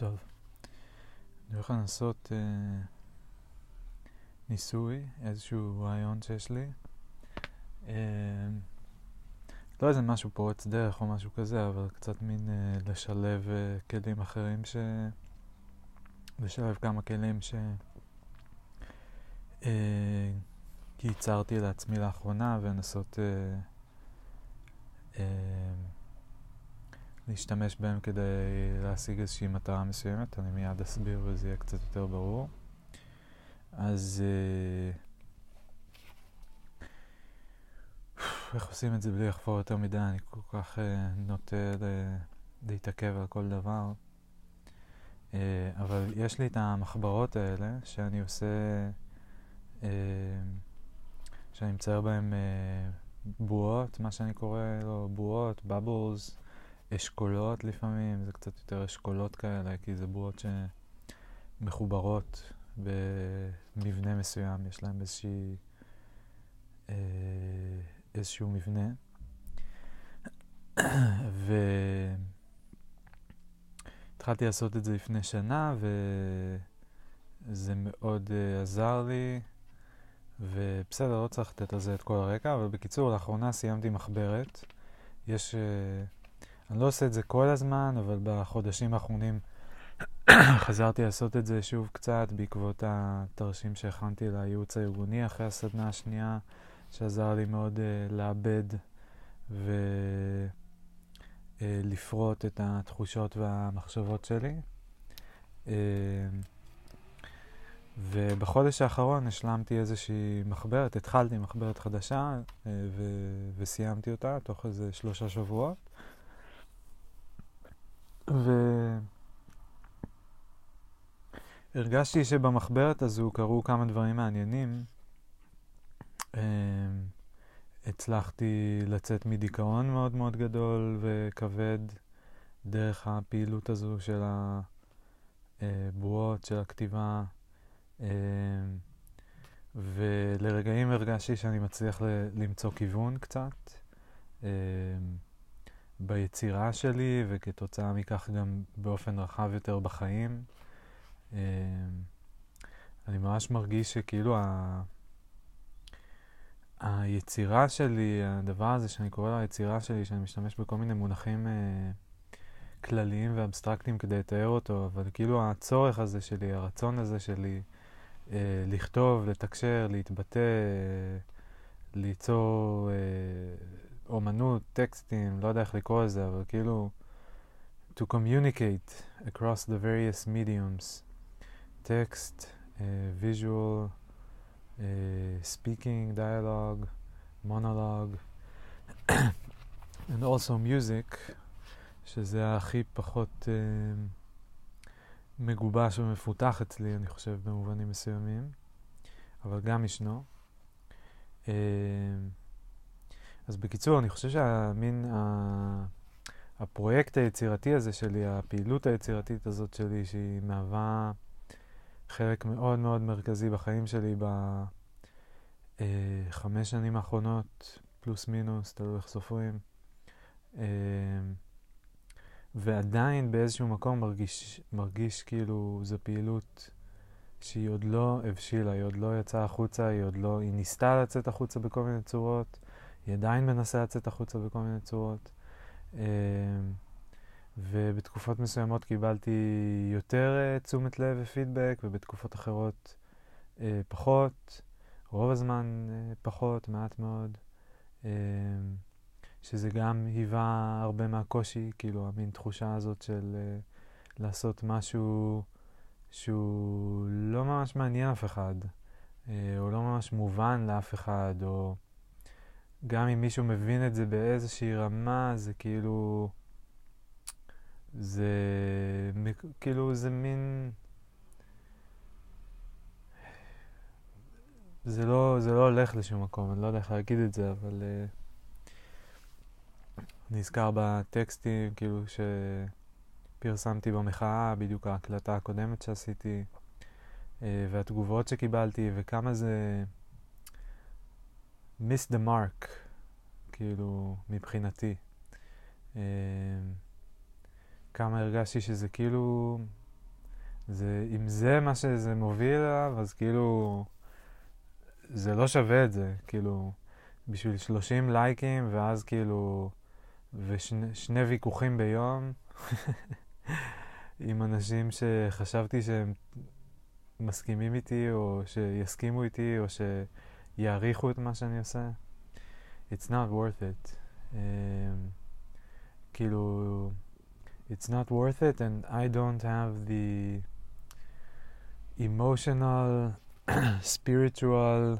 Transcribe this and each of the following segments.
טוב, אני הולך לנסות אה, ניסוי, איזשהו רעיון שיש לי. אה, לא איזה משהו פורץ דרך או משהו כזה, אבל קצת מין אה, לשלב אה, כלים אחרים ש... לשלב כמה כלים ש... אה, ייצרתי לעצמי לאחרונה ולנסות אה, אה, להשתמש בהם כדי להשיג איזושהי מטרה מסוימת, אני מיד אסביר וזה יהיה קצת יותר ברור. אז אה, איך עושים את זה בלי לחפור יותר מדי? אני כל כך אה, נוטה להתעכב על כל דבר. אה, אבל יש לי את המחברות האלה שאני עושה, שאני מצייר בהן בועות, מה שאני קורא לו בועות, בבלס, אשכולות לפעמים, זה קצת יותר אשכולות כאלה, כי זה בועות שמחוברות במבנה מסוים, יש להם איזושהי, אה, איזשהו מבנה. והתחלתי לעשות את זה לפני שנה, וזה מאוד uh, עזר לי, ובסדר, לא צריך לתת על זה את כל הרקע, אבל בקיצור, לאחרונה סיימתי מחברת. יש... Uh, אני לא עושה את זה כל הזמן, אבל בחודשים האחרונים חזרתי לעשות את זה שוב קצת בעקבות התרשים שהכנתי לייעוץ הארגוני אחרי הסדנה השנייה, שעזר לי מאוד uh, לאבד ולפרוט uh, את התחושות והמחשבות שלי. Uh, ובחודש האחרון השלמתי איזושהי מחברת, התחלתי מחברת חדשה uh, ו- וסיימתי אותה תוך איזה שלושה שבועות. והרגשתי שבמחברת הזו קרו כמה דברים מעניינים. אמ, הצלחתי לצאת מדיכאון מאוד מאוד גדול וכבד דרך הפעילות הזו של הבועות, של הכתיבה. אמ, ולרגעים הרגשתי שאני מצליח למצוא כיוון קצת. ביצירה שלי, וכתוצאה מכך גם באופן רחב יותר בחיים. אמ, אני ממש מרגיש שכאילו ה... היצירה שלי, הדבר הזה שאני קורא לו היצירה שלי, שאני משתמש בכל מיני מונחים אה, כלליים ואבסטרקטיים כדי לתאר אותו, אבל כאילו הצורך הזה שלי, הרצון הזה שלי אה, לכתוב, לתקשר, להתבטא, אה, ליצור... אה, אומנות, טקסטים, לא יודע איך לקרוא לזה, אבל כאילו to communicate across the various mediums, text, uh, visual, uh, speaking, dialogue, monologue, and also music, שזה הכי פחות uh, מגובש ומפותח אצלי, אני חושב, במובנים מסוימים, אבל גם ישנו. Uh, אז בקיצור, אני חושב שהמין, ה... הפרויקט היצירתי הזה שלי, הפעילות היצירתית הזאת שלי, שהיא מהווה חלק מאוד מאוד מרכזי בחיים שלי בחמש אה, שנים האחרונות, פלוס מינוס, תלוי איך סופרים. אה, ועדיין באיזשהו מקום מרגיש, מרגיש כאילו זו פעילות שהיא עוד לא הבשילה, היא עוד לא יצאה החוצה, היא עוד לא, היא ניסתה לצאת החוצה בכל מיני צורות. היא עדיין מנסה לצאת החוצה בכל מיני צורות. אמ, ובתקופות מסוימות קיבלתי יותר uh, תשומת לב ופידבק, ובתקופות אחרות uh, פחות. רוב הזמן uh, פחות, מעט מאוד. Uh, שזה גם היווה הרבה מהקושי, כאילו המין תחושה הזאת של לעשות משהו שהוא לא ממש מעניין אף אחד, או לא ממש מובן לאף אחד, או... גם אם מישהו מבין את זה באיזושהי רמה, זה כאילו... זה כאילו זה מין... זה לא, זה לא הולך לשום מקום, אני לא יודע איך להגיד את זה, אבל uh, נזכר בטקסטים, כאילו שפרסמתי במחאה, בדיוק ההקלטה הקודמת שעשיתי, uh, והתגובות שקיבלתי, וכמה זה... miss the mark, כאילו, מבחינתי. Uh, כמה הרגשתי שזה כאילו זה, אם זה מה שזה מוביל אליו, אז כאילו, זה לא שווה את זה, כאילו, בשביל 30 לייקים, ואז כאילו, ושני ויכוחים ביום, עם אנשים שחשבתי שהם מסכימים איתי, או שיסכימו איתי, או שיעריכו את מה שאני עושה. It's not worth it. Um, כאילו, it's not worth it, and I don't have the emotional, spiritual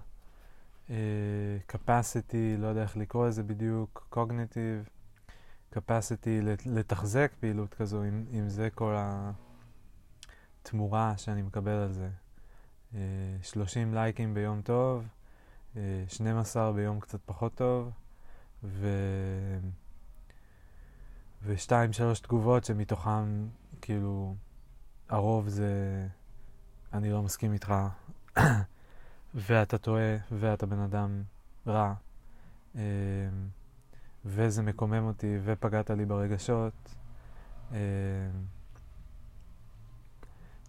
uh, capacity, לא יודע איך לקרוא לזה בדיוק, cognitive capacity לתחזק פעילות כזו, אם, אם זה כל התמורה שאני מקבל על זה. Uh, 30 לייקים ביום טוב, 12 ביום קצת פחות טוב, ו... ושתיים, שלוש תגובות שמתוכן, כאילו, הרוב זה אני לא מסכים איתך, ואתה טועה, ואתה בן אדם רע, אמ, וזה מקומם אותי, ופגעת לי ברגשות. אמ,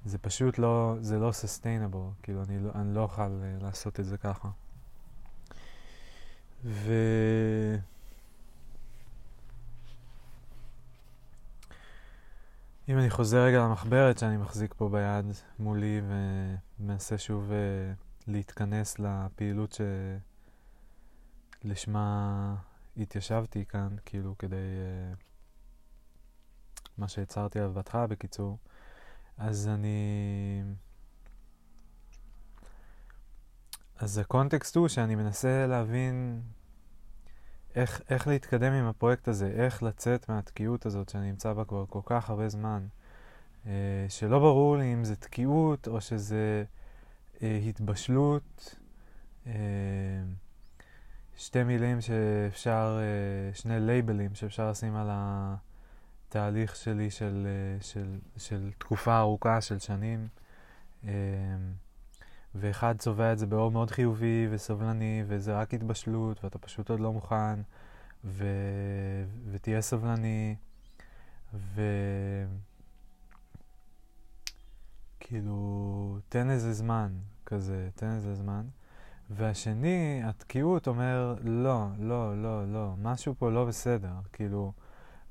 זה פשוט לא, זה לא sustainable, כאילו אני לא, אני לא אוכל אה, לעשות את זה ככה. ו... אם אני חוזר רגע למחברת שאני מחזיק פה ביד מולי ומנסה שוב uh, להתכנס לפעילות שלשמה התיישבתי כאן, כאילו כדי... Uh, מה שהצהרתי עליו בהתחלה בקיצור, אז אני... אז הקונטקסט הוא שאני מנסה להבין איך, איך להתקדם עם הפרויקט הזה, איך לצאת מהתקיעות הזאת שאני נמצא בה כבר כל כך הרבה זמן, אה, שלא ברור לי אם זה תקיעות או שזה אה, התבשלות. אה, שתי מילים שאפשר, אה, שני לייבלים שאפשר לשים על התהליך שלי של, אה, של, של תקופה ארוכה של שנים. אה, ואחד צובע את זה באור מאוד חיובי וסבלני, וזה רק התבשלות, ואתה פשוט עוד לא מוכן, ו... ותהיה סבלני, וכאילו, תן איזה זמן כזה, תן איזה זמן. והשני, התקיעות אומר, לא, לא, לא, לא, משהו פה לא בסדר, כאילו,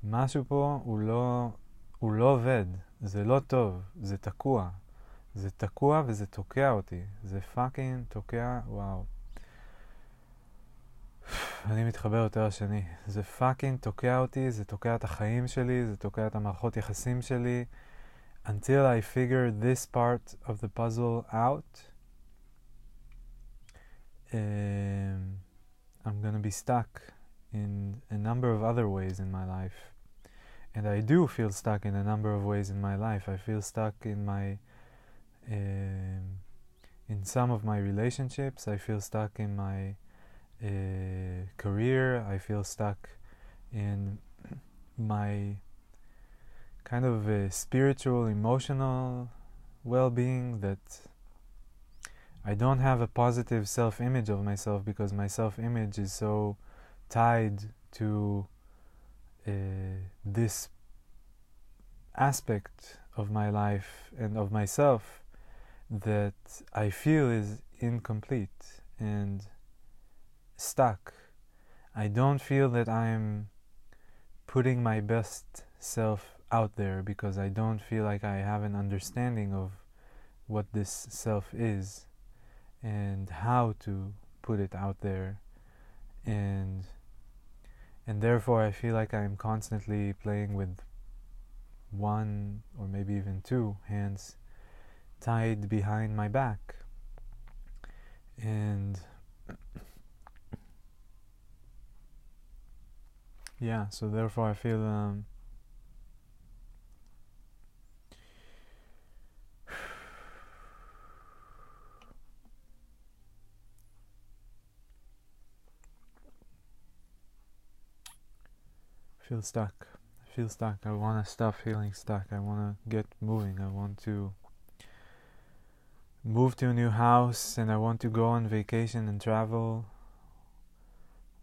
משהו פה הוא לא, הוא לא עובד, זה לא טוב, זה תקוע, זה תקוע וזה תוקע אותי. זה פאקינג תוקע, וואו. אני מתחבר יותר לשני. זה פאקינג תוקע אותי, זה תוקע את החיים שלי, זה תוקע את המערכות יחסים שלי. Until I figure this part of the puzzle out, um, I'm gonna be stuck in a number of other ways in my life. And I do feel stuck in a number of ways in my life. I feel stuck in my um, in some of my relationships, I feel stuck in my uh, career. I feel stuck in my kind of uh, spiritual, emotional well being that I don't have a positive self image of myself because my self image is so tied to uh, this aspect of my life and of myself that I feel is incomplete and stuck. I don't feel that I'm putting my best self out there because I don't feel like I have an understanding of what this self is and how to put it out there and and therefore I feel like I'm constantly playing with one or maybe even two hands tied behind my back. And yeah, so therefore I feel um, feel stuck. I feel stuck. I want to stop feeling stuck. I want to get moving. I want to move to a new house and I want to go on vacation and travel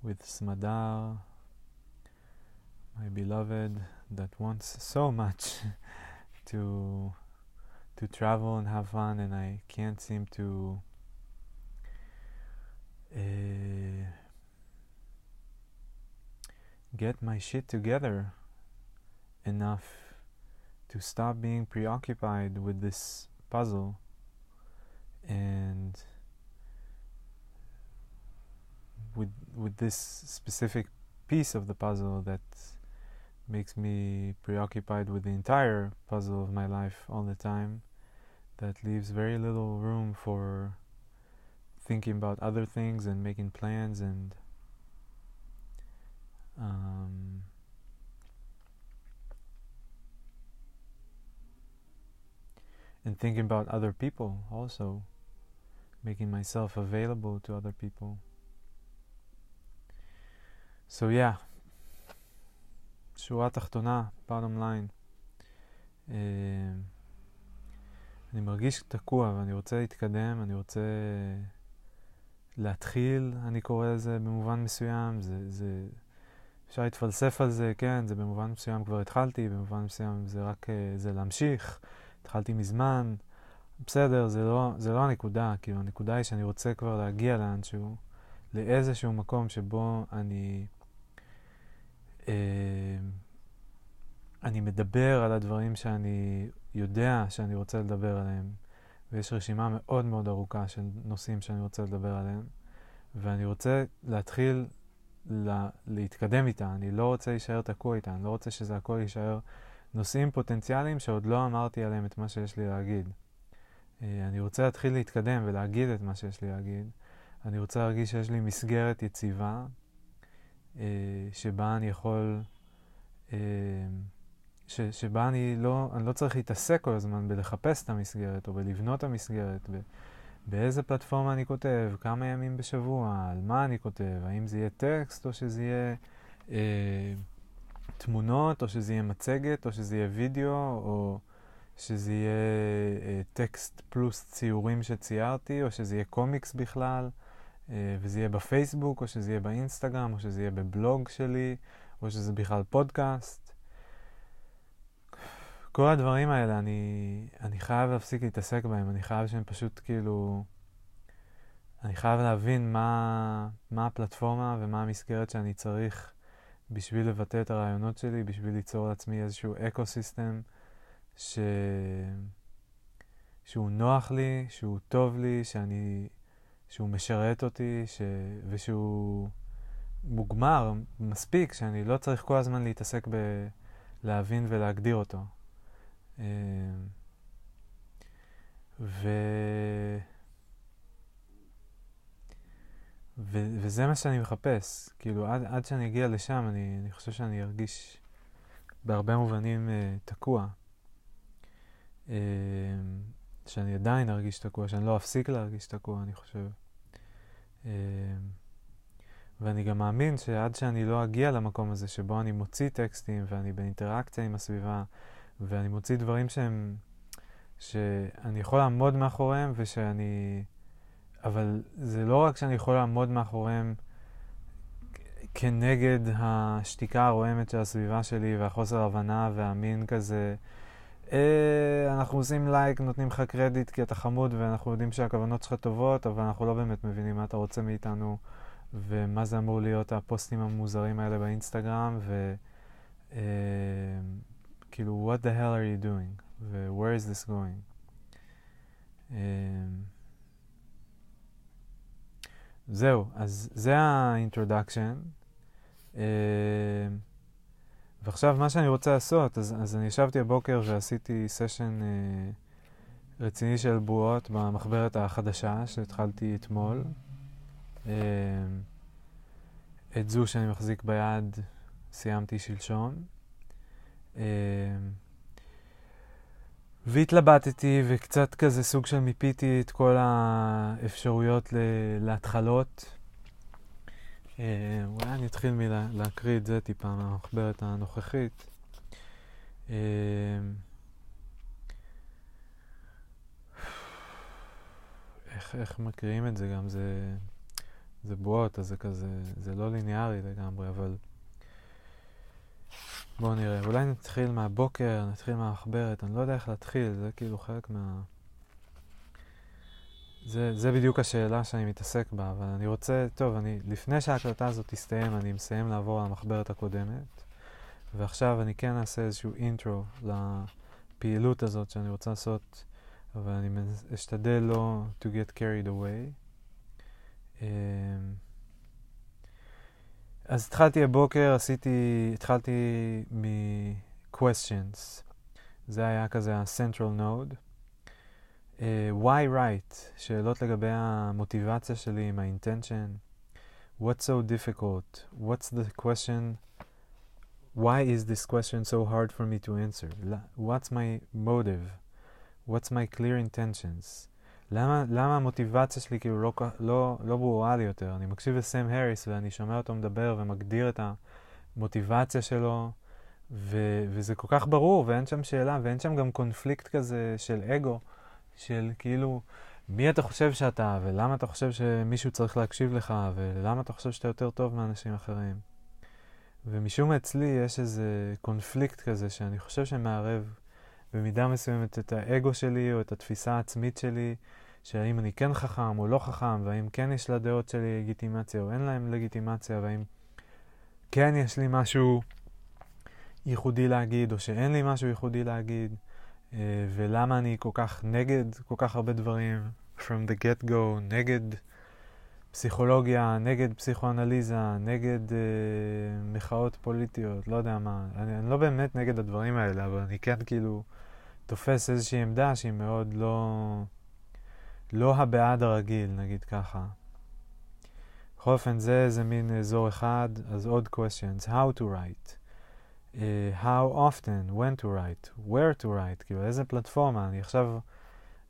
with Smadar, my beloved that wants so much to to travel and have fun, and I can't seem to. Uh, get my shit together enough to stop being preoccupied with this puzzle and with with this specific piece of the puzzle that makes me preoccupied with the entire puzzle of my life all the time that leaves very little room for thinking about other things and making plans and um, and thinking about other people also, making myself available to other people. So yeah, שורה תחתונה, bottom line. Uh, אני מרגיש תקוע ואני רוצה להתקדם, אני רוצה להתחיל, אני קורא לזה במובן מסוים, זה, זה, אפשר להתפלסף על זה, כן, זה במובן מסוים כבר התחלתי, במובן מסוים זה רק, uh, זה להמשיך. התחלתי מזמן, בסדר, זה לא, זה לא הנקודה, כאילו הנקודה היא שאני רוצה כבר להגיע לאנשהו, לאיזשהו מקום שבו אני, אה, אני מדבר על הדברים שאני יודע שאני רוצה לדבר עליהם, ויש רשימה מאוד מאוד ארוכה של נושאים שאני רוצה לדבר עליהם, ואני רוצה להתחיל לה, להתקדם איתה, אני לא רוצה להישאר תקוע איתה, אני לא רוצה שזה הכל יישאר נושאים פוטנציאליים שעוד לא אמרתי עליהם את מה שיש לי להגיד. אה, אני רוצה להתחיל להתקדם ולהגיד את מה שיש לי להגיד. אני רוצה להרגיש שיש לי מסגרת יציבה אה, שבה אני יכול, אה, ש, שבה אני לא, אני לא צריך להתעסק כל הזמן בלחפש את המסגרת או בלבנות את המסגרת, ב, באיזה פלטפורמה אני כותב, כמה ימים בשבוע, על מה אני כותב, האם זה יהיה טקסט או שזה יהיה... אה, תמונות, או שזה יהיה מצגת, או שזה יהיה וידאו, או שזה יהיה אה, טקסט פלוס ציורים שציירתי, או שזה יהיה קומיקס בכלל, אה, וזה יהיה בפייסבוק, או שזה יהיה באינסטגרם, או שזה יהיה בבלוג שלי, או שזה בכלל פודקאסט. כל הדברים האלה, אני, אני חייב להפסיק להתעסק בהם, אני חייב שהם פשוט כאילו... אני חייב להבין מה, מה הפלטפורמה ומה המסגרת שאני צריך בשביל לבטא את הרעיונות שלי, בשביל ליצור לעצמי איזשהו ecosystem ש... שהוא נוח לי, שהוא טוב לי, שאני... שהוא משרת אותי, ש... ושהוא מוגמר מספיק, שאני לא צריך כל הזמן להתעסק בלהבין ולהגדיר אותו. אמ, ו... ו- וזה מה שאני מחפש. כאילו, עד, עד שאני אגיע לשם, אני, אני חושב שאני ארגיש בהרבה מובנים uh, תקוע. Uh, שאני עדיין ארגיש תקוע, שאני לא אפסיק להרגיש תקוע, אני חושב. Uh, ואני גם מאמין שעד שאני לא אגיע למקום הזה שבו אני מוציא טקסטים ואני באינטראקציה עם הסביבה ואני מוציא דברים שהם, שאני יכול לעמוד מאחוריהם ושאני... אבל זה לא רק שאני יכול לעמוד מאחוריהם כנגד השתיקה הרועמת של הסביבה שלי והחוסר הבנה והמין כזה, אנחנו עושים לייק, נותנים לך קרדיט כי אתה חמוד ואנחנו יודעים שהכוונות שלך טובות, אבל אנחנו לא באמת מבינים מה אתה רוצה מאיתנו ומה זה אמור להיות הפוסטים המוזרים האלה באינסטגרם וכאילו, אה, what the hell are you doing? ו-where is this going? אה, זהו, אז זה ה introduction. Uh, ועכשיו מה שאני רוצה לעשות, אז, אז אני ישבתי הבוקר ועשיתי סשן uh, רציני של בועות במחברת החדשה שהתחלתי אתמול. Uh, את זו שאני מחזיק ביד סיימתי שלשום. Uh, והתלבטתי וקצת כזה סוג של מיפיתי את כל האפשרויות להתחלות. אה, אולי אני אתחיל מלהקריא את זה טיפה מהמחברת הנוכחית. אה, איך, איך מקריאים את זה גם, זה, זה בועות, אז זה כזה, זה לא ליניארי לגמרי, אבל בואו נראה, אולי נתחיל מהבוקר, נתחיל מהמחברת, אני לא יודע איך להתחיל, זה כאילו חלק מה... זה, זה בדיוק השאלה שאני מתעסק בה, אבל אני רוצה, טוב, אני, לפני שההקלטה הזאת תסתיים, אני מסיים לעבור על המחברת הקודמת, ועכשיו אני כן אעשה איזשהו אינטרו לפעילות הזאת שאני רוצה לעשות, אבל אני אשתדל לא to get carried away. Um, אז התחלתי הבוקר, עשיתי, התחלתי מ-questions. זה היה כזה ה-central node. Uh, why write? שאלות לגבי המוטיבציה שלי, my intention. What's so difficult? What's the question? Why is this question so hard for me to answer? What's my motive? What's my clear intentions? למה, למה המוטיבציה שלי כאילו לא, לא, לא ברורה לי יותר? אני מקשיב לסם הריס ואני שומע אותו מדבר ומגדיר את המוטיבציה שלו, ו, וזה כל כך ברור ואין שם שאלה ואין שם גם קונפליקט כזה של אגו, של כאילו, מי אתה חושב שאתה ולמה אתה חושב שמישהו צריך להקשיב לך ולמה אתה חושב שאתה יותר טוב מאנשים אחרים. ומשום אצלי יש איזה קונפליקט כזה שאני חושב שמערב במידה מסוימת את האגו שלי או את התפיסה העצמית שלי, שהאם אני כן חכם או לא חכם, והאם כן יש לדעות שלי לגיטימציה או אין להם לגיטימציה, והאם כן יש לי משהו ייחודי להגיד או שאין לי משהו ייחודי להגיד, ולמה אני כל כך נגד כל כך הרבה דברים, from the get go, נגד פסיכולוגיה, נגד פסיכואנליזה, נגד uh, מחאות פוליטיות, לא יודע מה. אני, אני לא באמת נגד הדברים האלה, אבל אני כן כאילו תופס איזושהי עמדה שהיא מאוד לא, לא הבעד הרגיל, נגיד ככה. בכל אופן, זה איזה מין אזור אחד, אז עוד questions. How to write. Uh, how often, when to write, where to write, כאילו איזה פלטפורמה, אני עכשיו...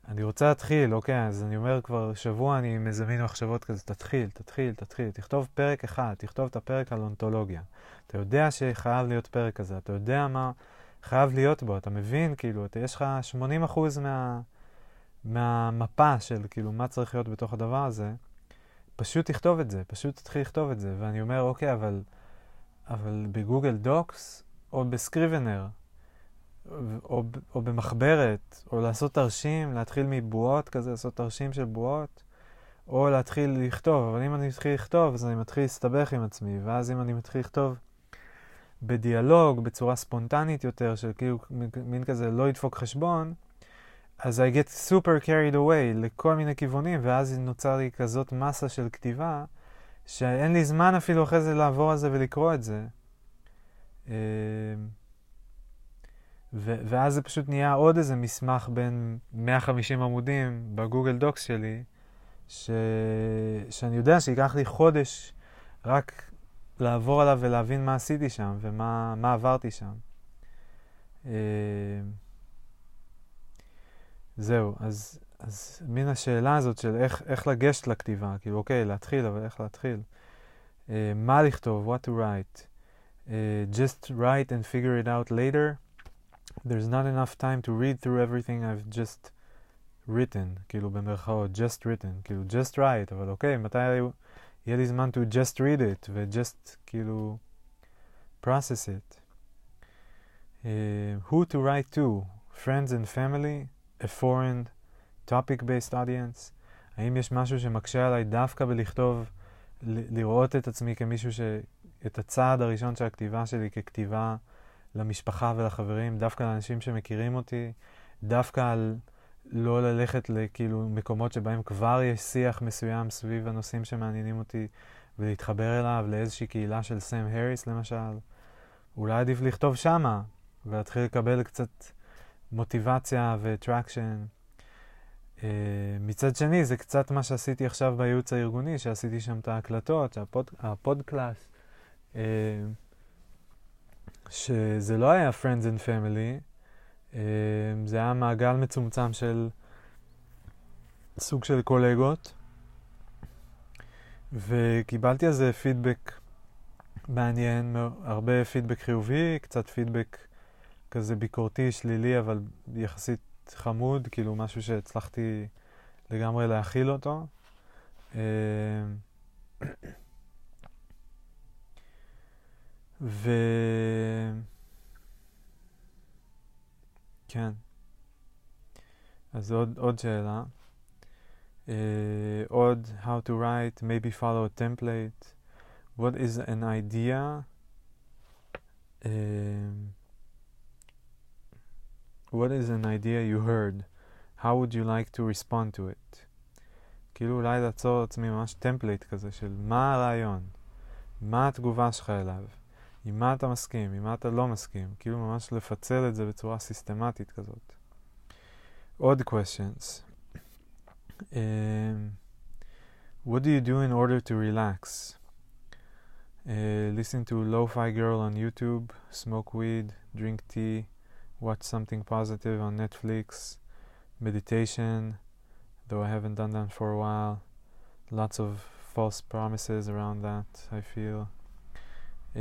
אני רוצה להתחיל, אוקיי, אז אני אומר כבר שבוע אני מזמין מחשבות כזה, תתחיל, תתחיל, תתחיל, תכתוב פרק אחד, תכתוב את הפרק על אונתולוגיה. אתה יודע שחייב להיות פרק כזה, אתה יודע מה חייב להיות בו, אתה מבין, כאילו, אתה, יש לך 80% מה, מהמפה של כאילו מה צריך להיות בתוך הדבר הזה, פשוט תכתוב את זה, פשוט תתחיל לכתוב את זה. ואני אומר, אוקיי, אבל, אבל בגוגל דוקס או בסקריבנר, או, או במחברת, או לעשות תרשים, להתחיל מבועות כזה, לעשות תרשים של בועות, או להתחיל לכתוב. אבל אם אני מתחיל לכתוב, אז אני מתחיל להסתבך עם עצמי, ואז אם אני מתחיל לכתוב בדיאלוג, בצורה ספונטנית יותר, של כאילו מין כזה לא ידפוק חשבון, אז I get super carried away לכל מיני כיוונים, ואז נוצר לי כזאת מסה של כתיבה, שאין לי זמן אפילו אחרי זה לעבור על זה ולקרוא את זה. אמ, ו- ואז זה פשוט נהיה עוד איזה מסמך בין 150 עמודים בגוגל דוקס שלי, ש- שאני יודע שייקח לי חודש רק לעבור עליו ולהבין מה עשיתי שם ומה עברתי שם. אה, זהו, אז, אז מן השאלה הזאת של איך, איך לגשת לכתיבה, כאילו אוקיי, להתחיל, אבל איך להתחיל? Uh, מה לכתוב, what to write? Uh, just write and figure it out later? there's not enough time to read through everything I've just written, כאילו במרכאות, just written, כאילו just write, אבל אוקיי, מתי יהיה לי זמן to just read it ו-just כאילו process it. Uh, who to write to? Friends and family? A foreign topic-based audience? האם יש משהו שמקשה עליי דווקא בלכתוב, לראות את עצמי כמישהו ש... את הצעד הראשון של הכתיבה שלי ככתיבה למשפחה ולחברים, דווקא לאנשים שמכירים אותי, דווקא על לא ללכת לכאילו מקומות שבהם כבר יש שיח מסוים סביב הנושאים שמעניינים אותי ולהתחבר אליו לאיזושהי קהילה של סם הריס למשל. אולי עדיף לכתוב שמה ולהתחיל לקבל קצת מוטיבציה ו traction. Uh, מצד שני, זה קצת מה שעשיתי עכשיו בייעוץ הארגוני, שעשיתי שם את ההקלטות, הפוד, הפודקאסט. Uh, שזה לא היה Friends and Family, אה, זה היה מעגל מצומצם של סוג של קולגות, וקיבלתי על זה פידבק מעניין, הרבה פידבק חיובי, קצת פידבק כזה ביקורתי, שלילי, אבל יחסית חמוד, כאילו משהו שהצלחתי לגמרי להכיל אותו. אה, ו... כן. אז עוד, עוד שאלה. Uh, עוד, how to write, maybe follow a template. What is an idea? Um, what is an idea you heard? How would you like to respond to it? כאילו אולי ליצור לעצמי ממש template כזה של מה הרעיון, מה התגובה שלך אליו, עם מה אתה מסכים, עם מה אתה לא מסכים, כאילו ממש לפצל את זה בצורה סיסטמטית כזאת. עוד questions. Um, what do you do in order to relax? Uh, listen to Lo-Fi Girl on YouTube, smoke weed, drink tea, watch something positive on Netflix, meditation, though I haven't done that for a while. Lots of false promises around that, I feel. Uh,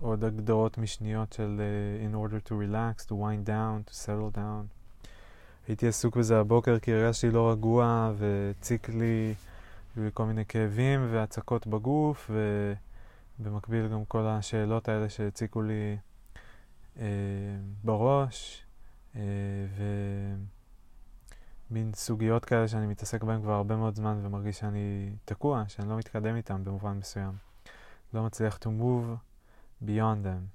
עוד הגדרות משניות של uh, in order to relax, to wind down, to settle down. הייתי עסוק בזה הבוקר כי הרגשתי לא רגוע והציק לי כל מיני כאבים והצקות בגוף ובמקביל גם כל השאלות האלה שהציקו לי אה, בראש אה, ומין סוגיות כאלה שאני מתעסק בהן כבר הרבה מאוד זמן ומרגיש שאני תקוע, שאני לא מתקדם איתן במובן מסוים. לא מצליח to move beyond them.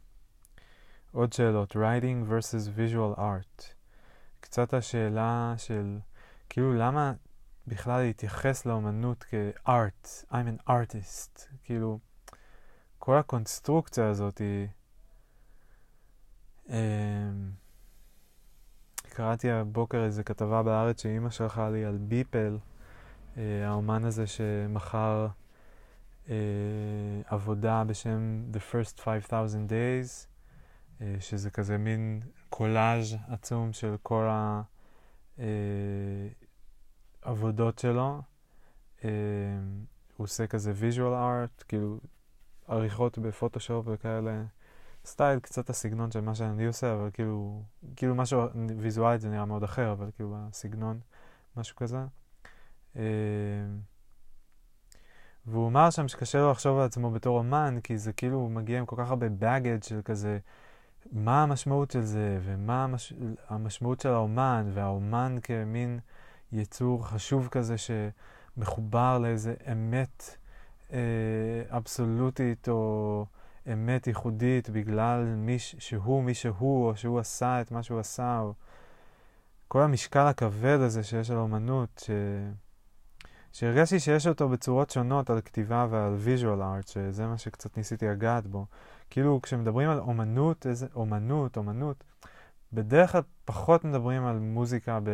עוד שאלות, writing versus visual art. קצת השאלה של, כאילו, למה בכלל להתייחס לאומנות כארט, I'm an artist, כאילו, כל הקונסטרוקציה הזאת היא... אה, קראתי הבוקר איזה כתבה בארץ שאימא שלחה לי על ביפל, אה, האומן הזה שמכר אה, עבודה בשם The First 5,000 Days, אה, שזה כזה מין קולאז' עצום של כל העבודות שלו. אה, הוא עושה כזה visual art, כאילו עריכות בפוטושופ וכאלה. סטייל, קצת הסגנון של מה שאני עושה, אבל כאילו, כאילו משהו ויזואלית זה נראה מאוד אחר, אבל כאילו הסגנון, משהו כזה. אה, והוא אמר שם שקשה לו לחשוב על עצמו בתור אומן, כי זה כאילו מגיע עם כל כך הרבה baggage של כזה מה המשמעות של זה, ומה המש... המשמעות של האומן, והאומן כמין יצור חשוב כזה שמחובר לאיזה אמת אה, אבסולוטית או אמת ייחודית בגלל מי ש... שהוא מי שהוא, או שהוא עשה את מה שהוא עשה, או כל המשקל הכבד הזה שיש על האומנות, ש... שהרגשתי שיש אותו בצורות שונות על כתיבה ועל visual art, שזה מה שקצת ניסיתי לגעת בו. כאילו, כשמדברים על אומנות, איזה אומנות, אומנות, בדרך כלל פחות מדברים על מוזיקה ב,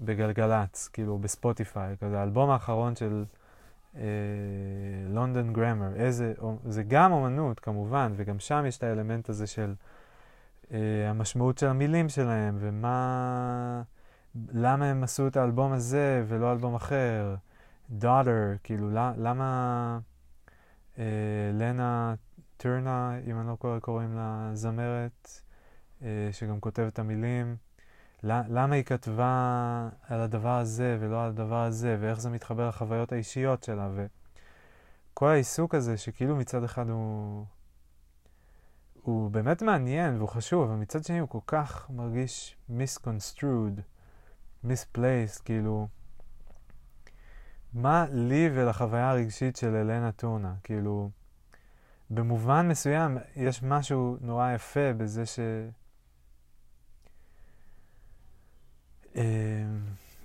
בגלגלצ, כאילו בספוטיפיי, כזה האלבום האחרון של לונדון אה, גרמר, איזה, זה גם אומנות כמובן, וגם שם יש את האלמנט הזה של אה, המשמעות של המילים שלהם, ומה, למה הם עשו את האלבום הזה ולא אלבום אחר, daughter, כאילו, למה אה, לנה טרנה, אם אני לא קורא, קוראים לה זמרת, אה, שגם כותבת את המילים. למה היא כתבה על הדבר הזה ולא על הדבר הזה, ואיך זה מתחבר לחוויות האישיות שלה, וכל העיסוק הזה, שכאילו מצד אחד הוא, הוא באמת מעניין והוא חשוב, אבל מצד שני הוא כל כך מרגיש misconstrued, misplaced, כאילו, מה לי ולחוויה הרגשית של אלנה טונה, כאילו, במובן מסוים יש משהו נורא יפה בזה ש... אה,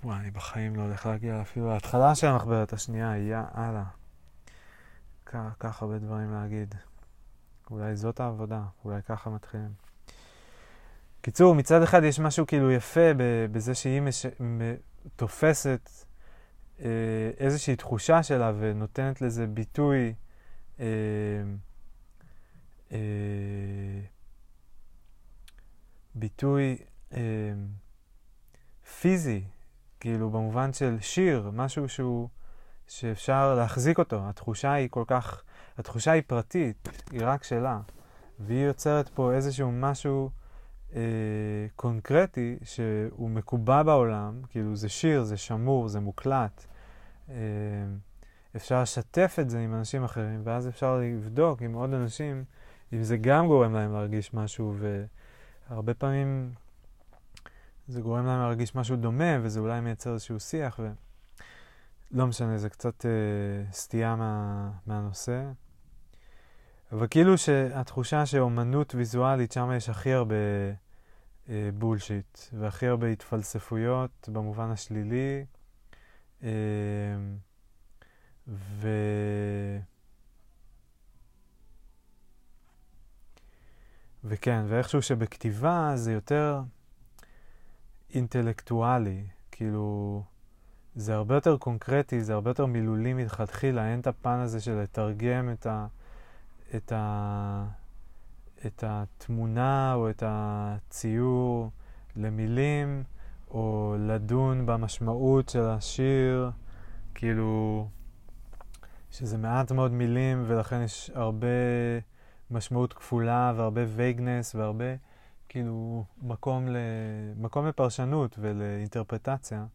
וואי, אני בחיים לא הולך להגיע אפילו להתחלה של המחברת השנייה, יא אללה. כך הרבה דברים להגיד. אולי זאת העבודה, אולי ככה מתחילים. קיצור, מצד אחד יש משהו כאילו יפה בזה שהיא מש... תופסת אה, איזושהי תחושה שלה ונותנת לזה ביטוי אה, אה, ביטוי אה, פיזי, כאילו במובן של שיר, משהו שהוא, שאפשר להחזיק אותו. התחושה היא כל כך, התחושה היא פרטית, היא רק שלה. והיא יוצרת פה איזשהו משהו אה, קונקרטי שהוא מקובע בעולם, כאילו זה שיר, זה שמור, זה מוקלט. אה, אפשר לשתף את זה עם אנשים אחרים, ואז אפשר לבדוק עם עוד אנשים אם זה גם גורם להם להרגיש משהו, הרבה פעמים זה גורם להם להרגיש משהו דומה, וזה אולי מייצר איזשהו שיח, ולא משנה, זה קצת אה, סטייה מה... מהנושא. אבל כאילו שהתחושה שאומנות ויזואלית, שם יש הכי הרבה בולשיט, והכי הרבה התפלספויות במובן השלילי. אה, ו... וכן, ואיכשהו שבכתיבה זה יותר אינטלקטואלי, כאילו, זה הרבה יותר קונקרטי, זה הרבה יותר מילולי מלכתחילה, אין את הפן הזה של לתרגם את, ה, את, ה, את התמונה או את הציור למילים, או לדון במשמעות של השיר, כאילו, שזה מעט מאוד מילים ולכן יש הרבה משמעות כפולה והרבה vagueness והרבה כאילו מקום, ל... מקום לפרשנות ולאינטרפרטציה.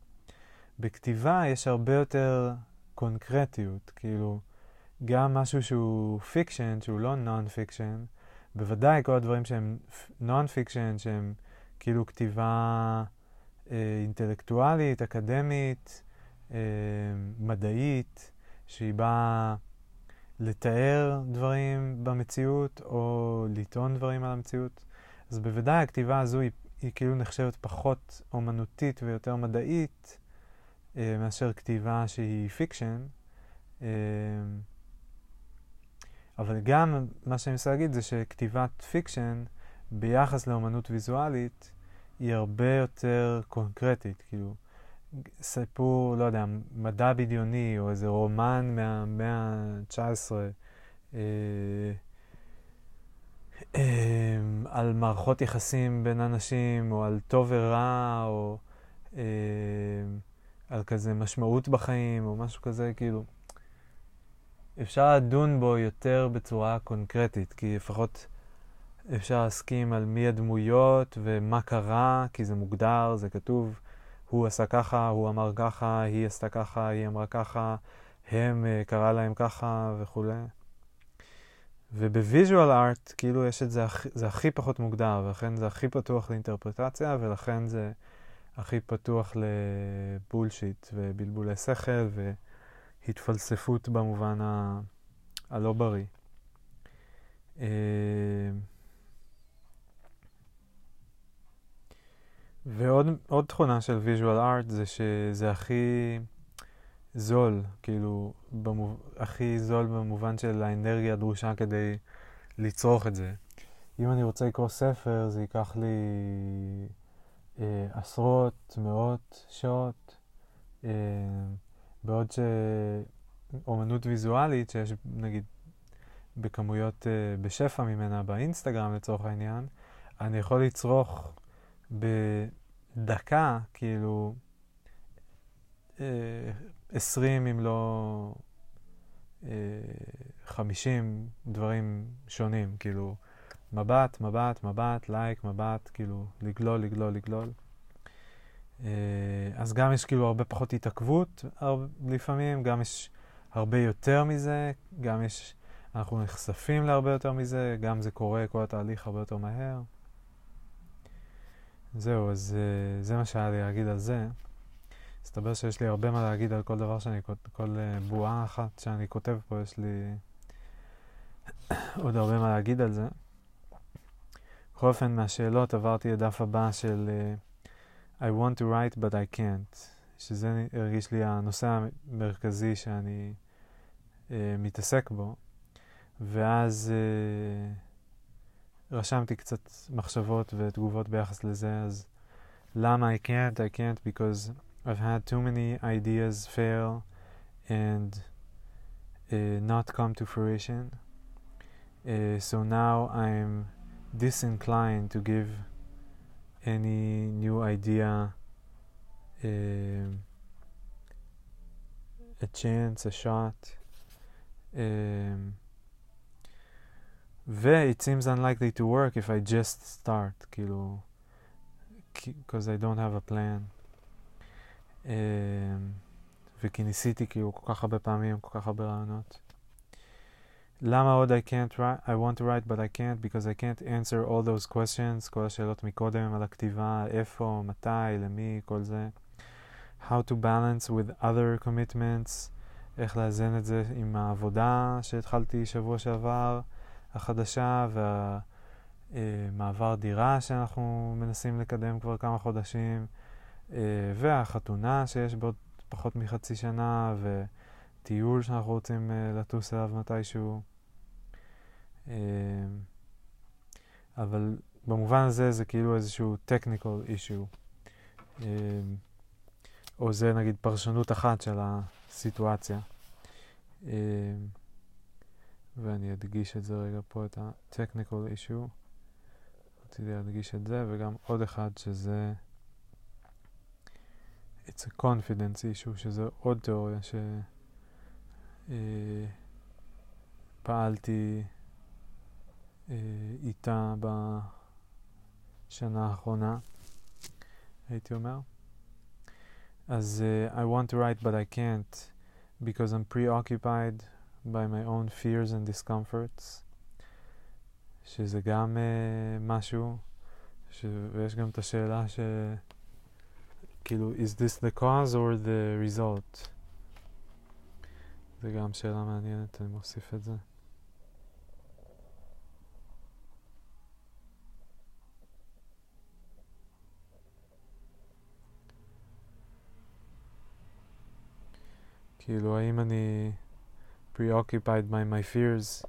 בכתיבה יש הרבה יותר קונקרטיות, כאילו גם משהו שהוא fiction, שהוא לא non-fiction, בוודאי כל הדברים שהם non-fiction, שהם כאילו כתיבה אה, אינטלקטואלית, אקדמית, אה, מדעית, שהיא באה לתאר דברים במציאות או לטעון דברים על המציאות. אז בוודאי הכתיבה הזו היא, היא כאילו נחשבת פחות אומנותית ויותר מדעית אה, מאשר כתיבה שהיא fiction. אה, אבל גם מה שאני מנסה להגיד זה שכתיבת fiction ביחס לאומנות ויזואלית היא הרבה יותר קונקרטית, כאילו סיפור, לא יודע, מדע בדיוני או איזה רומן מהמאה ה-19 אה, אה, על מערכות יחסים בין אנשים או על טוב ורע או אה, על כזה משמעות בחיים או משהו כזה, כאילו אפשר לדון בו יותר בצורה קונקרטית, כי לפחות אפשר להסכים על מי הדמויות ומה קרה, כי זה מוגדר, זה כתוב. הוא עשה ככה, הוא אמר ככה, היא עשתה ככה, היא אמרה ככה, הם, uh, קרא להם ככה וכולי. ובוויז'ואל ארט, כאילו יש את זה, זה הכי פחות מוגדר, ולכן זה הכי פתוח לאינטרפרטציה, ולכן זה הכי פתוח לבולשיט ובלבולי שכל והתפלספות במובן ה... הלא בריא. Uh, ועוד תכונה של ויז'ואל ארט זה שזה הכי זול, כאילו, במוב... הכי זול במובן של האנרגיה הדרושה כדי לצרוך את זה. אם אני רוצה לקרוא ספר, זה ייקח לי אה, עשרות, מאות שעות, אה, בעוד שאומנות ויזואלית, שיש נגיד בכמויות אה, בשפע ממנה באינסטגרם לצורך העניין, אני יכול לצרוך בדקה, כאילו, אה, עשרים אם לא אה, חמישים דברים שונים, כאילו, מבט, מבט, מבט, לייק, מבט, כאילו, לגלול, לגלול, לגלול. אה, אז גם יש כאילו הרבה פחות התעכבות לפעמים, גם יש הרבה יותר מזה, גם יש, אנחנו נחשפים להרבה יותר מזה, גם זה קורה, כל התהליך הרבה יותר מהר. זהו, אז uh, זה מה שהיה לי להגיד על זה. מסתבר שיש לי הרבה מה להגיד על כל דבר שאני, כל uh, בועה אחת שאני כותב פה, יש לי עוד הרבה מה להגיד על זה. בכל אופן, מהשאלות עברתי לדף הבא של I want to write but I can't, שזה הרגיש לי הנושא המרכזי שאני uh, מתעסק בו. ואז... Uh, רשמתי קצת מחשבות ותגובות ביחס לזה, אז למה I can't? I can't because I've had too many ideas fail and uh, not come to fruition. Uh, so now I'm disinclined to give any new idea uh, a chance, a shot. Um, ו-it seems unlikely to work if I just start, כאילו, because I don't have a plan. Um, וכי ניסיתי כאילו כל כך הרבה פעמים, כל כך הרבה רעיונות. למה עוד I can't write, I want to write but I can't because I can't answer all those questions, כל השאלות מקודם על הכתיבה, איפה, מתי, למי, כל זה. How to balance with other commitments, איך לאזן את זה עם העבודה שהתחלתי שבוע שעבר, החדשה, והמעבר דירה שאנחנו מנסים לקדם כבר כמה חודשים, אה, והחתונה שיש בעוד פחות מחצי שנה, וטיול שאנחנו רוצים אה, לטוס אליו מתישהו. אה, אבל במובן הזה זה כאילו איזשהו technical issue. או זה נגיד פרשנות אחת של הסיטואציה. ואני אדגיש את זה רגע פה, את ה-technical issue. רציתי להדגיש את זה, וגם עוד אחד שזה it's a confidence issue, שזה עוד תיאוריה שפעלתי אה, אה, איתה בשנה האחרונה, הייתי אומר. אז uh, I want to write but I can't because I'm preoccupied by my own fears and discomforts, שזה גם uh, משהו, ש... ויש גם את השאלה ש... כאילו, is this the cause or the result? זה גם שאלה מעניינת, אני מוסיף את זה. כאילו, האם אני preoccupied by my fears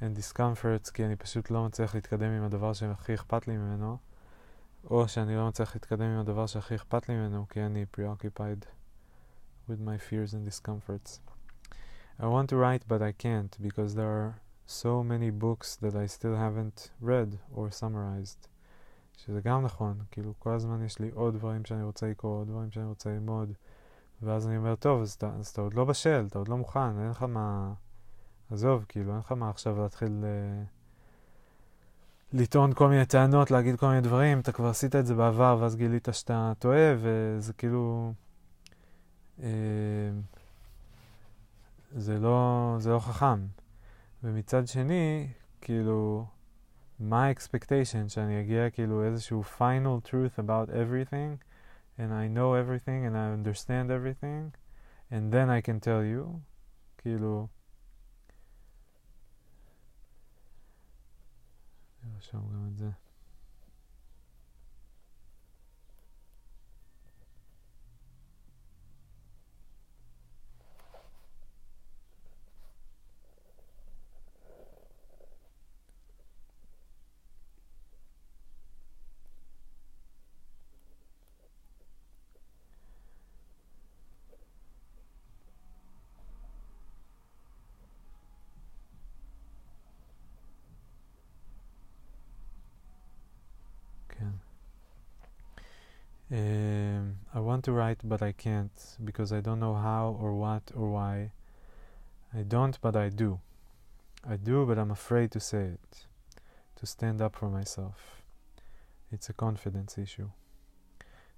and discomforts כי אני פשוט לא מצליח להתקדם עם הדבר שהכי אכפת לי ממנו, או שאני לא מצליח להתקדם עם הדבר שהכי אכפת לי ממנו כי אני preoccupied with my fears and discomforts. I want to write but I can't because there are so many books that I still haven't read or summarized. שזה גם נכון, כאילו כל הזמן יש לי עוד דברים שאני רוצה לקרוא, עוד דברים שאני רוצה ללמוד, ואז אני אומר, טוב, אז אתה, אז אתה עוד לא בשל, אתה עוד לא מוכן, אין לך מה... עזוב, כאילו, אין לך מה עכשיו להתחיל אה, לטעון כל מיני טענות, להגיד כל מיני דברים, אתה כבר עשית את זה בעבר, ואז גילית שאתה טועה, וזה כאילו... אה, זה לא, זה לא חכם. ומצד שני, כאילו, my expectation שאני אגיע כאילו איזשהו final truth about everything, and I know everything and I understand everything, and then I can tell you, כאילו, נרשום גם את זה. Um, I want to write, but I can't because I don't know how or what or why. I don't, but I do. I do, but I'm afraid to say it, to stand up for myself. It's a confidence issue.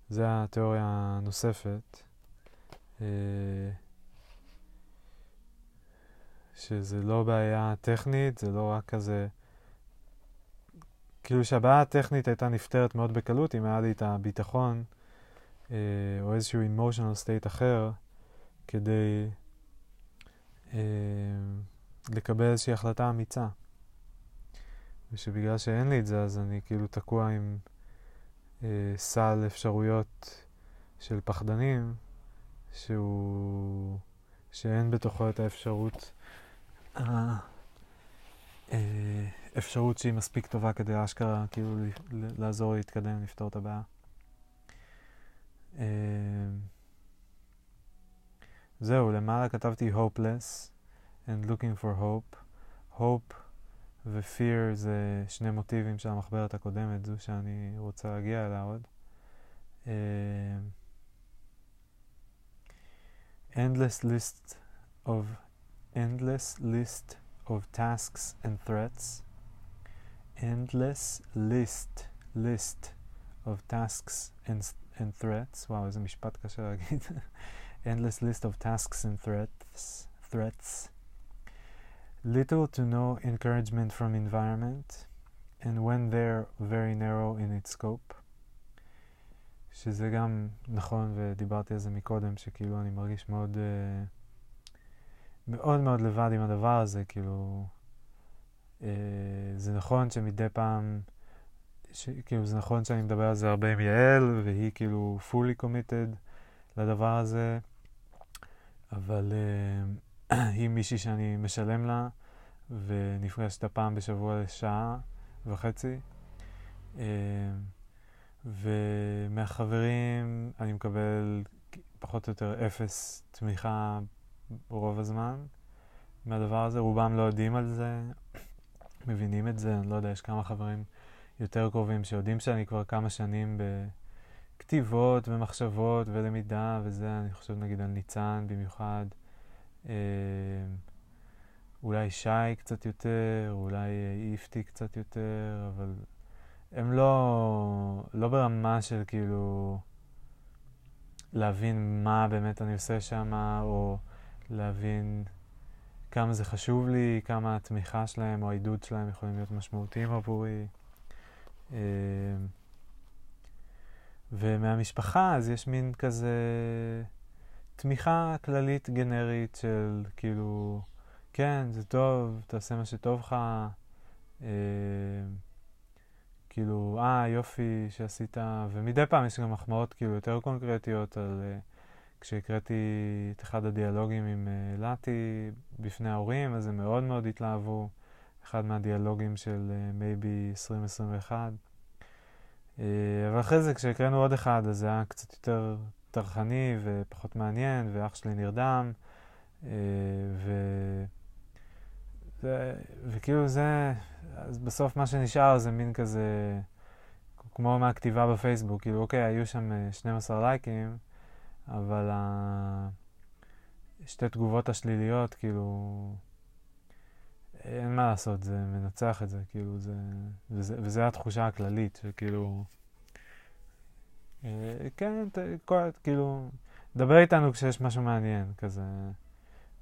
זה התיאוריה הנוספת, שזה לא בעיה טכנית, זה לא רק כזה כאילו שהבעיה הטכנית הייתה נפתרת מאוד בקלות אם היה לי את הביטחון אה, או איזשהו emotional state אחר כדי אה, לקבל איזושהי החלטה אמיצה. ושבגלל שאין לי את זה אז אני כאילו תקוע עם אה, סל אפשרויות של פחדנים שהוא... שאין בתוכו את האפשרות אה, אה, אפשרות שהיא מספיק טובה כדי אשכרה כאילו לעזור להתקדם, לפתור את הבעיה. אה, זהו, למעלה כתבתי hopeless and looking for hope. hope ו-fear זה שני מוטיבים של המחברת הקודמת, זו שאני רוצה להגיע אליה עוד. Uh, endless list of endless list of tasks and threats endless list, list of tasks and, and threats. וואו, איזה משפט קשה להגיד. endless list of tasks and threats, threats little to no encouragement from environment, and when they're very narrow in its scope. שזה גם נכון, ודיברתי על זה מקודם, שכאילו אני מרגיש מאוד, uh, מאוד מאוד לבד עם הדבר הזה, כאילו, uh, זה נכון שמדי פעם, ש, כאילו זה נכון שאני מדבר על זה הרבה עם יעל, והיא כאילו fully committed לדבר הזה, אבל uh, היא מישהי שאני משלם לה, ונפגשת פעם בשבוע לשעה וחצי. Uh, ומהחברים אני מקבל פחות או יותר אפס תמיכה רוב הזמן מהדבר הזה. רובם לא יודעים על זה, מבינים את זה, אני לא יודע, יש כמה חברים יותר קרובים שיודעים שאני כבר כמה שנים בכתיבות ומחשבות ולמידה וזה, אני חושב נגיד על ניצן במיוחד. אה, אולי שי קצת יותר, אולי איפתי קצת יותר, אבל הם לא, לא ברמה של כאילו להבין מה באמת אני עושה שם, או להבין כמה זה חשוב לי, כמה התמיכה שלהם או העידוד שלהם יכולים להיות משמעותיים עבורי. אה, ומהמשפחה אז יש מין כזה תמיכה כללית גנרית של כאילו, כן, זה טוב, תעשה מה שטוב לך. אה, כאילו, אה, יופי שעשית, ומדי פעם יש גם מחמאות כאילו יותר קונקרטיות על... Uh, כשהקראתי את אחד הדיאלוגים עם uh, לטי בפני ההורים, אז הם מאוד מאוד התלהבו. אחד מהדיאלוגים של מייבי uh, 2021. Uh, אבל אחרי זה, כשהקראנו עוד אחד, אז זה היה קצת יותר טרחני ופחות מעניין, ואח שלי נרדם. ו... ו... וכאילו זה, אז בסוף מה שנשאר זה מין כזה, כמו מהכתיבה בפייסבוק, כאילו אוקיי, היו שם 12 אה, לייקים, אבל שתי תגובות השליליות, כאילו, אין מה לעשות, זה מנצח את זה, כאילו, זה, וזה, וזה התחושה הכללית, שכאילו, אה, כן, ת, כל, כאילו, דבר איתנו כשיש משהו מעניין, כזה,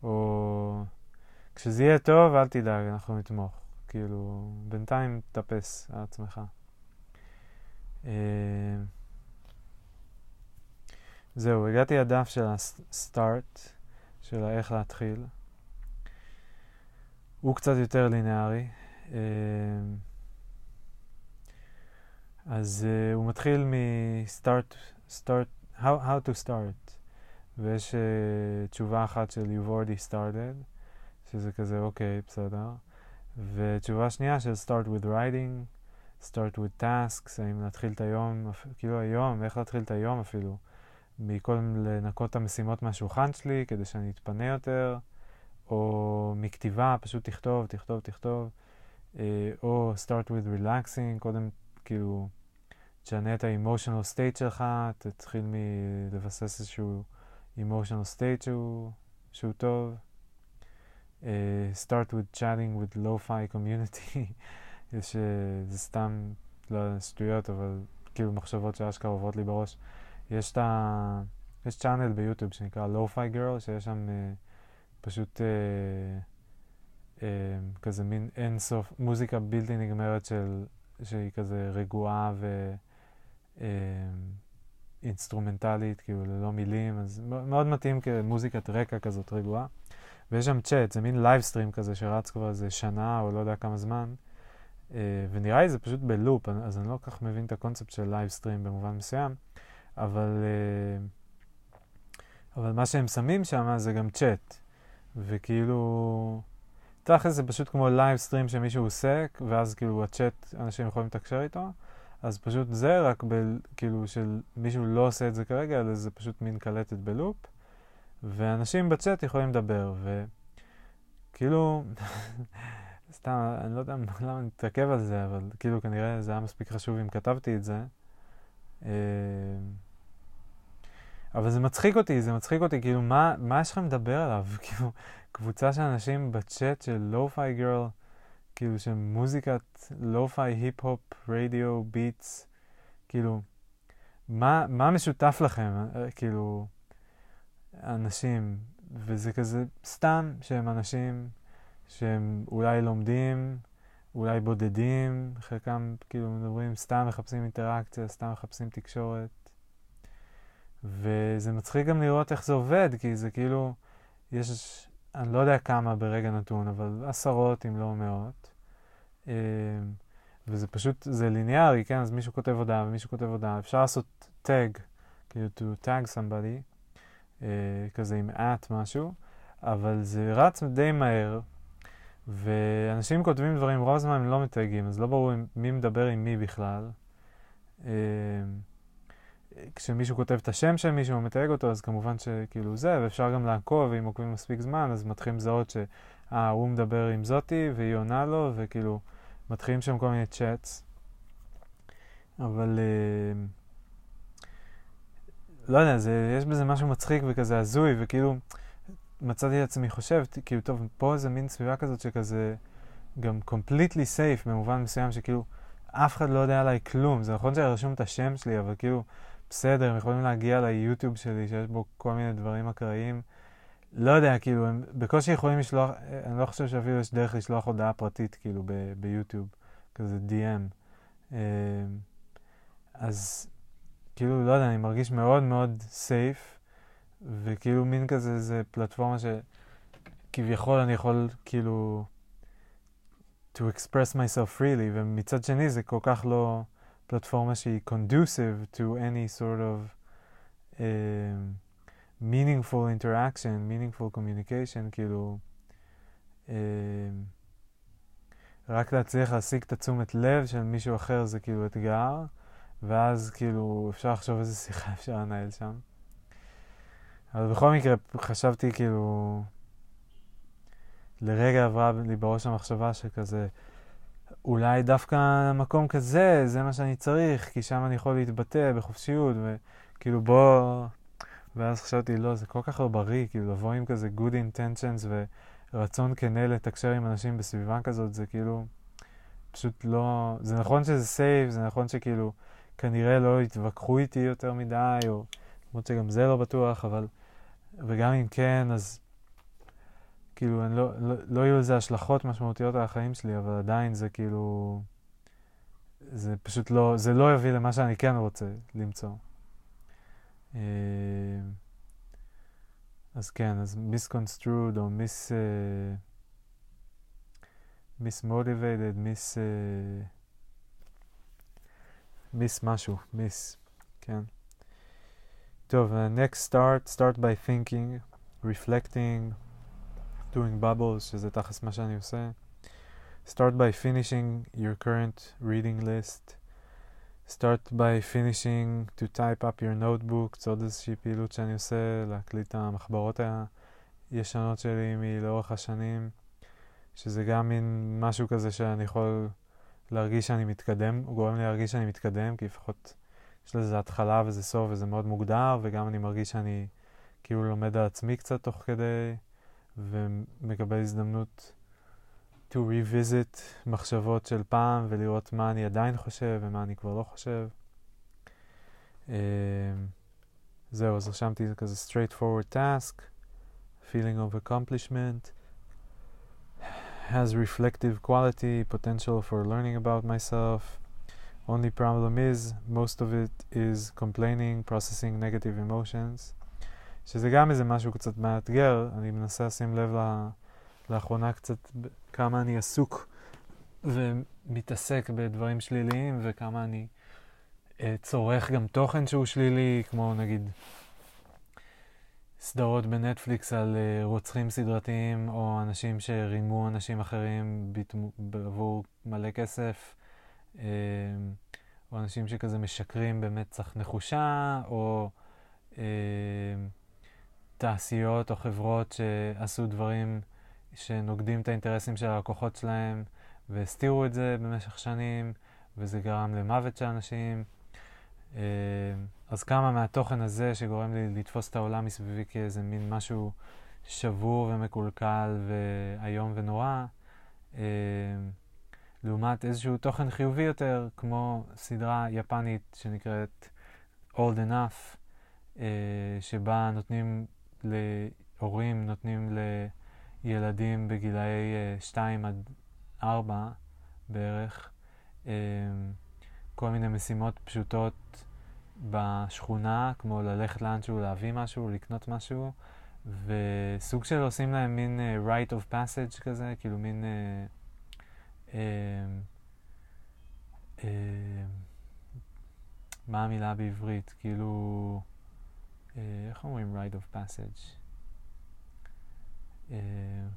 או כשזה יהיה טוב, אל תדאג, אנחנו נתמוך. כאילו, בינתיים תאפס על עצמך. אה, זהו, הגעתי לדף של הסטארט, של איך להתחיל. הוא קצת יותר לינארי. אה, אז uh, הוא מתחיל מ-start, start, how, how to start, ויש uh, תשובה אחת של you've already started, שזה כזה, אוקיי, בסדר. ותשובה שנייה של start with writing, start with tasks, האם להתחיל את היום, כאילו היום, איך להתחיל את היום אפילו, מקודם לנקות את המשימות מהשולחן שלי כדי שאני אתפנה יותר, או מכתיבה, פשוט תכתוב, תכתוב, תכתוב, אה, או start with relaxing, קודם כאילו תשנה את ה-emotional state שלך, תתחיל מלבסס איזשהו emotional state שהוא, שהוא טוב. uh, start with chatting with lo-fi community. uh, זה סתם, לא שטויות, אבל כאילו מחשבות שאשכרה עוברות לי בראש. יש את ה... יש channel ביוטיוב שנקרא lo-fi girl, שיש שם uh, פשוט uh, uh, כזה מין אין סוף, מוזיקה בלתי נגמרת של, שהיא כזה רגועה ו... Uh, אינסטרומנטלית, כאילו ללא מילים, אז מאוד מתאים כמוזיקת רקע כזאת רגועה. ויש שם צ'אט, זה מין livestream כזה שרץ כבר איזה שנה או לא יודע כמה זמן, uh, ונראה לי זה פשוט בלופ, אז אני לא כל כך מבין את הקונספט של livestream במובן מסוים, אבל, uh, אבל מה שהם שמים שם זה גם צ'אט, וכאילו, תכל'ס זה פשוט כמו livestream שמישהו עוסק, ואז כאילו הצ'אט, אנשים יכולים לתקשר איתו. אז פשוט זה רק ב, כאילו של מישהו לא עושה את זה כרגע, אלא זה פשוט מין קלטת בלופ. ואנשים בצ'אט יכולים לדבר, וכאילו, סתם, אני לא יודע למה אני מתעכב על זה, אבל כאילו כנראה זה היה מספיק חשוב אם כתבתי את זה. אה, אבל זה מצחיק אותי, זה מצחיק אותי, כאילו, מה, מה יש לכם לדבר עליו? כאילו, קבוצה של אנשים בצ'אט של lo-fi girl, כאילו, של מוזיקת lo-fi, hip-hop, radio, beats, כאילו, מה, מה משותף לכם? אה, כאילו... אנשים, וזה כזה סתם שהם אנשים שהם אולי לומדים, אולי בודדים, חלקם כאילו מדברים, סתם מחפשים אינטראקציה, סתם מחפשים תקשורת. וזה מצחיק גם לראות איך זה עובד, כי זה כאילו, יש, אני לא יודע כמה ברגע נתון, אבל עשרות אם לא מאות. אמ, וזה פשוט, זה ליניארי, כן? אז מישהו כותב הודעה ומישהו כותב הודעה. אפשר לעשות tag, כאילו to tag somebody, אה, כזה עם at משהו, אבל זה רץ די מהר, ואנשים כותבים דברים, רוב הזמן הם לא מתייגים, אז לא ברור מי מדבר עם מי בכלל. אמ, כשמישהו כותב את השם של מישהו ומתייג אותו, אז כמובן שכאילו זה, ואפשר גם לעקוב, ואם עוקבים מספיק זמן, אז מתחילים לזהות שאה, הוא מדבר עם זאתי, והיא עונה לו, וכאילו, מתחילים שם כל מיני צ'אטס. אבל... אה, לא יודע, זה, יש בזה משהו מצחיק וכזה הזוי, וכאילו, מצאתי את עצמי חושב, כאילו, טוב, פה זה מין סביבה כזאת שכזה, גם completely safe במובן מסוים, שכאילו, אף אחד לא יודע עליי כלום. זה נכון שרשום את השם שלי, אבל כאילו, בסדר, הם יכולים להגיע ליוטיוב שלי, שיש בו כל מיני דברים אקראיים. לא יודע, כאילו, הם בקושי יכולים לשלוח, אני לא חושב שאפילו יש דרך לשלוח הודעה פרטית, כאילו, ב- ביוטיוב, כזה DM. אמ, אז, כאילו, לא יודע, אני מרגיש מאוד מאוד סייף, וכאילו מין כזה, זה פלטפורמה שכביכול אני יכול, כאילו, to express myself freely, ומצד שני זה כל כך לא... פלטפורמה שהיא conducive to any sort of uh, meaningful interaction, meaningful communication, כאילו, uh, רק להצליח להשיג את התשומת לב של מישהו אחר זה כאילו אתגר, ואז כאילו אפשר לחשוב איזה שיחה אפשר לנהל שם. אבל בכל מקרה חשבתי כאילו, לרגע עברה לי בראש המחשבה שכזה, אולי דווקא מקום כזה, זה מה שאני צריך, כי שם אני יכול להתבטא בחופשיות, וכאילו בוא... ואז חשבתי, לא, זה כל כך לא בריא, כאילו לבוא עם כזה good intentions ורצון כנה לתקשר עם אנשים בסביבה כזאת, זה כאילו פשוט לא... זה נכון שזה סייב, זה נכון שכאילו כנראה לא יתווכחו איתי יותר מדי, או למרות שגם זה לא בטוח, אבל... וגם אם כן, אז כאילו, לא, לא, לא יהיו לזה השלכות משמעותיות על החיים שלי, אבל עדיין זה כאילו... זה פשוט לא, זה לא יביא למה שאני כן רוצה למצוא. אה, אז כן, אז misconstrued או mis... Uh, mismotivated, mis... Uh, miss משהו, miss, כן. טוב, uh, next start, start by thinking, reflecting, doing bubbles, שזה תכלס מה שאני עושה. Start by finishing your current reading list. Start by finishing to type up your notebook. עוד איזושהי פעילות שאני עושה, להקליט את המחברות הישנות שלי מלאורך השנים, שזה גם מין משהו כזה שאני יכול להרגיש שאני מתקדם, הוא גורם לי להרגיש שאני מתקדם, כי לפחות יש לזה התחלה וזה סוף וזה מאוד מוגדר, וגם אני מרגיש שאני כאילו לומד על עצמי קצת תוך כדי. ומקבל הזדמנות to revisit מחשבות של פעם ולראות מה אני עדיין חושב ומה אני כבר לא חושב. Uh, זהו, אז רשמתי זה כזה straight forward task, feeling of accomplishment, has reflective quality, potential for learning about myself. Only problem is, most of it is complaining, processing negative emotions. שזה גם איזה משהו קצת מאתגר, אני מנסה לשים לב לה, לאחרונה קצת כמה אני עסוק ומתעסק בדברים שליליים וכמה אני אה, צורך גם תוכן שהוא שלילי, כמו נגיד סדרות בנטפליקס על אה, רוצחים סדרתיים או אנשים שרימו אנשים אחרים עבור מלא כסף. אה, או אנשים שכזה משקרים במצח נחושה, או אה, תעשיות או חברות שעשו דברים שנוגדים את האינטרסים של הלקוחות שלהם והסתירו את זה במשך שנים וזה גרם למוות של אנשים. אה, אז כמה מהתוכן הזה שגורם לי לתפוס את העולם מסביבי כאיזה מין משהו שבור ומקולקל ואיום ונורא, אה, לעומת איזשהו תוכן חיובי יותר, כמו סדרה יפנית שנקראת Old Enough, אה, שבה נותנים להורים נותנים ילדים בגילאי 2 עד 4 בערך, כל מיני משימות פשוטות בשכונה, כמו ללכת לאנשהו, להביא משהו, לקנות משהו, וסוג של עושים להם מין uh, right of passage כזה, כאילו מין... Uh, מה המילה בעברית? כאילו... Uh, איך אומרים right of passage? Uh,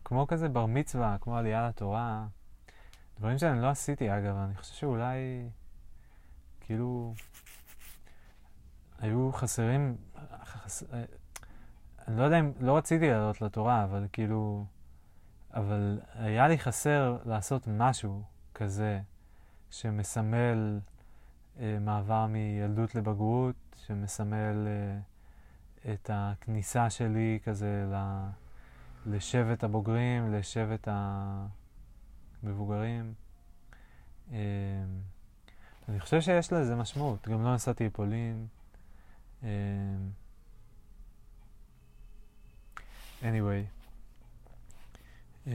כמו כזה בר מצווה, כמו עלייה לתורה. דברים שאני לא עשיתי אגב, אני חושב שאולי... כאילו... היו חסרים... חס... אני לא יודע אם, לא רציתי לעלות לתורה, אבל כאילו, אבל היה לי חסר לעשות משהו כזה שמסמל אה, מעבר מילדות לבגרות, שמסמל אה, את הכניסה שלי כזה ל, לשבט הבוגרים, לשבט המבוגרים. אה, אני חושב שיש לזה משמעות. גם לא נסעתי לפולין. אה, anyway. Uh,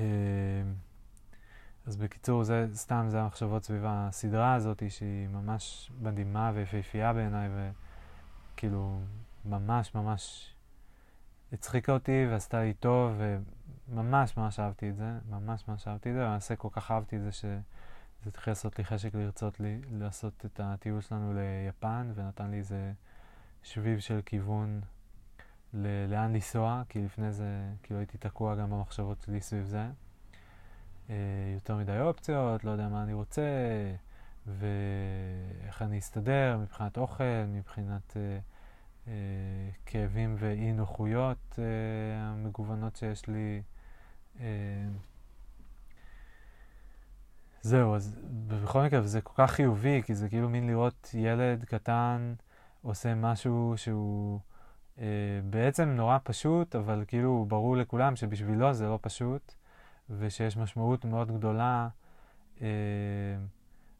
אז בקיצור, זה סתם, זה המחשבות סביב הסדרה הזאת, שהיא ממש מדהימה ויפהפייה בעיניי, וכאילו, ממש ממש הצחיקה אותי ועשתה לי טוב, וממש ממש אהבתי את זה, ממש ממש אהבתי את זה, ולמעשה כל כך אהבתי את זה שזה התחיל לעשות לי חשק לרצות לי, לעשות את הטיול שלנו ליפן, ונתן לי איזה שביב של כיוון ל- לאן לנסוע, כי לפני זה כאילו הייתי תקוע גם במחשבות שלי סביב זה. אה, יותר מדי אופציות, לא יודע מה אני רוצה, ואיך אני אסתדר מבחינת אוכל, מבחינת אה, אה, כאבים ואי נוחויות אה, המגוונות שיש לי. אה, זהו, אז בכל מקרה, זה כל כך חיובי, כי זה כאילו מין לראות ילד קטן עושה משהו שהוא... אה, בעצם נורא פשוט, אבל כאילו ברור לכולם שבשבילו זה לא פשוט, ושיש משמעות מאוד גדולה אה,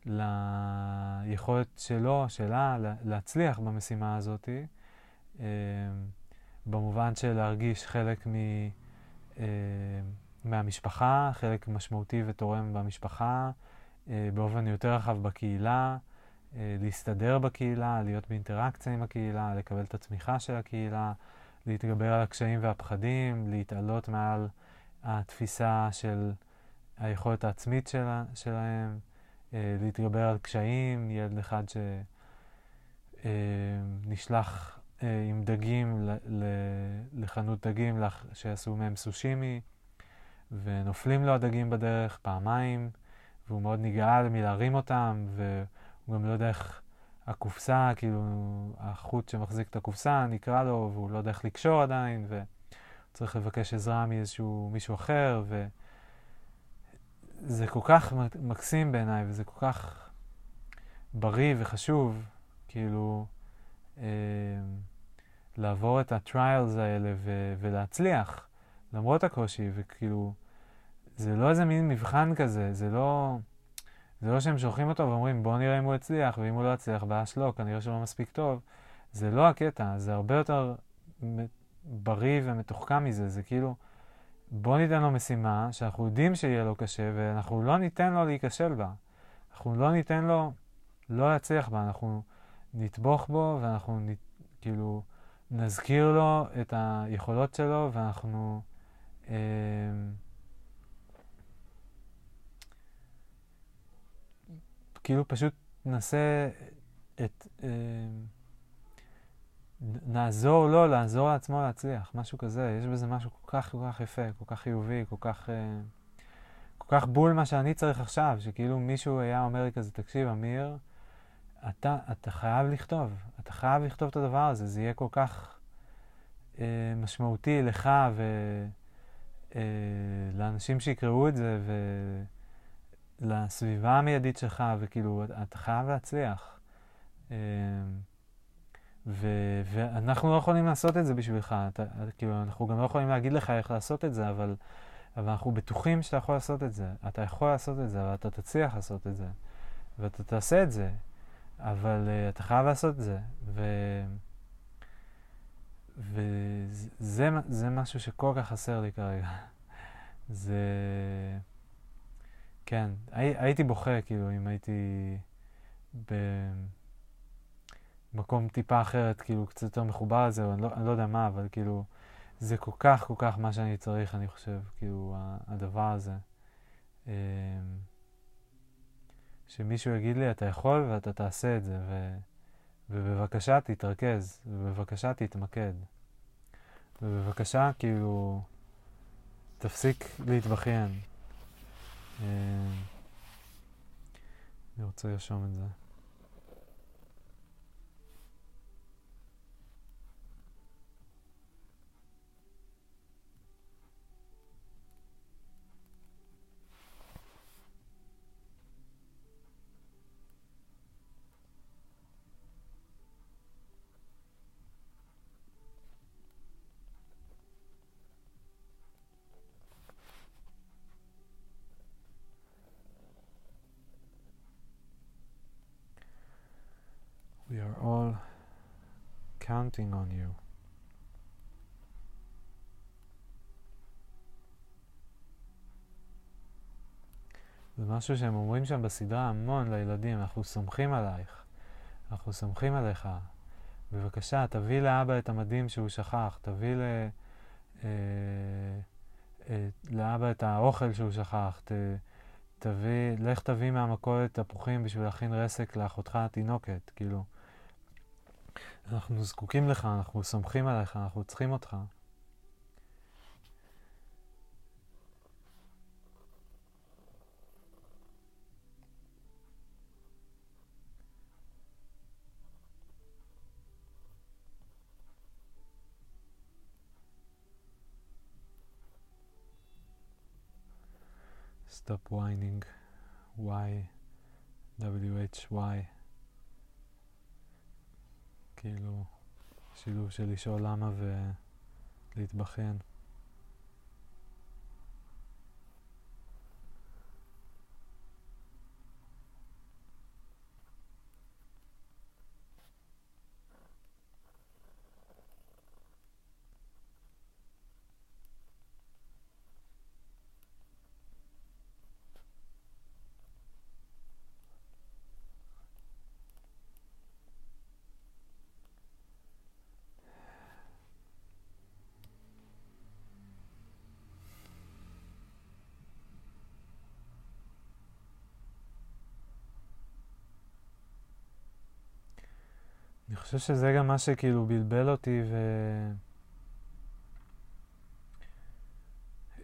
ליכולת שלו, שלה, להצליח במשימה הזאת, אה, במובן של להרגיש חלק מ, אה, מהמשפחה, חלק משמעותי ותורם במשפחה, אה, באופן יותר רחב בקהילה. אה, להסתדר בקהילה, להיות באינטראקציה עם הקהילה, לקבל את התמיכה של הקהילה, להתגבר על הקשיים והפחדים, להתעלות מעל התפיסה של היכולת העצמית שלה, שלהם, אה, להתגבר על קשיים, ילד אחד שנשלח אה, עם דגים לחנות דגים שיעשו מהם סושימי, ונופלים לו הדגים בדרך פעמיים, והוא מאוד נגעל מלהרים אותם, ו... הוא גם לא יודע איך הקופסה, כאילו, החוט שמחזיק את הקופסה נקרא לו, והוא לא יודע איך לקשור עדיין, וצריך לבקש עזרה מאיזשהו מישהו אחר, וזה כל כך מקסים בעיניי, וזה כל כך בריא וחשוב, כאילו, אה, לעבור את ה-trials האלה ו- ולהצליח, למרות הקושי, וכאילו, זה לא איזה מין מבחן כזה, זה לא... זה לא שהם שולחים אותו ואומרים בוא נראה אם הוא הצליח, ואם הוא לא הצליח, בעיה שלו, כנראה שהוא לא מספיק טוב. זה לא הקטע, זה הרבה יותר בריא ומתוחכם מזה, זה כאילו, בוא ניתן לו משימה שאנחנו יודעים שיהיה לו קשה, ואנחנו לא ניתן לו להיכשל בה. אנחנו לא ניתן לו לא להצליח בה, אנחנו נטבוך בו ואנחנו נת, כאילו נזכיר לו את היכולות שלו ואנחנו... אה, כאילו פשוט ננסה את... אה, נעזור לו לעזור לעצמו להצליח, משהו כזה. יש בזה משהו כל כך כל כך יפה, כל כך חיובי, כל כך... אה, כל כך בול מה שאני צריך עכשיו, שכאילו מישהו היה אומר לי כזה, תקשיב, אמיר, אתה, אתה חייב לכתוב, אתה חייב לכתוב את הדבר הזה, זה יהיה כל כך אה, משמעותי לך ולאנשים אה, שיקראו את זה, ו... לסביבה המיידית שלך, וכאילו, אתה חייב להצליח. אמ, ו- ואנחנו לא יכולים לעשות את זה בשבילך, אתה, כאילו, אנחנו גם לא יכולים להגיד לך איך לעשות את זה, אבל, אבל אנחנו בטוחים שאתה יכול לעשות את זה. אתה יכול לעשות את זה, אבל אתה תצליח לעשות את זה. ואתה תעשה את זה, אבל uh, אתה חייב לעשות את זה. ו... וזה זה משהו שכל כך חסר לי כרגע. זה... כן, הי, הייתי בוכה, כאילו, אם הייתי במקום טיפה אחרת, כאילו, קצת יותר מחובר לזה, או אני לא, אני לא יודע מה, אבל כאילו, זה כל כך, כל כך מה שאני צריך, אני חושב, כאילו, הדבר הזה. אמ, שמישהו יגיד לי, אתה יכול ואתה תעשה את זה, ו... ובבקשה תתרכז, ובבקשה תתמקד. ובבקשה, כאילו, תפסיק להתבכיין. אמ, אני רוצה לרשום את זה. Counting on you. זה משהו שהם אומרים שם בסדרה המון לילדים, אנחנו סומכים עלייך, אנחנו סומכים עליך. בבקשה, תביא לאבא את המדים שהוא שכח, תביא ל... אה, אה, לאבא את האוכל שהוא שכח, ת, תביא, לך תביא מהמכולת תפוחים בשביל להכין רסק לאחותך התינוקת, כאילו. אנחנו זקוקים לך, אנחנו סומכים עליך, אנחנו צריכים אותך. Stop whining. Why? W-H-Y. כאילו, שילוב של לשאול למה ולהתבכיין. חושב שזה גם מה שכאילו בלבל אותי ו...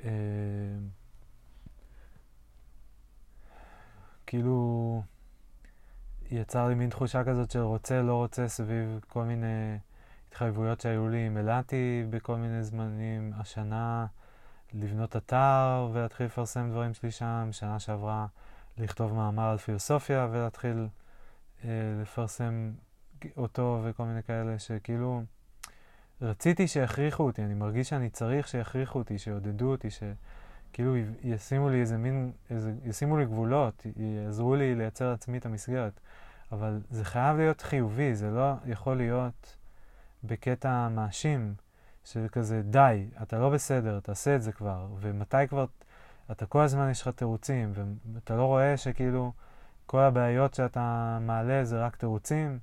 אה, כאילו יצר לי מין תחושה כזאת של רוצה, לא רוצה סביב כל מיני התחייבויות שהיו לי עם אלעתי בכל מיני זמנים. השנה לבנות אתר ולהתחיל לפרסם דברים שלי שם, שנה שעברה לכתוב מאמר על פילוסופיה ולהתחיל אה, לפרסם אותו וכל מיני כאלה, שכאילו רציתי שיכריחו אותי, אני מרגיש שאני צריך שיכריחו אותי, שיעודדו אותי, שכאילו ישימו לי איזה מין, איזה, ישימו לי גבולות, יעזרו לי לייצר לעצמי את המסגרת. אבל זה חייב להיות חיובי, זה לא יכול להיות בקטע מאשים, של כזה, די, אתה לא בסדר, תעשה את זה כבר, ומתי כבר, אתה כל הזמן יש לך תירוצים, ואתה לא רואה שכאילו כל הבעיות שאתה מעלה זה רק תירוצים.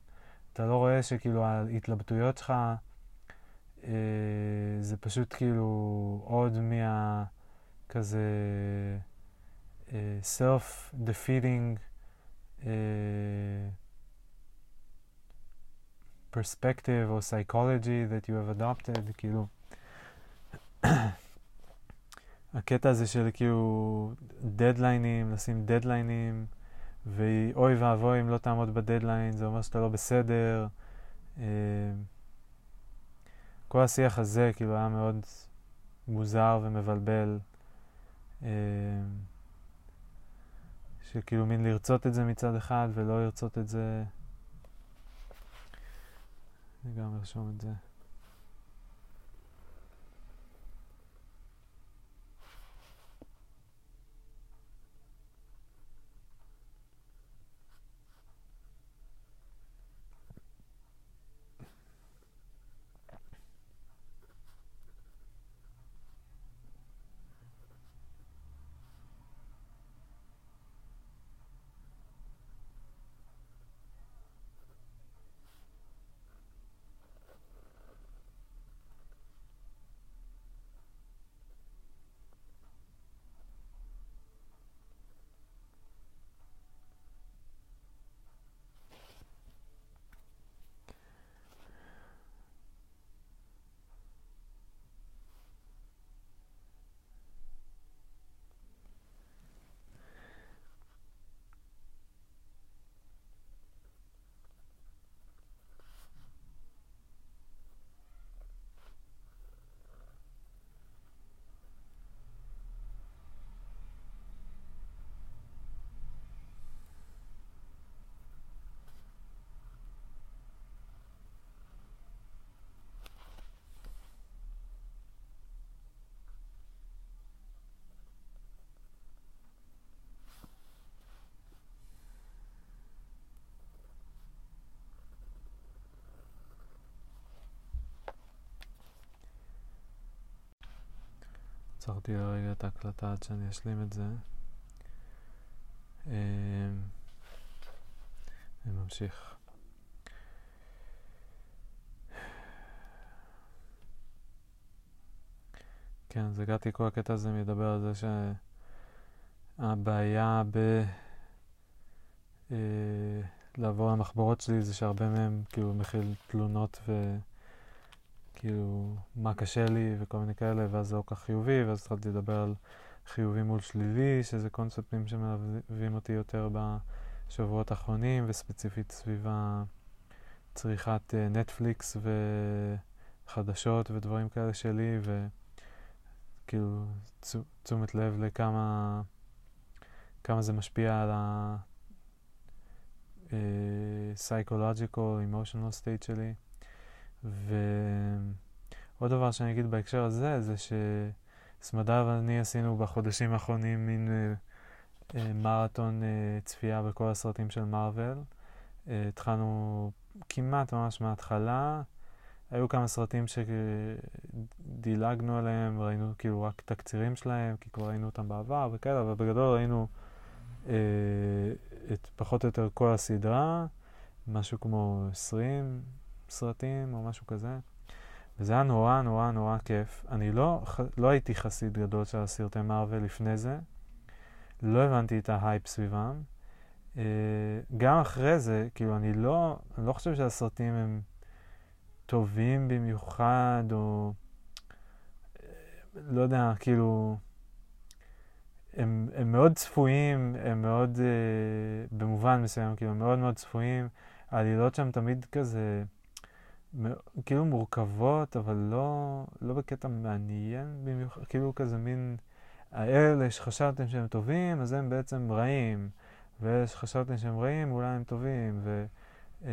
אתה לא רואה שכאילו ההתלבטויות שלך אה, זה פשוט כאילו עוד מה... כזה אה, self-defeating אה, perspective או psychology that you have adopted, כאילו. הקטע הזה של כאילו דדליינים, לשים דדליינים ואוי ואבוי אם לא תעמוד בדדליין, זה אומר שאתה לא בסדר. אה, כל השיח הזה כאילו היה מאוד מוזר ומבלבל. אה, שכאילו מין לרצות את זה מצד אחד ולא לרצות את זה. אני גם ארשום את זה. עצרתי לרגע את ההקלטה עד שאני אשלים את זה. אני ממשיך. כן, אז הגעתי, כל הקטע הזה מדבר על זה שהבעיה ב... אה, לעבור למחברות שלי זה שהרבה מהם כאילו מכיל תלונות וכאילו מה קשה לי וכל מיני כאלה, ואז זה לא כך חיובי, ואז התחלתי לדבר על חיובי מול שלילי, שזה קונספטים שמלווים אותי יותר בשבועות האחרונים, וספציפית סביב צריכת נטפליקס וחדשות ודברים כאלה שלי, וכאילו תשומת לב לכמה כמה זה משפיע על ה... psychological, emotional state שלי. ועוד דבר שאני אגיד בהקשר הזה, זה שסמדה ואני עשינו בחודשים האחרונים מין uh, uh, מרתון uh, צפייה בכל הסרטים של מארוול. Uh, התחלנו כמעט ממש מההתחלה. היו כמה סרטים שדילגנו עליהם, ראינו כאילו רק תקצירים שלהם, כי כבר ראינו אותם בעבר וכאלה, אבל בגדול ראינו אה, את פחות או יותר כל הסדרה, משהו כמו 20 סרטים או משהו כזה. וזה היה נורא נורא נורא כיף. אני לא, לא הייתי חסיד גדול של הסרטי מארוול לפני זה. לא הבנתי את ההייפ סביבם. אה, גם אחרי זה, כאילו, אני לא, אני לא חושב שהסרטים הם טובים במיוחד, או אה, לא יודע, כאילו... הם, הם מאוד צפויים, הם מאוד, uh, במובן מסוים, כאילו, מאוד מאוד צפויים. העלילות שם תמיד כזה, כאילו מורכבות, אבל לא, לא בקטע מעניין במיוחד, כאילו כזה מין, האלה שחשבתם שהם טובים, אז הם בעצם רעים, ואלה שחשבתם שהם רעים, אולי הם טובים, ו... Uh,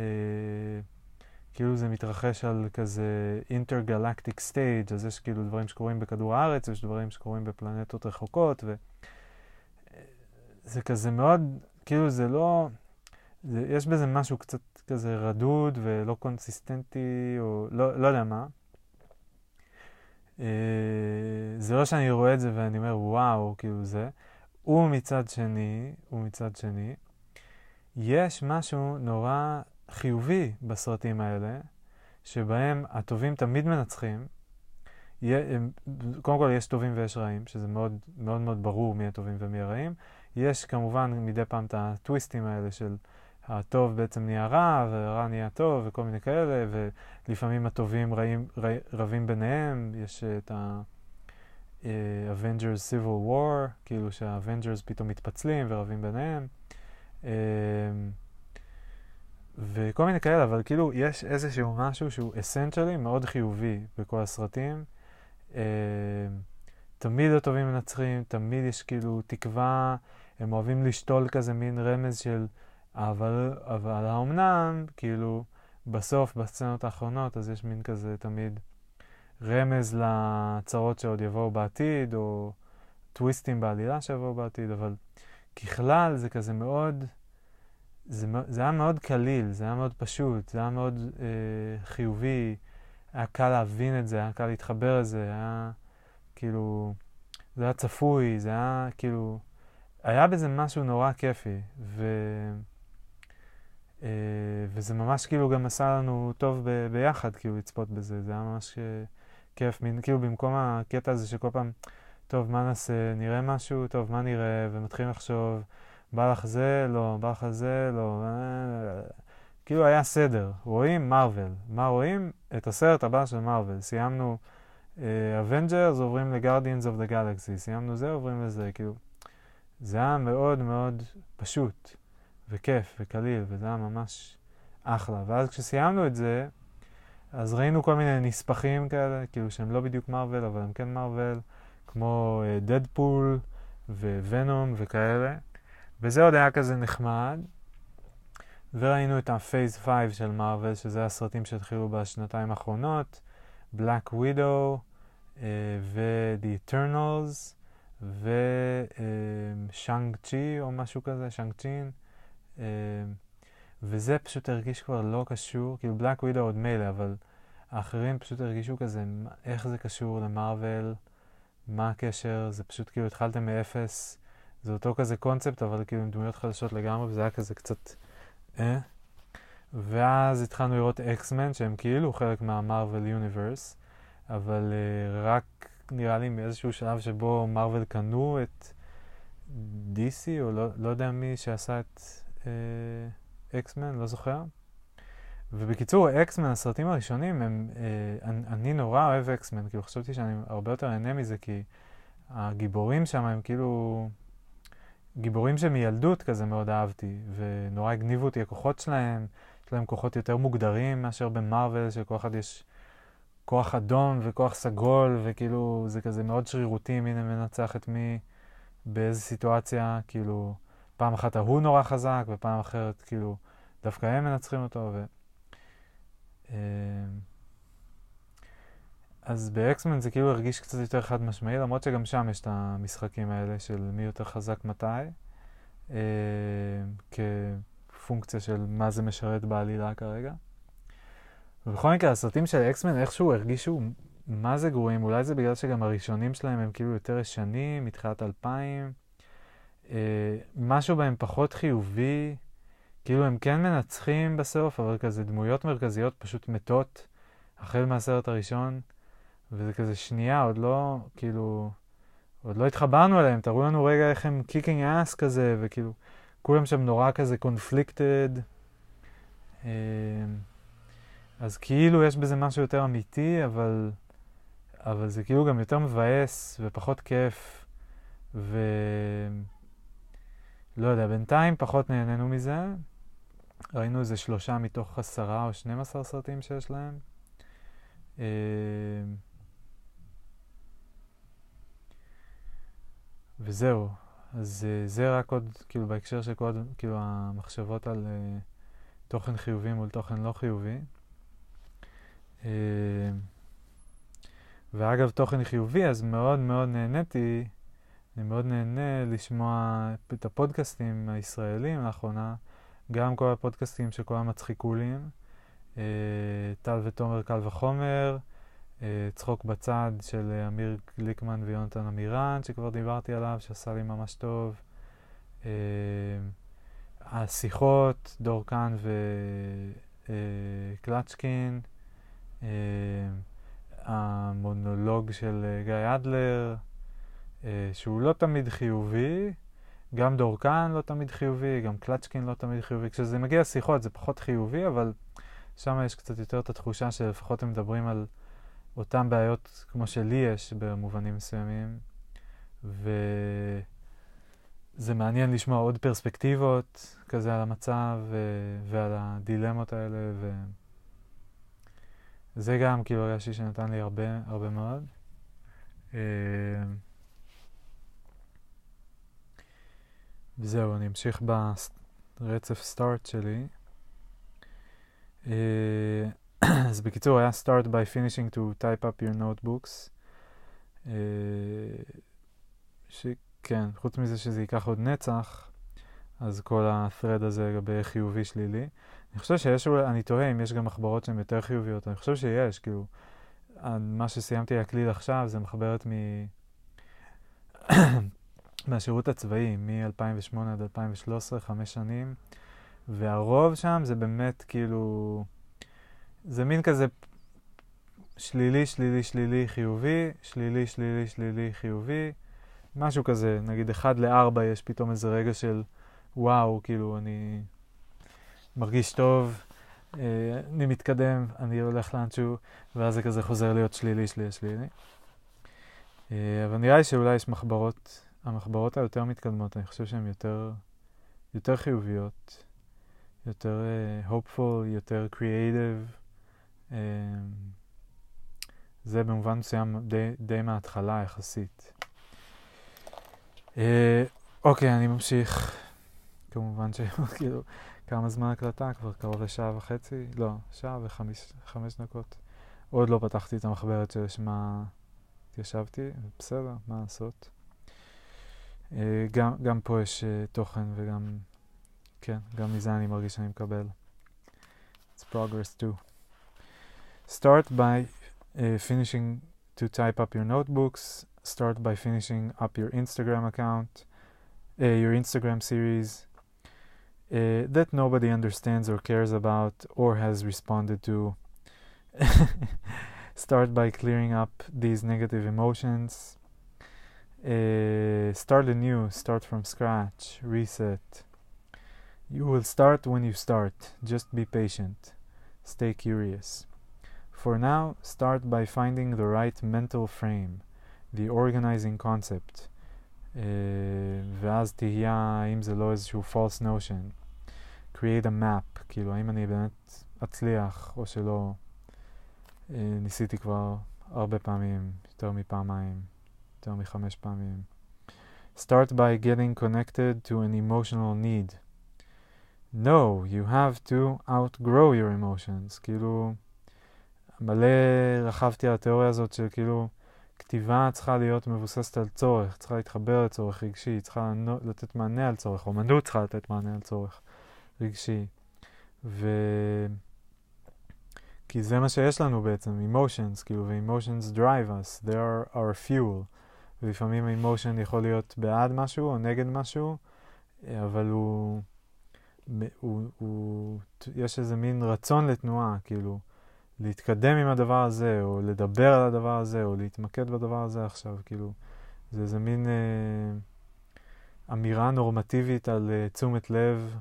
כאילו זה מתרחש על כזה intergalactic stage, אז יש כאילו דברים שקורים בכדור הארץ, יש דברים שקורים בפלנטות רחוקות, וזה כזה מאוד, כאילו זה לא, זה, יש בזה משהו קצת כזה רדוד ולא קונסיסטנטי, או לא, לא יודע מה. אה, זה לא שאני רואה את זה ואני אומר וואו, כאילו זה. ומצד שני, ומצד שני, יש משהו נורא חיובי בסרטים האלה, שבהם הטובים תמיד מנצחים. קודם כל יש טובים ויש רעים, שזה מאוד מאוד, מאוד ברור מי הטובים ומי הרעים. יש כמובן מדי פעם את הטוויסטים האלה של הטוב בעצם נהיה רע, ורע נהיה טוב, וכל מיני כאלה, ולפעמים הטובים רעים, רבים ביניהם. יש את ה... uh, Avengers Civil War, כאילו שה Avengers פתאום מתפצלים ורבים ביניהם. Uh, וכל מיני כאלה, אבל כאילו יש איזשהו משהו שהוא אסנצ'לי מאוד חיובי בכל הסרטים. אה, תמיד הטובים מנצחים, תמיד יש כאילו תקווה, הם אוהבים לשתול כזה מין רמז של אבל, אבל האומנם, כאילו בסוף, בסצנות האחרונות, אז יש מין כזה תמיד רמז לצרות שעוד יבואו בעתיד, או טוויסטים בעלילה שיבואו בעתיד, אבל ככלל זה כזה מאוד... זה, זה היה מאוד קליל, זה היה מאוד פשוט, זה היה מאוד אה, חיובי, היה קל להבין את זה, היה קל להתחבר לזה, היה כאילו, זה היה צפוי, זה היה כאילו, היה בזה משהו נורא כיפי, ו, וזה ממש כאילו גם עשה לנו טוב ב, ביחד, כאילו, לצפות בזה, זה היה ממש אה, כיף, מין, כאילו במקום הקטע הזה שכל פעם, טוב, מה נעשה, נראה משהו, טוב, מה נראה, ומתחילים לחשוב, בא לך זה, לא, בא לך זה, לא. כאילו היה סדר. רואים Marvel. מה רואים? את הסרט הבא של Marvel. סיימנו Avengers, uh, עוברים ל Guardians of the Galaxy. סיימנו זה, עוברים לזה. כאילו, זה היה מאוד מאוד פשוט, וכיף, וקליל, וזה היה ממש אחלה. ואז כשסיימנו את זה, אז ראינו כל מיני נספחים כאלה, כאילו שהם לא בדיוק Marvel, אבל הם כן Marvel, כמו Deadpool uh, ו Venom וכאלה. וזה עוד היה כזה נחמד. וראינו את ה phase 5 של Marvel, שזה הסרטים שהתחילו בשנתיים האחרונות, Black Widow uh, ו-The Eternals ו Shang uh, Chi או משהו כזה, Shang-Chi. Uh, וזה פשוט הרגיש כבר לא קשור, כאילו Black Widow עוד מילא, אבל האחרים פשוט הרגישו כזה, איך זה קשור למארוול, מה הקשר, זה פשוט כאילו התחלתם מאפס, זה אותו כזה קונספט, אבל כאילו עם דמויות חדשות לגמרי, וזה היה כזה קצת אה. ואז התחלנו לראות אקסמן, שהם כאילו חלק מהמרוויל יוניברס, אבל uh, רק נראה לי מאיזשהו שלב שבו מרוויל קנו את DC, או לא, לא יודע מי שעשה את אקסמן, uh, לא זוכר. ובקיצור, אקסמן, הסרטים הראשונים, הם, uh, אני, אני נורא אוהב אקסמן, כאילו חשבתי שאני הרבה יותר נהנה מזה, כי הגיבורים שם הם כאילו גיבורים שמילדות כזה מאוד אהבתי, ונורא הגניבו אותי הכוחות שלהם, יש להם כוחות יותר מוגדרים מאשר במרוויל, שלכל אחד יש כוח אדום וכוח סגול, וכאילו זה כזה מאוד שרירותי, מי מנצח את מי, באיזה סיטואציה, כאילו, פעם אחת ההוא נורא חזק, ופעם אחרת, כאילו, דווקא הם מנצחים אותו, ו... אמ, אז באקסמן זה כאילו הרגיש קצת יותר חד משמעי, למרות שגם שם יש את המשחקים האלה של מי יותר חזק מתי, אה, כפונקציה של מה זה משרת בעלילה כרגע. ובכל מקרה, הסרטים של אקסמן איכשהו הרגישו מה זה גרועים, אולי זה בגלל שגם הראשונים שלהם הם כאילו יותר ישנים, מתחילת 2000. אה, משהו בהם פחות חיובי, כאילו הם כן מנצחים בסוף, אבל כזה דמויות מרכזיות פשוט מתות החל מהסרט הראשון. וזה כזה שנייה, עוד לא, כאילו, עוד לא התחברנו אליהם, תראו לנו רגע איך הם קיקינג אס כזה, וכאילו, כולם שם נורא כזה קונפליקטד. אמ, אז כאילו יש בזה משהו יותר אמיתי, אבל, אבל זה כאילו גם יותר מבאס ופחות כיף, ו... לא יודע, בינתיים פחות נהנינו מזה. ראינו איזה שלושה מתוך עשרה או 12 סרטים שיש להם. אמ, וזהו. אז uh, זה רק עוד, כאילו, בהקשר של כל, כאילו, המחשבות על uh, תוכן חיובי מול תוכן לא חיובי. ואגב, תוכן חיובי, אז מאוד מאוד נהניתי, אני מאוד נהנה לשמוע את הפודקאסטים הישראלים לאחרונה, גם כל הפודקאסטים שכולם מצחיקולים, uh, טל ותומר קל וחומר, אה, צחוק בצד של אה, אמיר גליקמן ויונתן אמירן, שכבר דיברתי עליו, שעשה לי ממש טוב. אה, השיחות, דור כאן וקלצ'קין. המונולוג של גיא אדלר, שהוא לא תמיד חיובי, גם דורקן לא תמיד חיובי, גם קלצ'קין לא תמיד חיובי. כשזה מגיע לשיחות זה פחות חיובי, אבל שם יש קצת יותר את התחושה שלפחות הם מדברים על אותן בעיות כמו שלי יש במובנים מסוימים, וזה מעניין לשמוע עוד פרספקטיבות כזה על המצב ו... ועל הדילמות האלה, וזה גם כאילו הרגשתי שנתן לי הרבה, הרבה מאוד. וזהו, אני אמשיך ברצף סטארט שלי. אה, אז בקיצור, היה start by finishing to type up your notebooks. Uh, שכן, חוץ מזה שזה ייקח עוד נצח, אז כל ה-thread הזה לגבי חיובי שלילי. אני חושב שיש, אני תוהה אם יש גם מחברות שהן יותר חיוביות, אני חושב שיש, כאילו, מה שסיימתי להקליל עכשיו זה מחברת מ... מהשירות הצבאי, מ-2008 עד 2013, חמש שנים, והרוב שם זה באמת כאילו... זה מין כזה שלילי, שלילי, שלילי, חיובי, שלילי, שלילי, שלילי, חיובי, משהו כזה, נגיד 1 ל-4 יש פתאום איזה רגע של וואו, כאילו אני מרגיש טוב, אה, אני מתקדם, אני הולך לאנשהו, ואז זה כזה חוזר להיות שלילי, שלילי, שלילי. אה, אבל נראה לי שאולי יש מחברות, המחברות היותר מתקדמות, אני חושב שהן יותר, יותר חיוביות, יותר uh, hopeful, יותר creative. אמ, זה במובן מסוים די, די מההתחלה יחסית. אה, אוקיי, אני ממשיך. כמובן שכאילו, כמה זמן הקלטה? כבר קרוב לשעה וחצי? לא, שעה וחמש דקות. עוד לא פתחתי את המחברת שלשמה התיישבתי, בסדר, מה לעשות. אה, גם, גם פה יש uh, תוכן וגם, כן, גם מזה אני מרגיש שאני מקבל. It's progress too. Start by uh, finishing to type up your notebooks. start by finishing up your Instagram account, uh, your Instagram series uh, that nobody understands or cares about or has responded to. start by clearing up these negative emotions. Uh, start anew, start from scratch, reset. You will start when you start. Just be patient. Stay curious. For now, start by finding the right mental frame, the organizing concept. Uh, ואז תהייה האם זה לא איזשהו false notion. create a map, כאילו האם אני באמת אצליח או שלא. Uh, ניסיתי כבר הרבה פעמים, יותר מפעמיים, יותר מחמש פעמים. Start by getting connected to an emotional need. No, you have to outgrow your emotions. כאילו, מלא רכבתי על התיאוריה הזאת של כאילו, כתיבה צריכה להיות מבוססת על צורך, צריכה להתחבר לצורך רגשי, צריכה לתת מענה על צורך, אומנות צריכה לתת מענה על צורך רגשי. ו... כי זה מה שיש לנו בעצם, emotions, כאילו, ו-emotions drive us, they are our fuel. ולפעמים emotion יכול להיות בעד משהו או נגד משהו, אבל הוא... הוא, הוא, יש איזה מין רצון לתנועה, כאילו, להתקדם עם הדבר הזה, או לדבר על הדבר הזה, או להתמקד בדבר הזה עכשיו, כאילו, זה איזה מין אה, אמירה נורמטיבית על אה, תשומת לב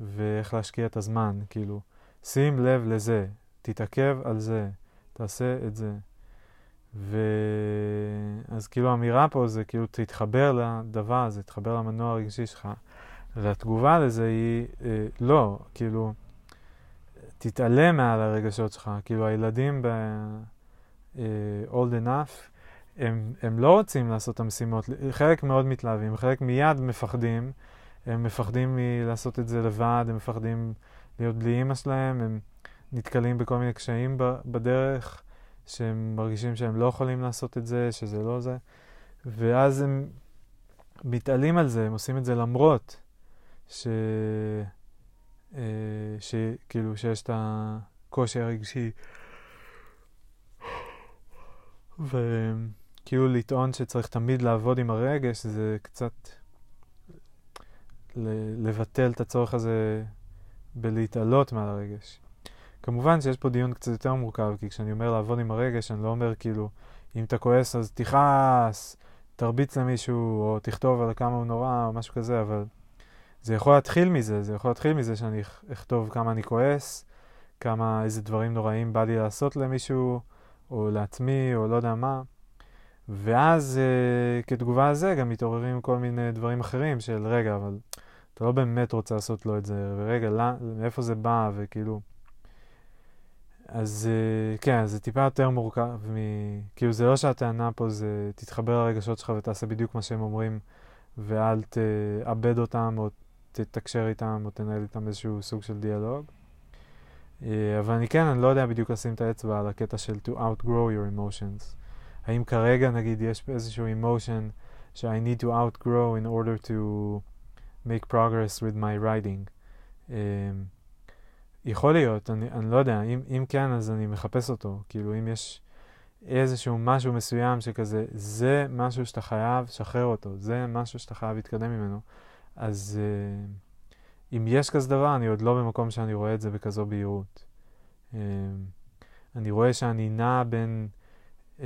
ואיך להשקיע את הזמן, כאילו, שים לב לזה, תתעכב על זה, תעשה את זה. ואז כאילו האמירה פה זה כאילו תתחבר לדבר הזה, תתחבר למנוע הרגשי שלך. והתגובה לזה היא, אה, לא, כאילו, תתעלם מעל הרגשות שלך. כאילו, הילדים ב... uh, old enough, הם, הם לא רוצים לעשות את המשימות. חלק מאוד מתלהבים, חלק מיד מפחדים. הם מפחדים מלעשות את זה לבד, הם מפחדים להיות בלי אימא שלהם, הם נתקלים בכל מיני קשיים בדרך, שהם מרגישים שהם לא יכולים לעשות את זה, שזה לא זה. ואז הם מתעלים על זה, הם עושים את זה למרות. ש... אה, שכאילו שיש את הקושי הרגשי וכאילו לטעון שצריך תמיד לעבוד עם הרגש זה קצת לבטל את הצורך הזה בלהתעלות מעל הרגש. כמובן שיש פה דיון קצת יותר מורכב, כי כשאני אומר לעבוד עם הרגש, אני לא אומר כאילו, אם אתה כועס אז תכעס, תרביץ למישהו, או תכתוב על כמה הוא נורא, או משהו כזה, אבל זה יכול להתחיל מזה, זה יכול להתחיל מזה שאני אכתוב כמה אני כועס, כמה, איזה דברים נוראים בא לי לעשות למישהו, או לעצמי, או לא יודע מה. ואז אה, כתגובה לזה גם מתעוררים כל מיני דברים אחרים של רגע, אבל אתה לא באמת רוצה לעשות לו את זה, ורגע, לא, מאיפה זה בא, וכאילו... אז אה, כן, זה טיפה יותר מורכב, מ... כאילו זה לא שהטענה פה זה תתחבר לרגשות שלך ותעשה בדיוק מה שהם אומרים, ואל תאבד אותם או תתקשר איתם או תנהל איתם איזשהו סוג של דיאלוג. אה, אבל אני כן, אני לא יודע בדיוק לשים את האצבע על הקטע של to outgrow your emotions. האם כרגע נגיד יש איזשהו emotion ש- I need to outgrow in order to make progress with my writing. Um, יכול להיות, אני, אני לא יודע, אם, אם כן אז אני מחפש אותו, כאילו אם יש איזשהו משהו מסוים שכזה, זה משהו שאתה חייב, שחרר אותו, זה משהו שאתה חייב להתקדם ממנו. אז uh, אם יש כזה דבר, אני עוד לא במקום שאני רואה את זה בכזו בהירות. Uh, אני רואה שאני נע בין uh,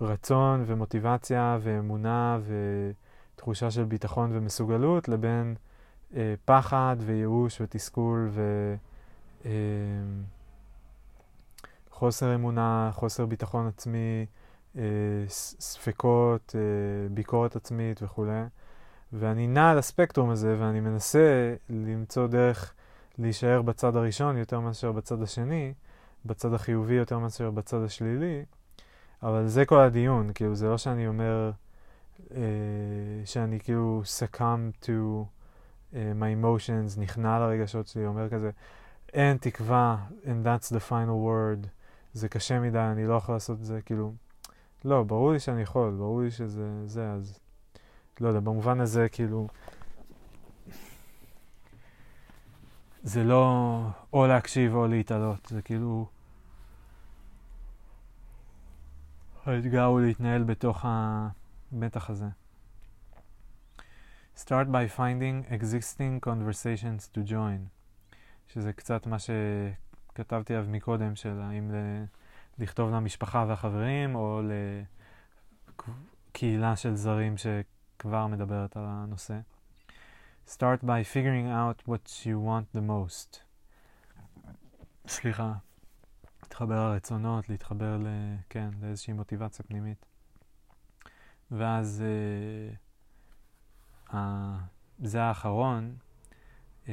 רצון ומוטיבציה ואמונה ותחושה של ביטחון ומסוגלות לבין uh, פחד וייאוש ותסכול וחוסר אמונה, חוסר ביטחון עצמי, uh, ספקות, uh, ביקורת עצמית וכולי. ואני נע על הספקטרום הזה ואני מנסה למצוא דרך להישאר בצד הראשון יותר מאשר בצד השני, בצד החיובי יותר מאשר בצד השלילי, אבל זה כל הדיון, כאילו זה לא שאני אומר uh, שאני כאילו succumb to my emotions, נכנע לרגשות שלי, אומר כזה, אין תקווה, and that's the final word, זה קשה מדי, אני לא יכול לעשות את זה, כאילו, לא, ברור לי שאני יכול, ברור לי שזה זה, אז... לא יודע, במובן הזה, כאילו, זה לא או להקשיב או להתעלות, זה כאילו... האתגר הוא להתנהל בתוך המתח הזה. Start by finding existing conversations to join, שזה קצת מה שכתבתי עליו מקודם, של האם לכתוב למשפחה והחברים, או לקהילה של זרים שכבר מדברת על הנושא. Start by figuring out what you want the most. סליחה, להתחבר לרצונות, להתחבר ל... כן, לאיזושהי מוטיבציה פנימית. ואז uh, זה האחרון, uh,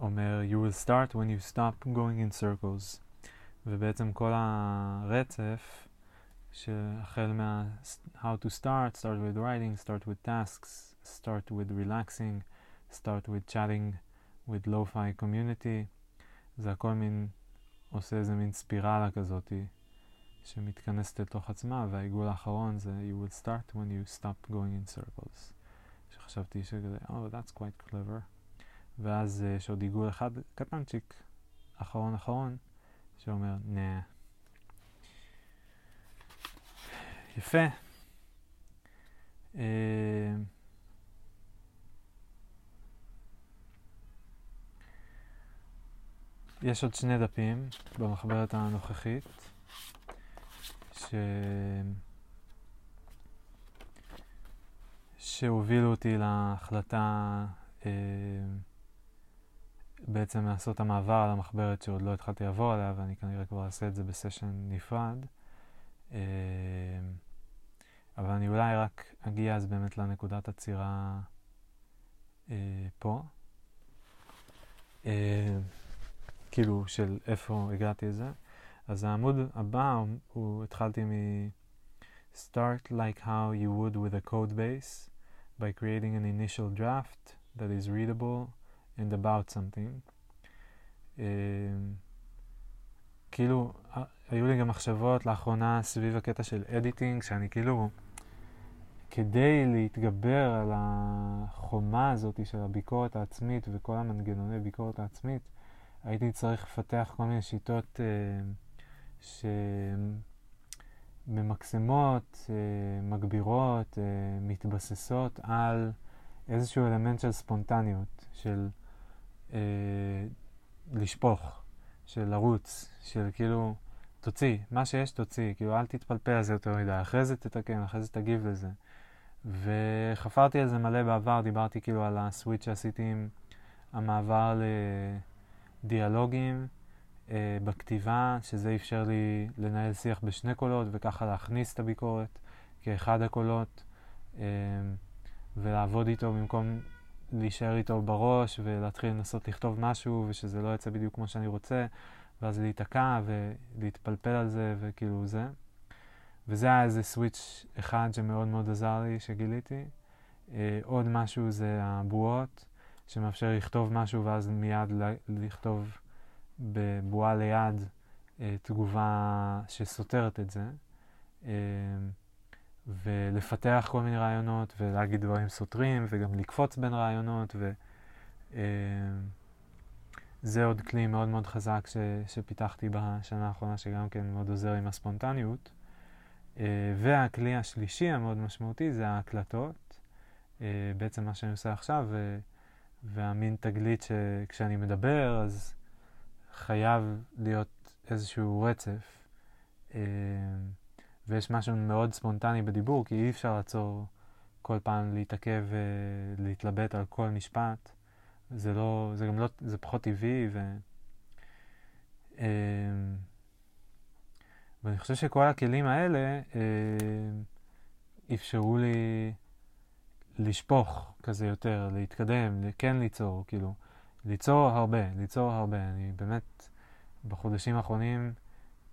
אומר you will start when you stop going in circles. ובעצם כל הרצף, שהחל מה how to start, start with writing, start with tasks, start with relaxing, start with chatting with lo-fi community, זה הכל מין, עושה איזה מין ספירלה כזאתי שמתכנסת לתוך עצמה, והעיגול האחרון זה you will start when you stop going in circles. שחשבתי שכזה, oh, that's quite clever. ואז יש עוד עיגול אחד קטנצ'יק, אחרון אחרון, שאומר, נה. יפה. אה, יש עוד שני דפים במחברת הנוכחית, ש... שהובילו אותי להחלטה אה, בעצם לעשות את המעבר על המחברת שעוד לא התחלתי לעבור עליה, ואני כנראה כבר אעשה את זה בסשן נפרד. אה, אבל אני אולי רק אגיע אז באמת לנקודת עצירה אה, פה. אה, כאילו של איפה הגעתי לזה. אז העמוד הבא הוא, התחלתי מ... Start like how you would with a code base by creating an initial draft that is readable and about something. Uh, כאילו, היו לי גם מחשבות לאחרונה סביב הקטע של אדיטינג, שאני כאילו, כדי להתגבר על החומה הזאת של הביקורת העצמית וכל המנגנוני ביקורת העצמית, הייתי צריך לפתח כל מיני שיטות uh, שממקסמות, uh, מגבירות, uh, מתבססות על איזשהו אלמנט של ספונטניות, של uh, לשפוך, של לרוץ, של כאילו, תוציא, מה שיש תוציא, כאילו אל תתפלפל על זה יותר מדי, אחרי זה תתקן, אחרי זה תגיב לזה. וחפרתי על זה מלא בעבר, דיברתי כאילו על הסוויץ' שעשיתי עם המעבר ל... אה, בכתיבה, שזה אפשר לי לנהל שיח בשני קולות וככה להכניס את הביקורת כאחד הקולות אה, ולעבוד איתו במקום להישאר איתו בראש ולהתחיל לנסות לכתוב משהו ושזה לא יצא בדיוק כמו שאני רוצה ואז להיתקע ולהתפלפל על זה וכאילו זה. וזה היה איזה סוויץ' אחד שמאוד מאוד עזר לי, שגיליתי. אה, עוד משהו זה הבועות. שמאפשר לכתוב משהו ואז מיד לכתוב בבועה ליד אה, תגובה שסותרת את זה, אה, ולפתח כל מיני רעיונות ולהגיד דברים סותרים וגם לקפוץ בין רעיונות וזה אה, עוד כלי מאוד מאוד חזק ש, שפיתחתי בשנה האחרונה שגם כן מאוד עוזר עם הספונטניות. והכלי השלישי המאוד משמעותי זה ההקלטות. בעצם מה שאני עושה עכשיו, והמין תגלית שכשאני מדבר אז חייב להיות איזשהו רצף. אה, ויש משהו מאוד ספונטני בדיבור, כי אי אפשר לעצור כל פעם להתעכב ולהתלבט על כל משפט. זה לא, זה גם לא, זה פחות טבעי ו... אה, ואני חושב שכל הכלים האלה אה, אפשרו לי לשפוך כזה יותר, להתקדם, כן ליצור, כאילו, ליצור הרבה, ליצור הרבה. אני באמת, בחודשים האחרונים,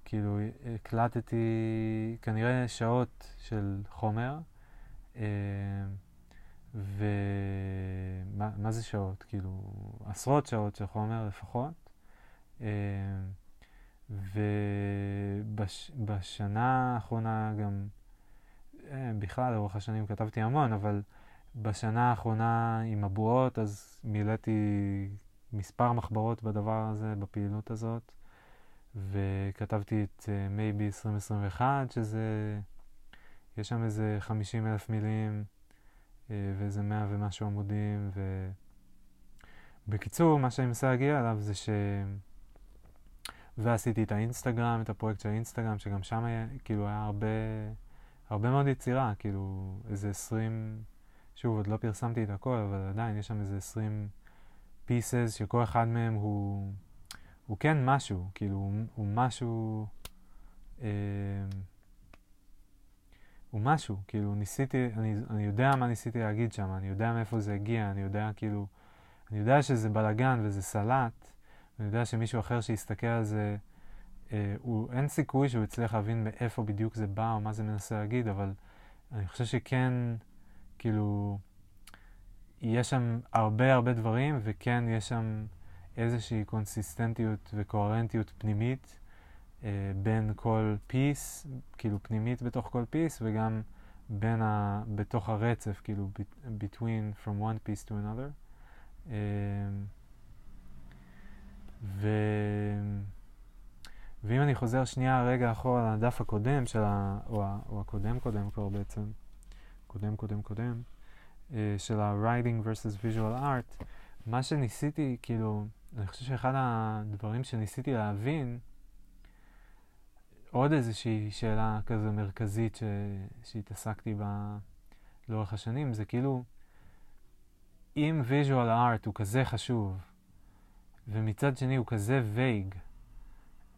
כאילו, הקלטתי כנראה שעות של חומר, אה, ומה זה שעות? כאילו, עשרות שעות של חומר לפחות. אה, ובשנה האחרונה גם, אה, בכלל, לאורך השנים כתבתי המון, אבל בשנה האחרונה עם הבועות, אז מילאתי מספר מחברות בדבר הזה, בפעילות הזאת, וכתבתי את uh, maybe 2021, שזה, יש שם איזה 50 אלף מילים uh, ואיזה 100 ומשהו עמודים, ובקיצור, מה שאני מנסה להגיע אליו זה ש... ועשיתי את האינסטגרם, את הפרויקט של האינסטגרם, שגם שם היה, כאילו היה הרבה, הרבה מאוד יצירה, כאילו איזה 20, שוב, עוד לא פרסמתי את הכל, אבל עדיין יש שם איזה 20 pieces שכל אחד מהם הוא... הוא כן משהו, כאילו, הוא, הוא משהו, אה, הוא משהו, כאילו, ניסיתי, אני, אני יודע מה ניסיתי להגיד שם, אני יודע מאיפה זה הגיע, אני יודע, כאילו, אני יודע שזה בלאגן וזה סלט, אני יודע שמישהו אחר שיסתכל על זה, אה, הוא, אין סיכוי שהוא יצליח להבין מאיפה בדיוק זה בא או מה זה מנסה להגיד, אבל אני חושב שכן, כאילו, יש שם הרבה הרבה דברים, וכן יש שם... איזושהי קונסיסטנטיות וקוהרנטיות פנימית אה, בין כל פיס, כאילו פנימית בתוך כל פיס, וגם בין ה... בתוך הרצף, כאילו between from one piece to another. אה, ו... ואם אני חוזר שנייה רגע אחורה לדף הקודם של ה... או, הקודם קודם כבר בעצם, קודם קודם קודם, אה, של ה-writing versus visual art, מה שניסיתי, כאילו, אני חושב שאחד הדברים שניסיתי להבין, עוד איזושהי שאלה כזו מרכזית ש... שהתעסקתי בה לאורך השנים, זה כאילו, אם visual art הוא כזה חשוב, ומצד שני הוא כזה וייג,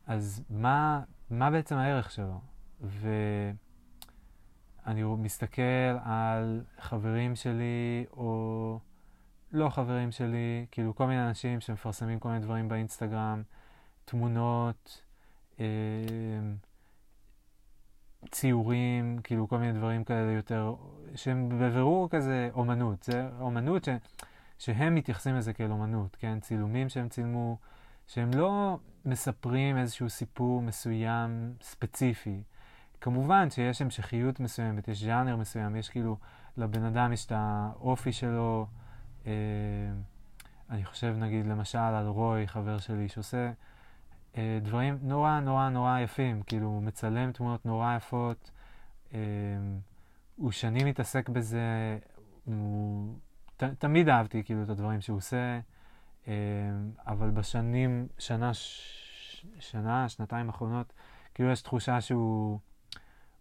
אז מה, מה בעצם הערך שלו? ואני מסתכל על חברים שלי, או לא חברים שלי, כאילו כל מיני אנשים שמפרסמים כל מיני דברים באינסטגרם, תמונות, אה, ציורים, כאילו כל מיני דברים כאלה יותר, שהם בבירור כזה אומנות. זה אומנות ש, שהם מתייחסים לזה כאל אומנות, כן? צילומים שהם צילמו, שהם לא מספרים איזשהו סיפור מסוים ספציפי. כמובן שיש המשכיות מסוימת, יש ז'אנר מסוים, יש כאילו, לבן אדם יש את האופי שלו, אה, אני חושב נגיד למשל על רוי, חבר שלי, שעושה אה, דברים נורא נורא נורא יפים, כאילו הוא מצלם תמונות נורא יפות, אה, הוא שנים מתעסק בזה, הוא... ת, תמיד אהבתי כאילו את הדברים שהוא עושה, אבל בשנים, שנה, ש, שנה, שנתיים האחרונות, כאילו יש תחושה שהוא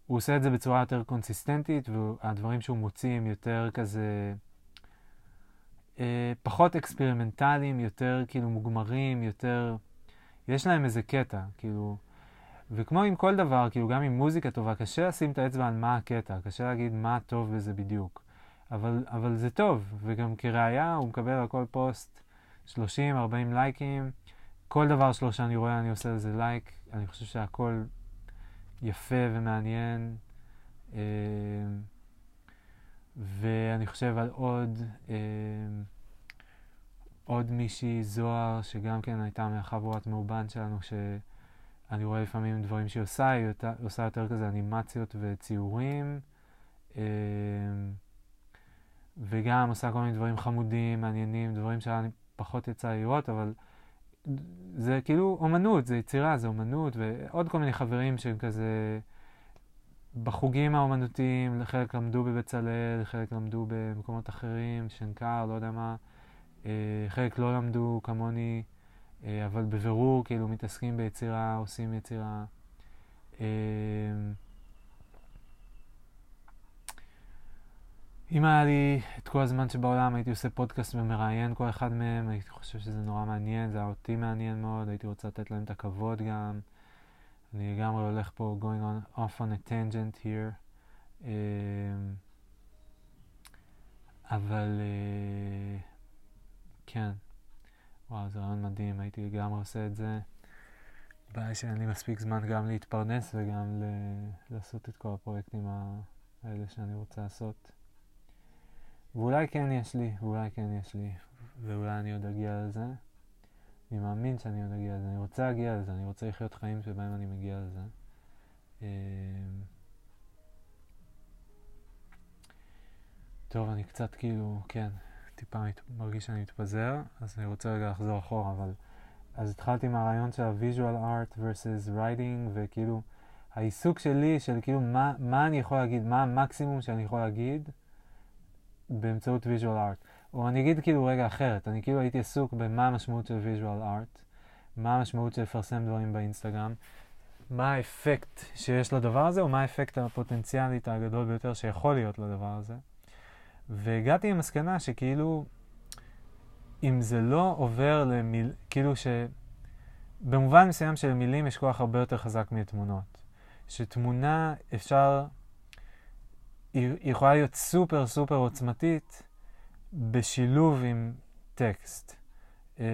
הוא עושה את זה בצורה יותר קונסיסטנטית, והדברים שהוא מוציא הם יותר כזה... אה, פחות אקספרימנטליים, יותר כאילו מוגמרים, יותר... יש להם איזה קטע, כאילו... וכמו עם כל דבר, כאילו גם עם מוזיקה טובה, קשה לשים את האצבע על מה הקטע, קשה להגיד מה טוב בזה בדיוק. אבל, אבל זה טוב, וגם כראיה הוא מקבל על כל פוסט 30-40 לייקים. כל דבר שלו שאני רואה אני עושה לזה לייק, אני חושב שהכל יפה ומעניין. אה, ואני חושב על עוד, אה, עוד מישהי, זוהר, שגם כן הייתה מהחבורת מאובן שלנו, שאני רואה לפעמים דברים שהיא עושה, היא עושה יותר כזה אנימציות וציורים, אה, וגם עושה כל מיני דברים חמודים, מעניינים, דברים שאני פחות יצא לראות, אבל זה כאילו אומנות, זה יצירה, זה אומנות, ועוד כל מיני חברים שהם כזה... בחוגים האומנותיים, חלק למדו בבצלאל, חלק למדו במקומות אחרים, שנקר, לא יודע מה, אה, חלק לא למדו כמוני, אה, אבל בבירור כאילו מתעסקים ביצירה, עושים יצירה. אם היה לי את כל הזמן שבעולם, הייתי עושה פודקאסט ומראיין כל אחד מהם, הייתי חושב שזה נורא מעניין, זה היה אותי מעניין מאוד, הייתי רוצה לתת להם את הכבוד גם. אני לגמרי הולך פה going on, off on a tangent here. Um, אבל uh, כן, וואו, זה רעיון מדהים, הייתי לגמרי עושה את זה. בעיה שאין לי מספיק זמן גם להתפרנס וגם ל- לעשות את כל הפרויקטים האלה שאני רוצה לעשות. ואולי כן יש לי, ואולי כן יש לי, ואולי אני עוד אגיע לזה. אני מאמין שאני עוד אגיע לזה, אני רוצה להגיע לזה, אני רוצה לחיות חיים שבהם אני מגיע לזה. אמ, טוב, אני קצת כאילו, כן, טיפה מרגיש שאני מתפזר, אז אני רוצה רגע לחזור אחורה, אבל אז התחלתי מהרעיון של ה-visual art versus writing, וכאילו, העיסוק שלי של כאילו מה, מה אני יכול להגיד, מה המקסימום שאני יכול להגיד באמצעות visual art. או אני אגיד כאילו רגע אחרת, אני כאילו הייתי עסוק במה המשמעות של visual art, מה המשמעות של לפרסם דברים באינסטגרם, מה האפקט שיש לדבר הזה, או מה האפקט הפוטנציאלית הגדול ביותר שיכול להיות לדבר הזה. והגעתי למסקנה שכאילו, אם זה לא עובר למיל... כאילו ש... במובן מסוים של מילים יש כוח הרבה יותר חזק מתמונות. שתמונה אפשר, היא יכולה להיות סופר סופר עוצמתית בשילוב עם טקסט, אמ,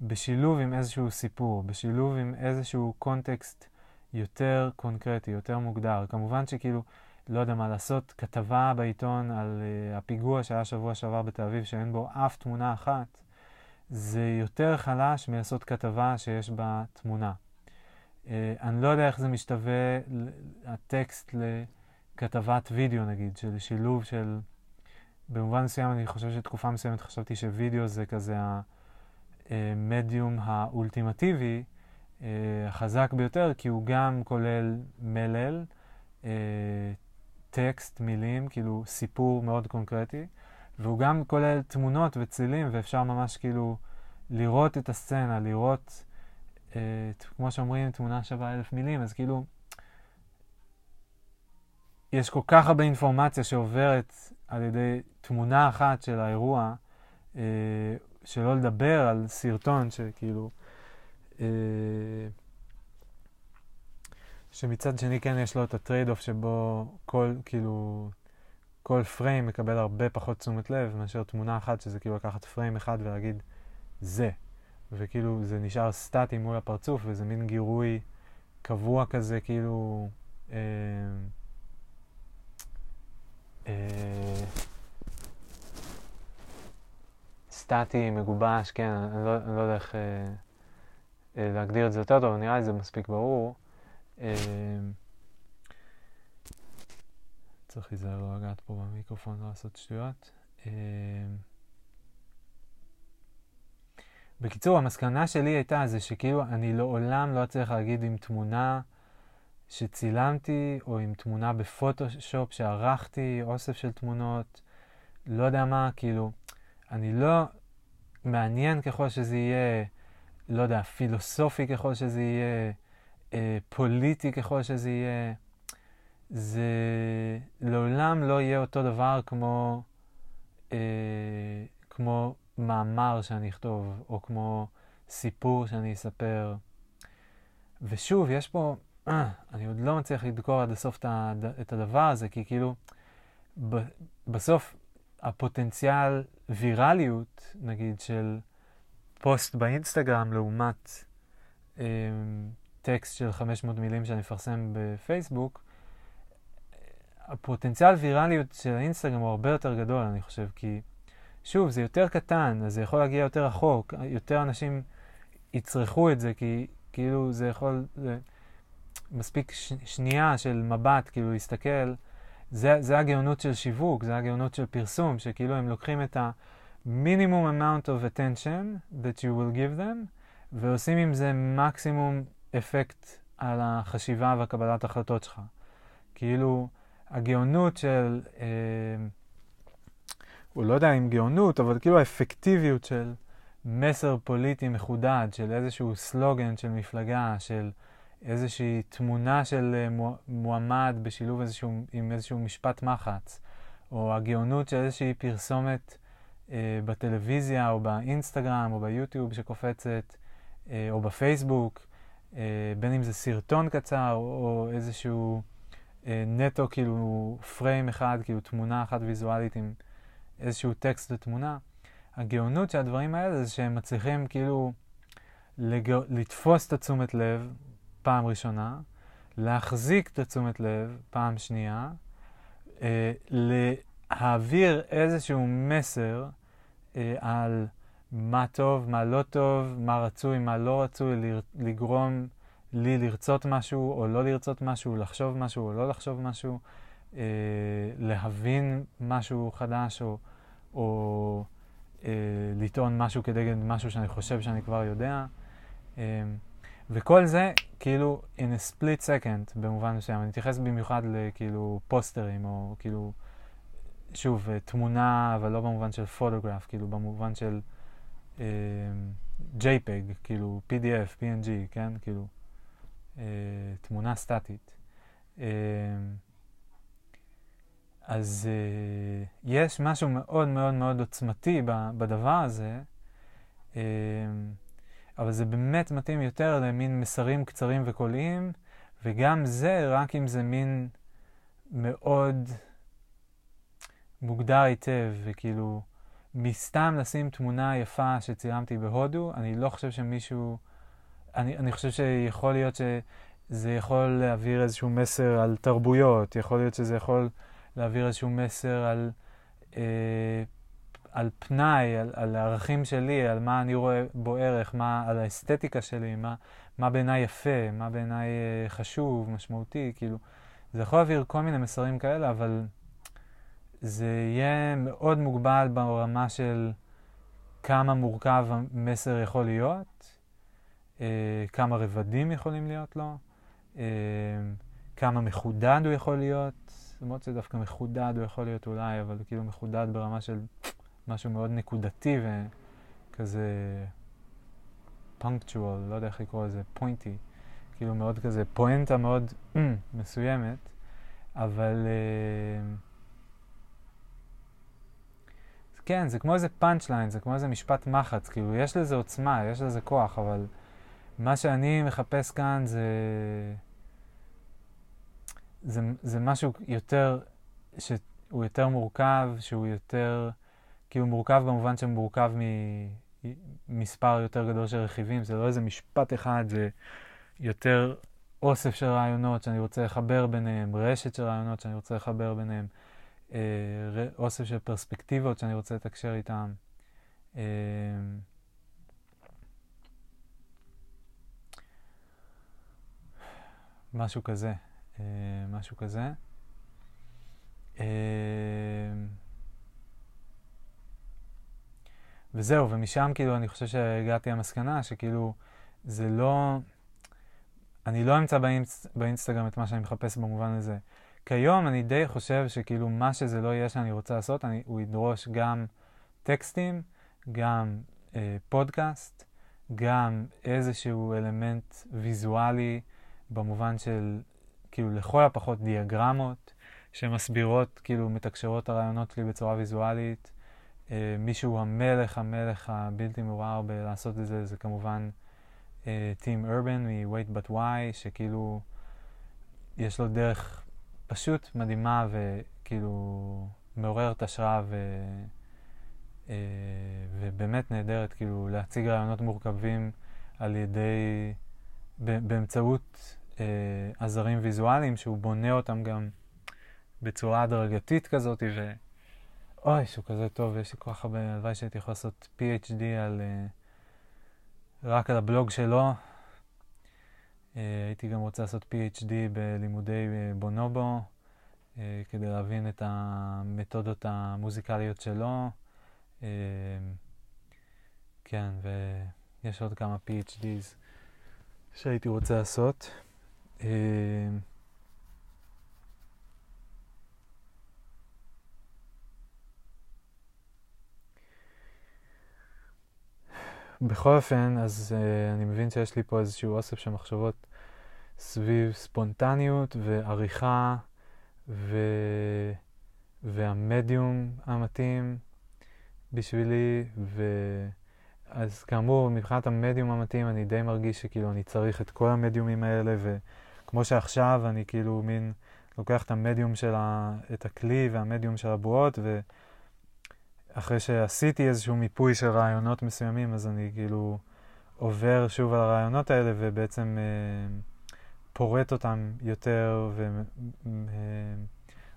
בשילוב עם איזשהו סיפור, בשילוב עם איזשהו קונטקסט יותר קונקרטי, יותר מוגדר. כמובן שכאילו, לא יודע מה, לעשות כתבה בעיתון על uh, הפיגוע שהיה שבוע שעבר בתל אביב, שאין בו אף תמונה אחת, זה יותר חלש מלעשות כתבה שיש בה תמונה. Uh, אני לא יודע איך זה משתווה, הטקסט לכתבת וידאו נגיד, של שילוב של... במובן מסוים אני חושב שתקופה מסוימת חשבתי שווידאו זה כזה המדיום האולטימטיבי, uh, החזק ביותר, כי הוא גם כולל מלל, uh, טקסט, מילים, כאילו סיפור מאוד קונקרטי, והוא גם כולל תמונות וצלילים, ואפשר ממש כאילו לראות את הסצנה, לראות, אה, כמו שאומרים, תמונה שווה אלף מילים, אז כאילו, יש כל כך הרבה אינפורמציה שעוברת על ידי תמונה אחת של האירוע, אה, שלא לדבר על סרטון שכאילו... אה, שמצד שני כן יש לו את ה trade-off שבו כל, כאילו, כל פריים מקבל הרבה פחות תשומת לב מאשר תמונה אחת, שזה כאילו לקחת פריים אחד ולהגיד זה. וכאילו זה נשאר סטטי מול הפרצוף, וזה מין גירוי קבוע כזה, כאילו... אה, אה, סטטי, מגובש, כן, אני לא, אני לא יודע איך אה, אה, להגדיר את זה יותר טוב, נראה לי זה מספיק ברור. אמ, צריך להיזהר לא לגעת פה במיקרופון, לא לעשות שטויות. אמ, בקיצור, המסקנה שלי הייתה זה שכאילו אני לעולם לא אצליח להגיד עם תמונה שצילמתי, או עם תמונה בפוטושופ שערכתי, אוסף של תמונות, לא יודע מה, כאילו, אני לא, מעניין ככל שזה יהיה, לא יודע, פילוסופי ככל שזה יהיה, אה, פוליטי ככל שזה יהיה, זה לעולם לא יהיה אותו דבר כמו, אה, כמו מאמר שאני אכתוב, או כמו סיפור שאני אספר. ושוב, יש פה, אני עוד לא מצליח לדקור עד הסוף את הדבר הזה, כי כאילו, בסוף הפוטנציאל ויראליות, נגיד, של פוסט באינסטגרם לעומת אה, טקסט של 500 מילים שאני מפרסם בפייסבוק, הפוטנציאל ויראליות של האינסטגרם הוא הרבה יותר גדול, אני חושב, כי שוב, זה יותר קטן, אז זה יכול להגיע יותר רחוק, יותר אנשים יצרכו את זה, כי כאילו זה יכול, זה מספיק ש, שנייה של מבט, כאילו להסתכל, זה, זה הגאונות של שיווק, זה הגאונות של פרסום, שכאילו הם לוקחים את ה-minimum amount of attention that you will give them, ועושים עם זה מקסימום אפקט על החשיבה והקבלת החלטות שלך. כאילו, הגאונות של, אה, הוא לא יודע אם גאונות, אבל כאילו האפקטיביות של מסר פוליטי מחודד, של איזשהו סלוגן של מפלגה, של איזושהי תמונה של אה, מועמד בשילוב איזשהו, עם איזשהו משפט מחץ, או הגאונות של איזושהי פרסומת אה, בטלוויזיה, או באינסטגרם, או ביוטיוב שקופצת, אה, או בפייסבוק, אה, בין אם זה סרטון קצר או איזשהו אה, נטו, כאילו פריים אחד, כאילו תמונה אחת ויזואלית עם איזשהו טקסט ותמונה. הגאונות של הדברים האלה זה שהם מצליחים כאילו לג... לתפוס את התשומת לב פעם ראשונה, להחזיק את התשומת לב פעם שנייה, אה, להעביר איזשהו מסר אה, על מה טוב, מה לא טוב, מה רצוי, מה לא רצוי, לגרום לי לרצות משהו או לא לרצות משהו, לחשוב משהו או לא לחשוב משהו, אה, להבין משהו חדש או, או אה, לטעון משהו כנגד משהו שאני חושב שאני כבר יודע. וכל זה כאילו in a split second במובן מסוים. אני אתייחס במיוחד לכאילו פוסטרים או כאילו, שוב, תמונה, אבל לא במובן של פוטוגרף, כאילו במובן של אה, JPEG, כאילו PDF, PNG, כן? כאילו אה, תמונה סטטית. אה, אז אה, יש משהו מאוד מאוד מאוד עוצמתי בדבר הזה. אה, אבל זה באמת מתאים יותר למין מסרים קצרים וקוליים, וגם זה רק אם זה מין מאוד מוגדר היטב, וכאילו, מסתם לשים תמונה יפה שצילמתי בהודו, אני לא חושב שמישהו, אני, אני חושב שיכול להיות שזה יכול להעביר איזשהו מסר על תרבויות, יכול להיות שזה יכול להעביר איזשהו מסר על... אה, על פנאי, על, על הערכים שלי, על מה אני רואה בו ערך, מה, על האסתטיקה שלי, מה, מה בעיניי יפה, מה בעיניי אה, חשוב, משמעותי, כאילו, זה יכול להעביר כל מיני מסרים כאלה, אבל זה יהיה מאוד מוגבל ברמה של כמה מורכב המסר יכול להיות, אה, כמה רבדים יכולים להיות לו, אה, כמה מחודד הוא יכול להיות, למרות שדווקא מחודד הוא יכול להיות אולי, אבל כאילו מחודד ברמה של משהו מאוד נקודתי וכזה פונקטואל, לא יודע איך לקרוא לזה, פוינטי, כאילו מאוד כזה, פואנטה מאוד mm, מסוימת, אבל uh, כן, זה כמו איזה פאנצ' ליין, זה כמו איזה משפט מחץ, כאילו יש לזה עוצמה, יש לזה כוח, אבל מה שאני מחפש כאן זה... זה, זה משהו יותר, שהוא יותר מורכב, שהוא יותר כי הוא מורכב במובן שהוא מורכב ממספר יותר גדול של רכיבים, זה לא איזה משפט אחד, זה יותר אוסף של רעיונות שאני רוצה לחבר ביניהם, רשת של רעיונות שאני רוצה לחבר ביניהם, אה, אוסף של פרספקטיבות שאני רוצה לתקשר איתם. אה, משהו כזה, אה, משהו כזה. אה, וזהו, ומשם כאילו אני חושב שהגעתי למסקנה שכאילו זה לא... אני לא אמצא באינס, באינסטגרם את מה שאני מחפש במובן הזה. כיום אני די חושב שכאילו מה שזה לא יהיה שאני רוצה לעשות, אני, הוא ידרוש גם טקסטים, גם אה, פודקאסט, גם איזשהו אלמנט ויזואלי במובן של כאילו לכל הפחות דיאגרמות שמסבירות, כאילו מתקשרות הרעיונות שלי בצורה ויזואלית. אה, מישהו המלך, המלך הבלתי מעורער בלעשות את זה, זה כמובן טים ארבן מ-Wait But Why, שכאילו יש לו דרך פשוט מדהימה וכאילו מעוררת השראה ו... uh, ובאמת נהדרת, כאילו להציג רעיונות מורכבים על ידי, באמצעות uh, עזרים ויזואליים, שהוא בונה אותם גם בצורה הדרגתית כזאת, ו... אוי, שהוא כזה טוב, יש לי כל כך הרבה, הלוואי שהייתי יכול לעשות PhD על, uh, רק על הבלוג שלו. Uh, הייתי גם רוצה לעשות PhD בלימודי uh, בונובו, כדי להבין את המתודות המוזיקליות שלו. כן, ויש עוד כמה PhDs שהייתי רוצה לעשות. Uh, בכל אופן, אז uh, אני מבין שיש לי פה איזשהו אוסף של מחשבות סביב ספונטניות ועריכה ו... והמדיום המתאים בשבילי, ו... אז כאמור, מבחינת המדיום המתאים, אני די מרגיש שכאילו אני צריך את כל המדיומים האלה, וכמו שעכשיו אני כאילו מין לוקח את המדיום של ה... את הכלי והמדיום של הבועות, ו... אחרי שעשיתי איזשהו מיפוי של רעיונות מסוימים, אז אני כאילו עובר שוב על הרעיונות האלה ובעצם אה, פורט אותם יותר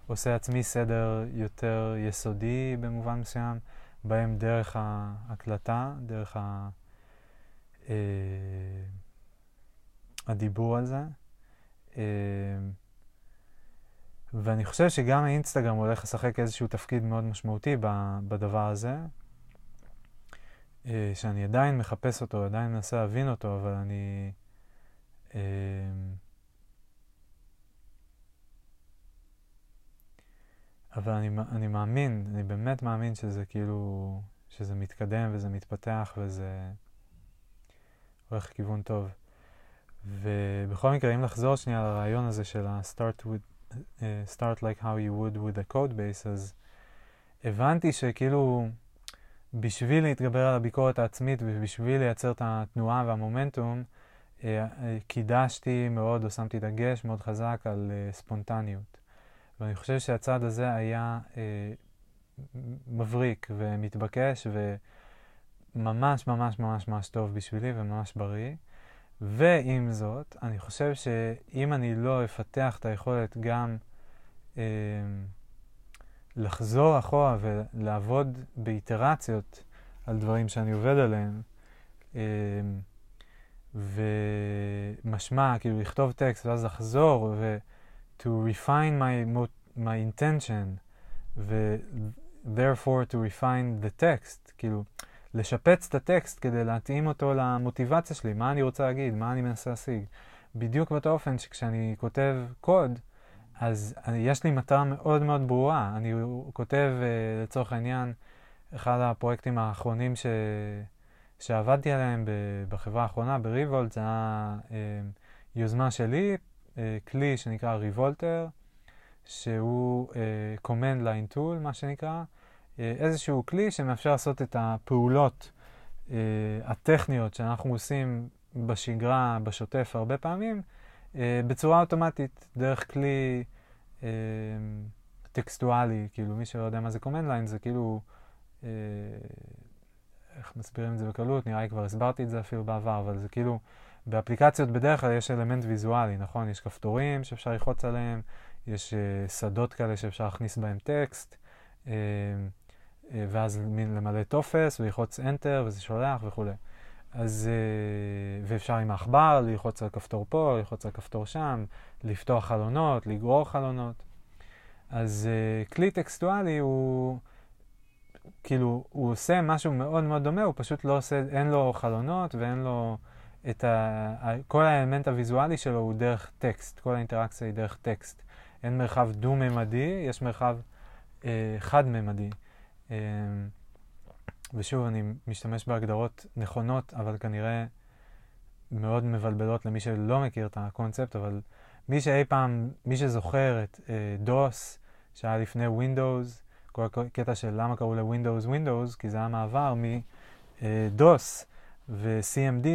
ועושה אה, עצמי סדר יותר יסודי במובן מסוים, בהם דרך ההקלטה, דרך ה, אה, הדיבור על זה. אה, ואני חושב שגם האינסטגרם הולך לשחק איזשהו תפקיד מאוד משמעותי בדבר הזה. אה, שאני עדיין מחפש אותו, עדיין מנסה להבין אותו, אבל אני... אה, אבל אני, אני מאמין, אני באמת מאמין שזה כאילו, שזה מתקדם וזה מתפתח וזה הולך לכיוון טוב. ובכל מקרה, אם לחזור שנייה לרעיון הזה של ה-start with, uh, start like how you would with a code base, אז הבנתי שכאילו בשביל להתגבר על הביקורת העצמית ובשביל לייצר את התנועה והמומנטום, uh, קידשתי מאוד או שמתי דגש מאוד חזק על uh, ספונטניות. ואני חושב שהצעד הזה היה uh, מבריק ומתבקש וממש ממש ממש ממש טוב בשבילי וממש בריא. ועם זאת, אני חושב שאם אני לא אפתח את היכולת גם אה, לחזור אחורה ולעבוד באיטרציות על דברים שאני עובד עליהם, אה, ומשמע, כאילו לכתוב טקסט ואז לחזור ו- to refine my, my intention ו- therefore to refine the text, כאילו לשפץ את הטקסט כדי להתאים אותו למוטיבציה שלי, מה אני רוצה להגיד, מה אני מנסה להשיג. בדיוק באותו אופן שכשאני כותב קוד, אז יש לי מטרה מאוד מאוד ברורה. אני כותב, uh, לצורך העניין, אחד הפרויקטים האחרונים ש, שעבדתי עליהם בחברה האחרונה, בריבולט, זה היה uh, יוזמה שלי, uh, כלי שנקרא ריבולטר, שהוא command line tool, מה שנקרא. אה, איזשהו כלי שמאפשר לעשות את הפעולות uh, הטכניות שאנחנו עושים בשגרה, בשוטף הרבה פעמים, uh, בצורה אוטומטית, דרך כלי uh, טקסטואלי, כאילו מי שלא יודע מה זה command line זה כאילו, uh, איך מסבירים את זה בקלות, נראה לי כבר הסברתי את זה אפילו בעבר, אבל זה כאילו, באפליקציות בדרך כלל יש אלמנט ויזואלי, נכון? יש כפתורים שאפשר ללחוץ עליהם, יש uh, שדות כאלה שאפשר להכניס בהם טקסט. אה, ואז למלא טופס וללחוץ Enter וזה שולח וכולי. אז, אה, ואפשר עם העכבר ללחוץ על כפתור פה, ללחוץ על כפתור שם, לפתוח חלונות, לגרור חלונות. אז אה, כלי טקסטואלי הוא, כאילו, הוא עושה משהו מאוד מאוד דומה, הוא פשוט לא עושה, אין לו חלונות ואין לו את ה... כל האלמנט הוויזואלי שלו הוא דרך טקסט, כל האינטראקציה היא דרך טקסט. אין מרחב דו-ממדי, יש מרחב אה, חד-ממדי. אמ, ושוב, אני משתמש בהגדרות נכונות, אבל כנראה מאוד מבלבלות למי שלא מכיר את הקונספט, אבל מי שאי פעם, מי שזוכר את דוס, uh, שהיה לפני Windows, כל הקטע של למה קראו ל-Windows Windows, כי זה היה מעבר מדוס uh, ו-CMD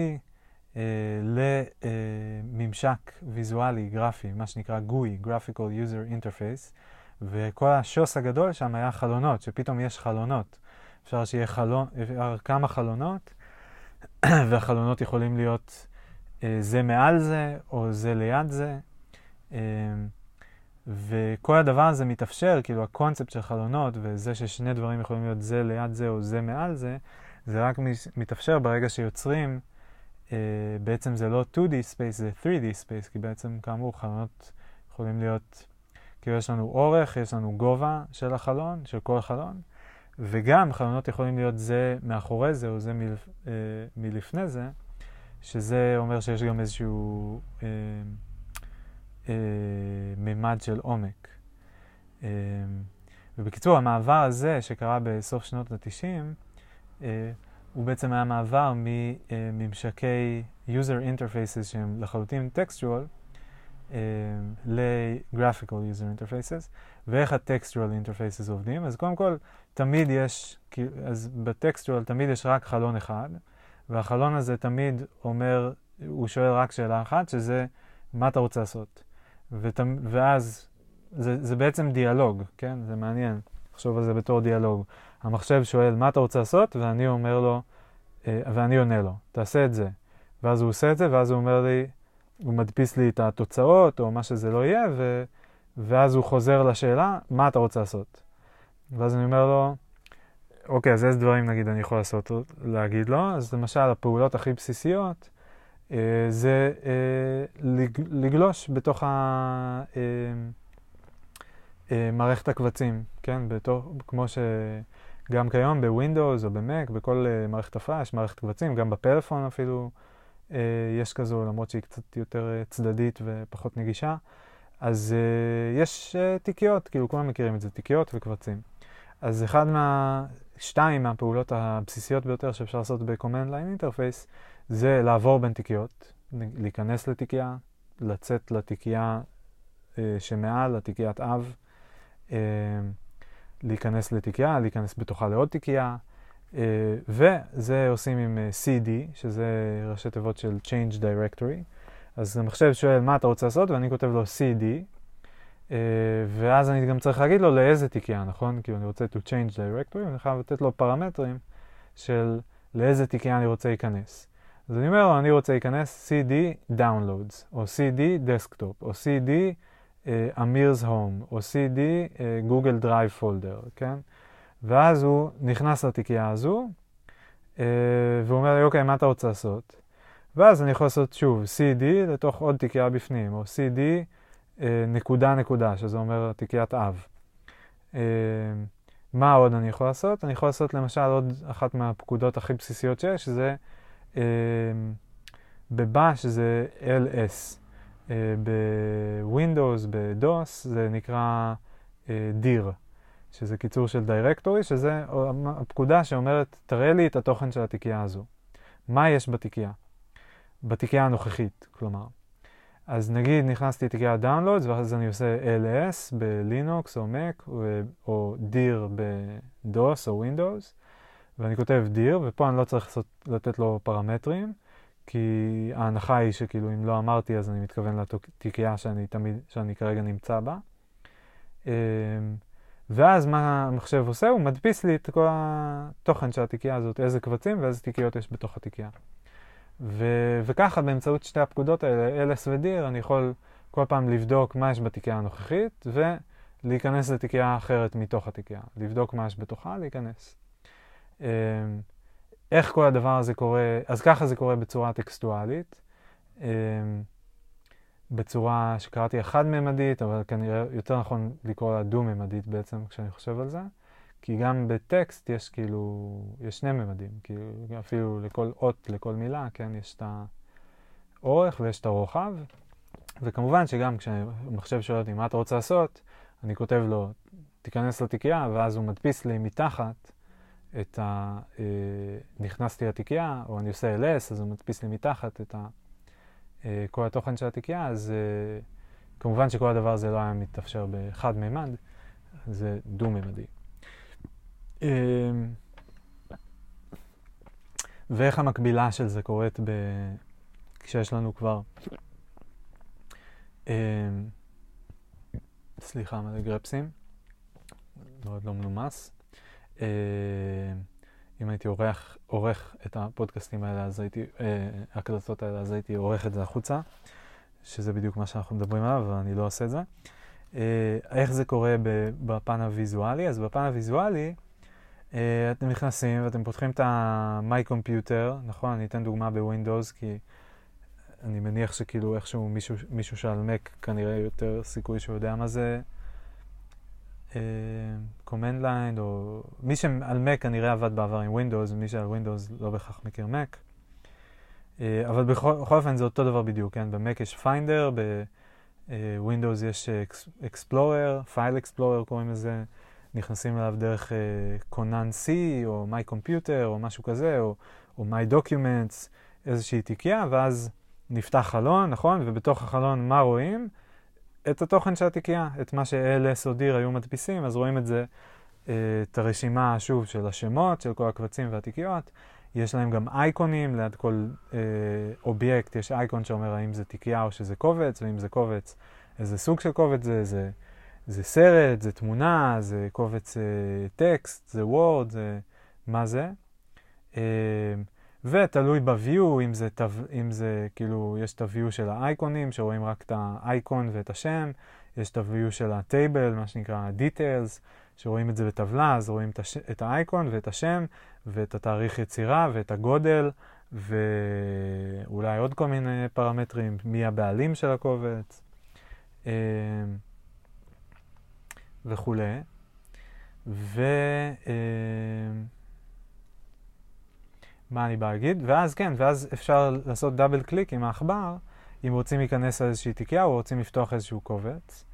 uh, לממשק ויזואלי, גרפי, מה שנקרא GUI, Graphical User Interface, וכל השוס הגדול שם היה חלונות, שפתאום יש חלונות. אפשר שיהיה חלון, כמה חלונות, והחלונות יכולים להיות אה, זה מעל זה, או זה ליד זה. אה, וכל הדבר הזה מתאפשר, כאילו הקונספט של חלונות, וזה ששני דברים יכולים להיות זה ליד זה או זה מעל זה, זה רק מתאפשר ברגע שיוצרים, אה, בעצם זה לא 2D space, זה 3D space, כי בעצם כאמור חלונות יכולים להיות כאילו יש לנו אורך, יש לנו גובה של החלון, של כל חלון, וגם חלונות יכולים להיות זה מאחורי זה או זה מלפ, אה, מלפני זה, שזה אומר שיש גם איזשהו אה, אה, מימד של עומק. אה, ובקיצור, המעבר הזה שקרה בסוף שנות ל-90, אה, הוא בעצם היה מעבר מממשקי user interfaces שהם לחלוטין אה, ל-graphical user interfaces, ואיך ה-textual interfaces עובדים. אז קודם כל, תמיד יש, אז ב-textual תמיד יש רק חלון אחד, והחלון הזה תמיד אומר, הוא שואל רק שאלה אחת, שזה מה אתה רוצה לעשות. ות, ואז זה, זה בעצם דיאלוג, כן? זה מעניין לחשוב על זה בתור דיאלוג. המחשב שואל מה אתה רוצה לעשות, ואני אומר לו, אה, ואני עונה לו, תעשה את זה. ואז הוא עושה את זה, ואז הוא אומר לי, הוא מדפיס לי את התוצאות, או מה שזה לא יהיה, ו... ואז הוא חוזר לשאלה, מה אתה רוצה לעשות? ואז אני אומר לו, אוקיי, אז איזה דברים נגיד אני יכול לעשות, להגיד לו? אז למשל, הפעולות הכי בסיסיות, אה, זה אה, לג, לגלוש בתוך ה... אה, אה, מערכת הקבצים, כן? בתוך, כמו ש... גם כיום בווינדוס או במק, בכל uh, מערכת הפעלה יש מערכת קבצים, גם בפלאפון אפילו יש כזו, למרות שהיא קצת יותר uh, צדדית ופחות נגישה. אז uh, יש תיקיות, כאילו כולם מכירים את זה, תיקיות וקבצים. אז אחד מה... שתיים מהפעולות הבסיסיות ביותר שאפשר לעשות ב-Command Line Interface זה לעבור בין תיקיות, להיכנס לתיקייה, לצאת לתיקייה אה, שמעל, לתיקיית אב, אה, להיכנס לתיקייה, להיכנס בתוכה לעוד תיקייה, אה, וזה עושים עם אה, CD, שזה ראשי תיבות של Change Directory. אז המחשב שואל מה אתה רוצה לעשות, ואני כותב לו CD, Uh, ואז אני גם צריך להגיד לו לאיזה תיקייה, נכון? כי אני רוצה to change directory, ואני חייב לתת לו פרמטרים של לאיזה תיקייה אני רוצה להיכנס. אז אני אומר לו, אני רוצה להיכנס CD downloads, או CD desktop, או CD uh, אמיר's home, או CD uh, Google Drive folder, כן? ואז הוא נכנס לתיקייה הזו, uh, והוא אומר לי, אוקיי, מה אתה רוצה לעשות? ואז אני יכול לעשות שוב CD לתוך עוד תיקייה בפנים, או CD אה, נקודה נקודה, שזה אומר תיקיית אב. אה, מה עוד אני יכול לעשות? אני יכול לעשות למשל עוד אחת מהפקודות הכי בסיסיות שיש, שזה אה, בבאש זה ls. ב Windows, ב DOS, זה נקרא dir, שזה קיצור של directory, שזה הפקודה שאומרת, תראה לי את התוכן של התיקייה הזו. מה יש בתיקייה? בתיקייה הנוכחית, כלומר. אז נגיד נכנסתי לתיקייה Downloads, ואז אני עושה ls בלינוקס או Mac, או dir ב DOS או Windows, ואני כותב dir, ופה אני לא צריך לעשות, לתת לו פרמטרים, כי ההנחה היא שכאילו אם לא אמרתי אז אני מתכוון לתיקייה שאני תמיד, שאני כרגע נמצא בה. ואז מה המחשב עושה? הוא מדפיס לי את כל התוכן של התיקייה הזאת, איזה קבצים ואיזה תיקיות יש בתוך התיקייה. ו- וככה באמצעות שתי הפקודות האלה, LS ו-DIR, אני יכול כל פעם לבדוק מה יש בתיקייה הנוכחית ולהיכנס לתיקייה אחרת מתוך התיקייה. לבדוק מה יש בתוכה, להיכנס. אמ, איך כל הדבר הזה קורה? אז ככה זה קורה בצורה טקסטואלית, אמ, בצורה שקראתי חד-ממדית, אבל כנראה יותר נכון לקרוא לה דו-ממדית בעצם כשאני חושב על זה. כי גם בטקסט יש כאילו, יש שני ממדים, כאילו אפילו לכל אות, לכל מילה, כן, יש את האורך ויש את הרוחב, וכמובן שגם כשמחשב שואל אותי מה אתה רוצה לעשות, אני כותב לו, תיכנס לתיקייה, ואז הוא מדפיס לי מתחת את ה... אה, נכנסתי לתיקייה, או אני עושה ls, אז הוא מדפיס לי מתחת את ה... אה, כל התוכן של התיקייה, אז אה, כמובן שכל הדבר הזה לא היה מתאפשר בחד מימד, זה דו-ממדי. אמ, ואיך המקבילה של זה קורית ב... כשיש לנו כבר... סליחה, מלא גרפסים. מאוד לא מנומס. אם הייתי עורך, עורך את הפודקאסטים האלה, אז הייתי, אה, הקלטות האלה, אז הייתי עורך את זה החוצה, שזה בדיוק מה שאנחנו מדברים עליו, אבל אני לא עושה את זה. אה, איך זה קורה בפן הוויזואלי? אז בפן הוויזואלי, Uh, אתם נכנסים ואתם פותחים את ה-My Computer, נכון? אני אתן דוגמה בווינדוס, כי אני מניח שכאילו איכשהו מישהו, מישהו שעל Mac כנראה יותר סיכוי שהוא יודע מה זה uh, Command Line, או מי שעל Mac כנראה עבד בעבר עם Windows, ומי שעל Windows לא בהכרח מכיר Mac. Uh, אבל בכל, בכל אופן זה אותו דבר בדיוק, כן? ב-Mac יש Finder, ב-Windows יש Explorer, File Explorer קוראים לזה. נכנסים אליו דרך uh, כונן C או My Computer או משהו כזה, או, או My Documents, איזושהי תיקייה, ואז נפתח חלון, נכון? ובתוך החלון מה רואים? את התוכן של התיקייה, את מה ש-LS או DIR היו מדפיסים, אז רואים את זה, uh, את הרשימה, שוב, של השמות, של כל הקבצים והתיקיות. יש להם גם אייקונים, ליד כל uh, אובייקט יש אייקון שאומר האם זה תיקייה או שזה קובץ, ואם זה קובץ, איזה סוג של קובץ זה, זה זה סרט, זה תמונה, זה קובץ אה, טקסט, זה וורד, זה מה זה. אה, ותלוי ב-view, אם זה, אם זה כאילו, יש את ה-view של האייקונים, שרואים רק את האייקון ואת השם, יש את ה-view של ה-table, מה שנקרא details, שרואים את זה בטבלה, אז רואים את, הש... את האייקון ואת השם, ואת התאריך יצירה, ואת הגודל, ואולי עוד כל מיני פרמטרים, מי הבעלים של הקובץ. וכולי. ו... מה אני בא להגיד? ואז כן, ואז אפשר לעשות double click עם העכבר, אם רוצים להיכנס לאיזושהי תיקייה או רוצים לפתוח איזשהו קובץ.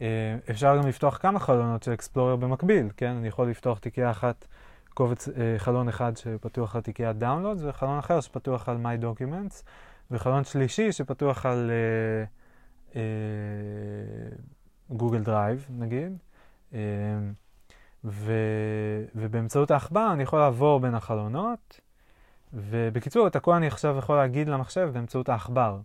אה, אפשר גם לפתוח כמה חלונות של Explorer במקביל, כן? אני יכול לפתוח תיקייה אחת, קובץ, אה, חלון אחד שפתוח על תיקיית Downloads, וחלון אחר שפתוח על My Documents, וחלון שלישי שפתוח על Google uh, Drive, uh, נגיד. Uh, ו, ובאמצעות העכבר אני יכול לעבור בין החלונות, ובקיצור, את הכל אני עכשיו יכול להגיד למחשב באמצעות העכבר.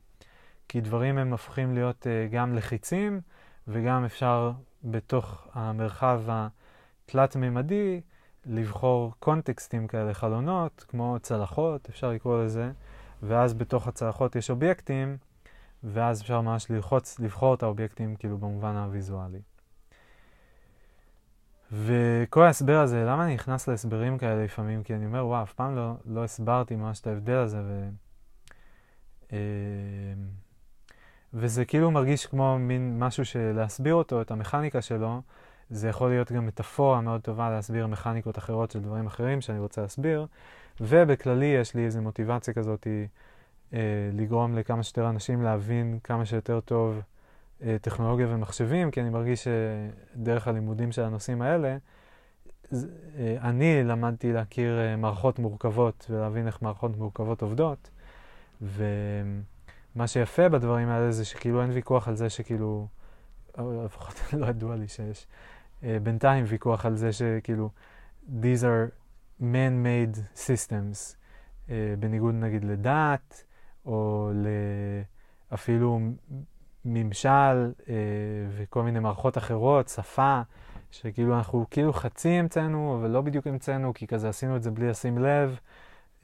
כי דברים הם הופכים להיות uh, גם לחיצים, וגם אפשר בתוך המרחב התלת-ממדי לבחור קונטקסטים כאלה, חלונות, כמו צלחות, אפשר לקרוא לזה, ואז בתוך הצלחות יש אובייקטים, ואז אפשר ממש ללחוץ, לבחור את האובייקטים כאילו במובן הוויזואלי. וכל ההסבר הזה, למה אני נכנס להסברים כאלה לפעמים? כי אני אומר, וואו, אף פעם לא, לא הסברתי ממש את ההבדל הזה, ו... אה, וזה כאילו מרגיש כמו מין משהו שלהסביר אותו, את המכניקה שלו, זה יכול להיות גם מטאפורה מאוד טובה להסביר מכניקות אחרות של דברים אחרים שאני רוצה להסביר, ובכללי יש לי איזו מוטיבציה כזאת אה, לגרום לכמה שיותר אנשים להבין כמה שיותר טוב טכנולוגיה ומחשבים, כי אני מרגיש שדרך הלימודים של הנושאים האלה, אה, אני למדתי להכיר אה, מערכות מורכבות ולהבין איך מערכות מורכבות עובדות, ומה שיפה בדברים האלה זה שכאילו אין ויכוח על זה שכאילו, לפחות לא ידוע לי שיש בינתיים ויכוח על זה שכאילו, these are man-made systems, בניגוד נגיד לדת, או אפילו ממשל אה, וכל מיני מערכות אחרות, שפה, שכאילו אנחנו כאילו חצי המצאנו, אבל לא בדיוק המצאנו, כי כזה עשינו את זה בלי לשים לב,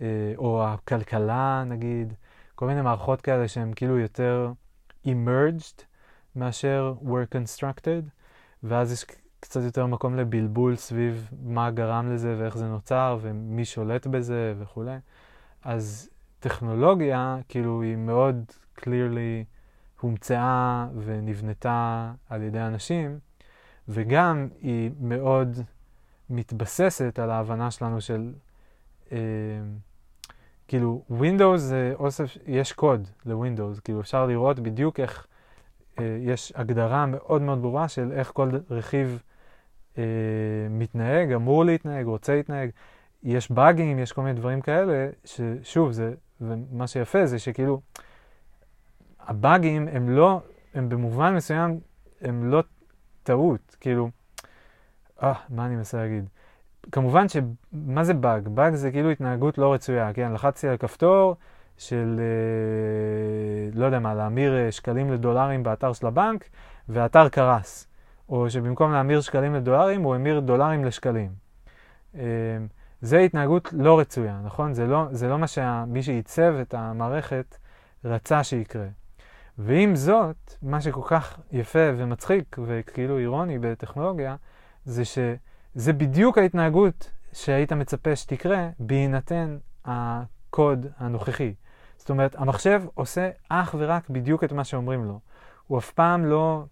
אה, או הכלכלה נגיד, כל מיני מערכות כאלה שהן כאילו יותר emerged מאשר were constructed, ואז יש קצת יותר מקום לבלבול סביב מה גרם לזה ואיך זה נוצר ומי שולט בזה וכולי. אז טכנולוגיה, כאילו, היא מאוד clearly הומצאה ונבנתה על ידי אנשים, וגם היא מאוד מתבססת על ההבנה שלנו של, אה, כאילו, Windows זה אוסף, יש קוד ל-Windows, כאילו אפשר לראות בדיוק איך, אה, יש הגדרה מאוד מאוד ברורה של איך כל רכיב אה, מתנהג, אמור להתנהג, רוצה להתנהג. יש באגים, יש כל מיני דברים כאלה, ששוב, זה, ומה שיפה זה שכאילו, הבאגים הם לא, הם במובן מסוים, הם לא טעות, כאילו, אה, מה אני מנסה להגיד? כמובן שמה זה באג? באג זה כאילו התנהגות לא רצויה, כן? לחצתי על כפתור של, אה, לא יודע מה, להמיר אה, שקלים לדולרים באתר של הבנק, והאתר קרס. או שבמקום להמיר שקלים לדולרים, הוא המיר דולרים לשקלים. אה, זה התנהגות לא רצויה, נכון? זה לא, זה לא מה שמי שעיצב את המערכת רצה שיקרה. ועם זאת, מה שכל כך יפה ומצחיק וכאילו אירוני בטכנולוגיה, זה שזה בדיוק ההתנהגות שהיית מצפה שתקרה בהינתן הקוד הנוכחי. זאת אומרת, המחשב עושה אך ורק בדיוק את מה שאומרים לו. הוא אף פעם לא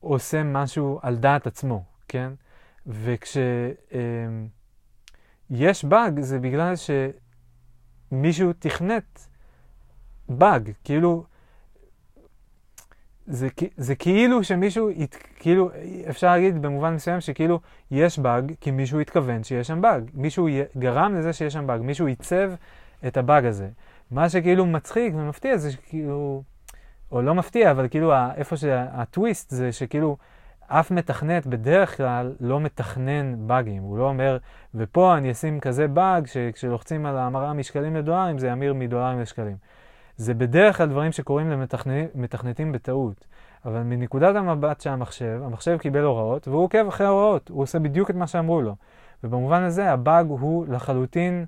עושה משהו על דעת עצמו, כן? וכשיש באג זה בגלל שמישהו תכנת באג, כאילו זה, זה כאילו שמישהו, ית, כאילו, אפשר להגיד במובן מסוים שכאילו יש באג, כי מישהו התכוון שיש שם באג. מישהו גרם לזה שיש שם באג, מישהו עיצב את הבאג הזה. מה שכאילו מצחיק ומפתיע זה שכאילו, או לא מפתיע, אבל כאילו איפה שהטוויסט זה שכאילו אף מתכנת בדרך כלל לא מתכנן באגים. הוא לא אומר, ופה אני אשים כזה באג שכשלוחצים על ההמרה משקלים לדולרים זה ימיר מדולרים לשקלים. זה בדרך כלל דברים שקורים למתכנתים בטעות. אבל מנקודת המבט של המחשב, המחשב קיבל הוראות והוא עוקב אחרי ההוראות, הוא עושה בדיוק את מה שאמרו לו. ובמובן הזה הבאג הוא לחלוטין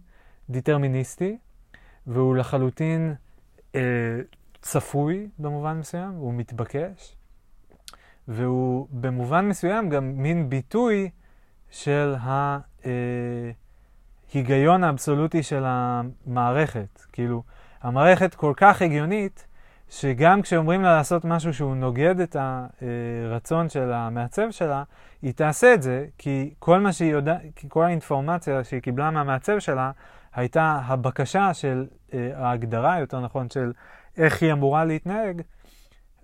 דטרמיניסטי, והוא לחלוטין אה, צפוי במובן מסוים, הוא מתבקש, והוא במובן מסוים גם מין ביטוי של ההיגיון אה, האבסולוטי של המערכת. כאילו, המערכת כל כך הגיונית, שגם כשאומרים לה לעשות משהו שהוא נוגד את הרצון של המעצב שלה, היא תעשה את זה, כי כל מה שהיא יודעת, כי כל האינפורמציה שהיא קיבלה מהמעצב שלה, הייתה הבקשה של אה, ההגדרה, יותר נכון, של איך היא אמורה להתנהג,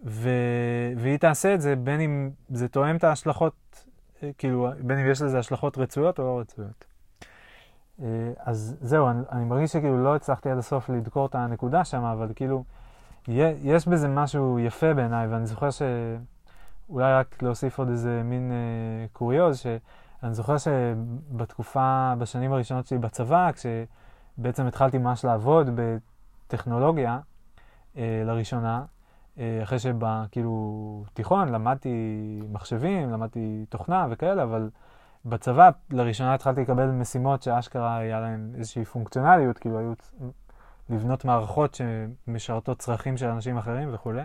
ו... והיא תעשה את זה בין אם זה תואם את ההשלכות, אה, כאילו, בין אם יש לזה השלכות רצויות או לא רצויות. אה, אז זהו, אני, אני מרגיש שכאילו לא הצלחתי עד הסוף לדקור את הנקודה שם, אבל כאילו, יש בזה משהו יפה בעיניי, ואני זוכר ש... אולי רק להוסיף עוד איזה מין אה, קוריוז, שאני זוכר שבתקופה, בשנים הראשונות שלי בצבא, כשבעצם התחלתי ממש לעבוד בטכנולוגיה אה, לראשונה, אה, אחרי שבכאילו תיכון למדתי מחשבים, למדתי תוכנה וכאלה, אבל בצבא לראשונה התחלתי לקבל משימות שאשכרה היה להן איזושהי פונקציונליות, כאילו היו לבנות מערכות שמשרתות צרכים של אנשים אחרים וכולי.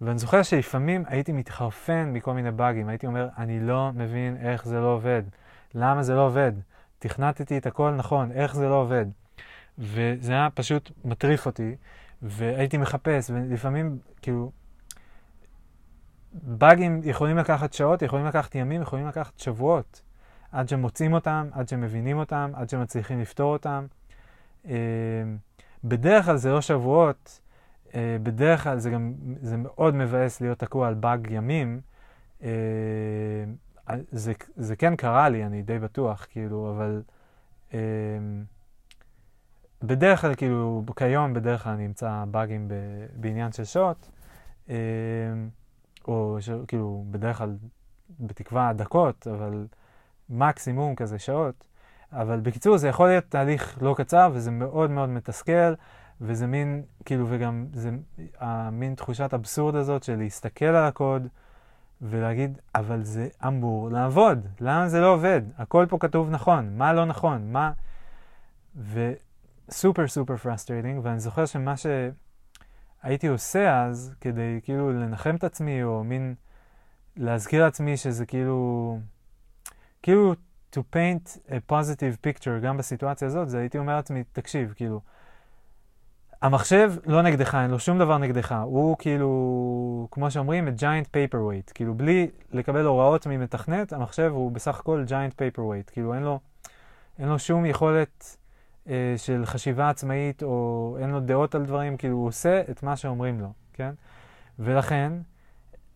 ואני זוכר שלפעמים הייתי מתחרפן מכל מיני באגים, הייתי אומר, אני לא מבין איך זה לא עובד, למה זה לא עובד, תכנתתי את הכל נכון, איך זה לא עובד. וזה היה פשוט מטריף אותי, והייתי מחפש, ולפעמים, כאילו, באגים יכולים לקחת שעות, יכולים לקחת ימים, יכולים לקחת שבועות, עד שמוצאים אותם, עד שמבינים אותם, עד שמצליחים לפתור אותם. אה, בדרך כלל זה לא שבועות, Uh, בדרך כלל זה גם, זה מאוד מבאס להיות תקוע על באג ימים. Uh, זה, זה כן קרה לי, אני די בטוח, כאילו, אבל בדרך כלל, כאילו, כיום בדרך כלל אני אמצא באגים בעניין של שעות, או ש, כאילו, בדרך כלל, בתקווה דקות, אבל מקסימום כזה שעות. אבל בקיצור, זה יכול להיות תהליך לא קצר וזה מאוד מאוד מתסכל. וזה מין, כאילו, וגם זה המין תחושת אבסורד הזאת של להסתכל על הקוד ולהגיד, אבל זה אמור לעבוד, למה זה לא עובד? הכל פה כתוב נכון, מה לא נכון, מה... וסופר סופר frustrating, ואני זוכר שמה שהייתי עושה אז, כדי כאילו לנחם את עצמי, או מין להזכיר לעצמי שזה כאילו, כאילו to paint a positive picture גם בסיטואציה הזאת, זה הייתי אומר לעצמי, תקשיב, כאילו, המחשב לא נגדך, אין לו שום דבר נגדך. הוא כאילו, כמו שאומרים, a giant paperweight. כאילו, בלי לקבל הוראות ממתכנת, המחשב הוא בסך הכל giant paperweight. כאילו, אין לו, אין לו שום יכולת של חשיבה עצמאית, או אין לו דעות על דברים, כאילו, הוא עושה את מה שאומרים לו, כן? ולכן,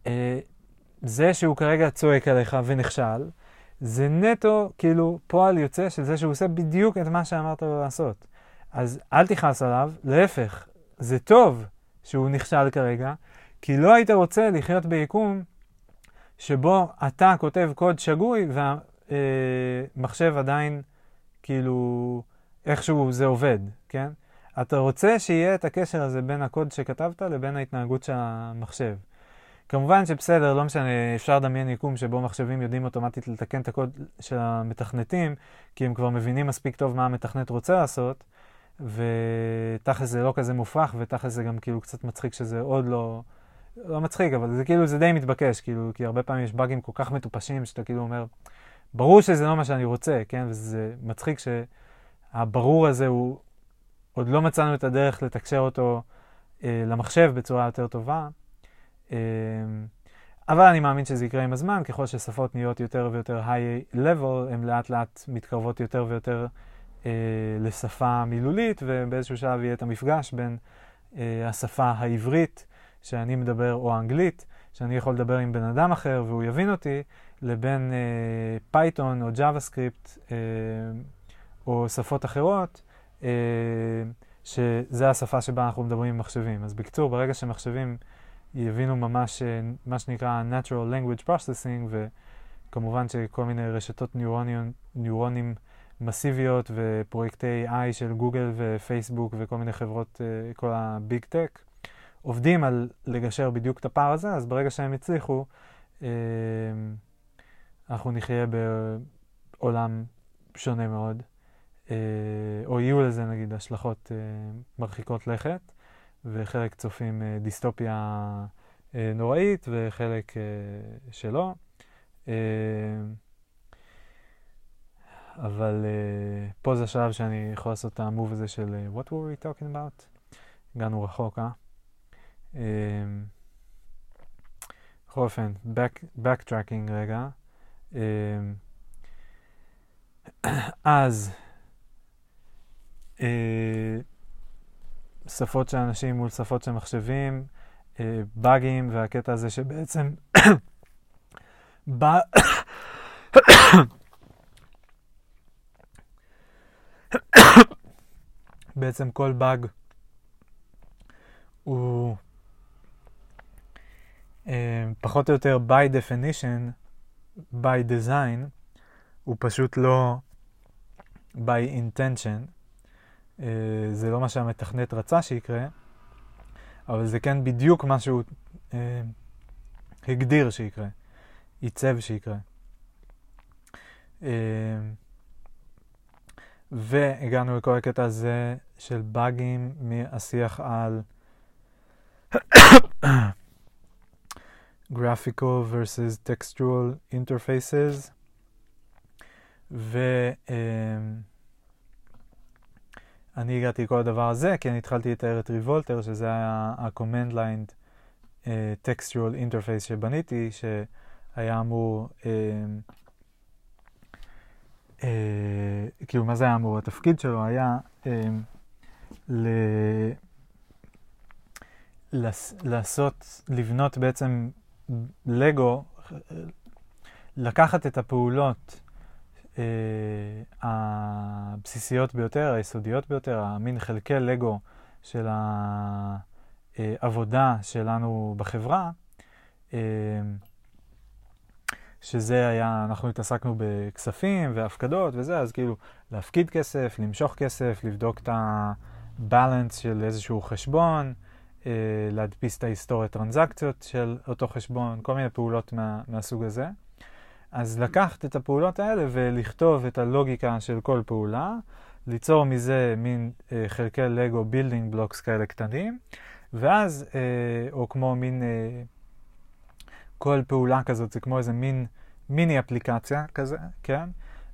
אה, זה שהוא כרגע צועק עליך ונכשל, זה נטו, כאילו, פועל יוצא של זה שהוא עושה בדיוק את מה שאמרת לו לעשות. אז אל תכעס עליו, להפך, זה טוב שהוא נכשל כרגע, כי לא היית רוצה לחיות ביקום שבו אתה כותב קוד שגוי והמחשב עדיין, כאילו, איכשהו זה עובד, כן? אתה רוצה שיהיה את הקשר הזה בין הקוד שכתבת לבין ההתנהגות של המחשב. כמובן שבסדר, לא משנה, אפשר לדמיין יקום שבו מחשבים יודעים אוטומטית לתקן את הקוד של המתכנתים, כי הם כבר מבינים מספיק טוב מה המתכנת רוצה לעשות, ותכל'ס זה לא כזה מופרך, ותכל'ס זה גם כאילו קצת מצחיק שזה עוד לא... לא מצחיק, אבל זה כאילו, זה די מתבקש, כאילו, כי הרבה פעמים יש באגים כל כך מטופשים, שאתה כאילו אומר, ברור שזה לא מה שאני רוצה, כן? וזה מצחיק שהברור הזה הוא, עוד לא מצאנו את הדרך לתקשר אותו אה, למחשב בצורה יותר טובה. אה, אבל אני מאמין שזה יקרה עם הזמן, ככל ששפות נהיות יותר ויותר high level, הן לאט לאט מתקרבות יותר ויותר אה, לשפה מילולית, ובאיזשהו שלב יהיה את המפגש בין אה, השפה העברית שאני מדבר, או האנגלית, שאני יכול לדבר עם בן אדם אחר והוא יבין אותי, לבין Python אה, או JavaScript אה, או שפות אחרות, אה, שזה השפה שבה אנחנו מדברים עם מחשבים. אז בקיצור, ברגע שמחשבים יבינו ממש אה, מה שנקרא Natural Language Processing, וכמובן שכל מיני רשתות ניורונים, ניורונים מסיביות ופרויקטי AI של גוגל ופייסבוק וכל מיני חברות, אה, כל ה Big Tech, עובדים על לגשר בדיוק את הפער הזה, אז ברגע שהם הצליחו, אה, אנחנו נחיה בעולם שונה מאוד, או יהיו לזה נגיד השלכות מרחיקות לכת, וחלק צופים דיסטופיה נוראית וחלק שלא. אבל פה זה השלב שאני יכול לעשות את המוב הזה של What were we talking about? הגענו רחוק, אה? בכל אופן, backtracking רגע. אז שפות של אנשים מול שפות של מחשבים, באגים, והקטע הזה שבעצם בעצם כל באג הוא uh, פחות או יותר by definition, by design, הוא פשוט לא by intention. Uh, זה לא מה שהמתכנת רצה שיקרה, אבל זה כן בדיוק מה שהוא uh, הגדיר שיקרה, עיצב שיקרה. Uh, והגענו לכל הקטע הזה של באגים מהשיח על graphical versus textual interfaces. ואני um, הגעתי לכל הדבר הזה כי אני התחלתי לתאר את ריבולטר, שזה היה ה-command line uh, textual interface שבניתי, שהיה אמור... Uh, uh, כאילו, מה זה היה אמור? התפקיד שלו היה uh, ל... לעשות, לבנות בעצם לגו, לקחת את הפעולות אה, הבסיסיות ביותר, היסודיות ביותר, המין חלקי לגו של העבודה שלנו בחברה, אה, שזה היה, אנחנו התעסקנו בכספים והפקדות וזה, אז כאילו להפקיד כסף, למשוך כסף, לבדוק את ה balance של איזשהו חשבון, אה, להדפיס את ההיסטוריית טרנזקציות של אותו חשבון, כל מיני פעולות מה, מהסוג הזה. אז לקחת את הפעולות האלה ולכתוב את הלוגיקה של כל פעולה, ליצור מזה מין אה, חלקי לגו building blocks כאלה קטנים, ואז, אה, או כמו מין, אה, כל פעולה כזאת זה כמו איזה מין מיני אפליקציה כזה, כן?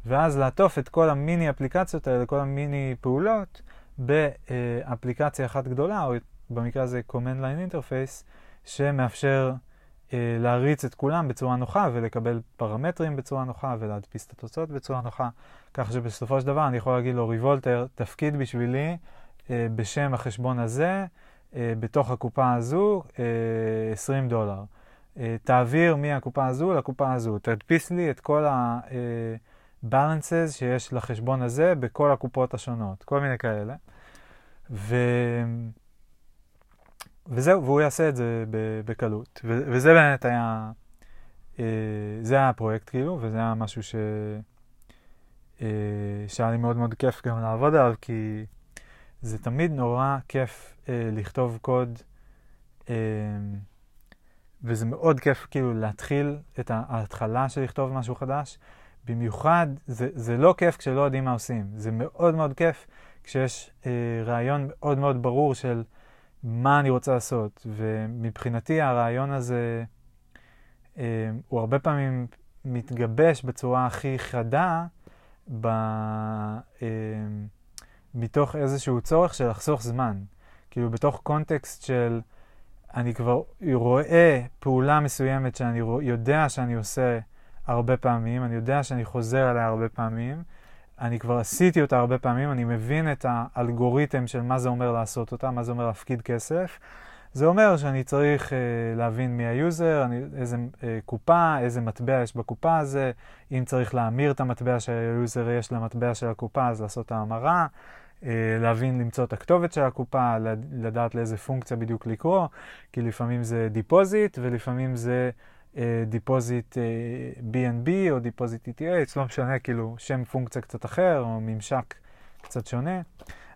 ואז לעטוף את כל המיני אפליקציות האלה, כל המיני פעולות, באפליקציה אחת גדולה, או במקרה הזה command line interface, שמאפשר להריץ את כולם בצורה נוחה ולקבל פרמטרים בצורה נוחה ולהדפיס את התוצאות בצורה נוחה, כך שבסופו של דבר אני יכול להגיד לו ריבולטר, תפקיד בשבילי אה, בשם החשבון הזה, אה, בתוך הקופה הזו, אה, 20 דולר. אה, תעביר מהקופה הזו לקופה הזו, תדפיס לי את כל ה-balances אה, שיש לחשבון הזה בכל הקופות השונות, כל מיני כאלה. ו... וזהו, והוא יעשה את זה בקלות. ו- וזה באמת היה, אה, זה היה הפרויקט כאילו, וזה היה משהו ש... אה, שהיה לי מאוד מאוד כיף גם לעבוד עליו, כי זה תמיד נורא כיף אה, לכתוב קוד, וזה מאוד כיף כאילו להתחיל את ההתחלה של לכתוב משהו חדש. במיוחד, זה, זה לא כיף כשלא יודעים מה עושים, זה מאוד מאוד כיף כשיש רעיון מאוד מאוד ברור של מה אני רוצה לעשות. ומבחינתי הרעיון הזה אה, הוא הרבה פעמים מתגבש בצורה הכי חדה ב, אה, מתוך איזשהו צורך של לחסוך זמן. כאילו בתוך קונטקסט של אני כבר רואה פעולה מסוימת שאני יודע שאני עושה הרבה פעמים, אני יודע שאני חוזר עליה הרבה פעמים, אני כבר עשיתי אותה הרבה פעמים, אני מבין את האלגוריתם של מה זה אומר לעשות אותה, מה זה אומר להפקיד כסף. זה אומר שאני צריך אה, להבין מי ה user, אני, איזה אה, קופה, איזה מטבע יש בקופה הזה, אם צריך להמיר את המטבע שה user יש למטבע של הקופה, אז לעשות ההמרה, אה, להבין, למצוא את הכתובת של הקופה, לדעת לאיזה פונקציה בדיוק לקרוא, כי לפעמים זה deposit ולפעמים זה... deposit אה, BNB או deposit ETH, לא משנה, כאילו שם פונקציה קצת אחר או ממשק קצת שונה.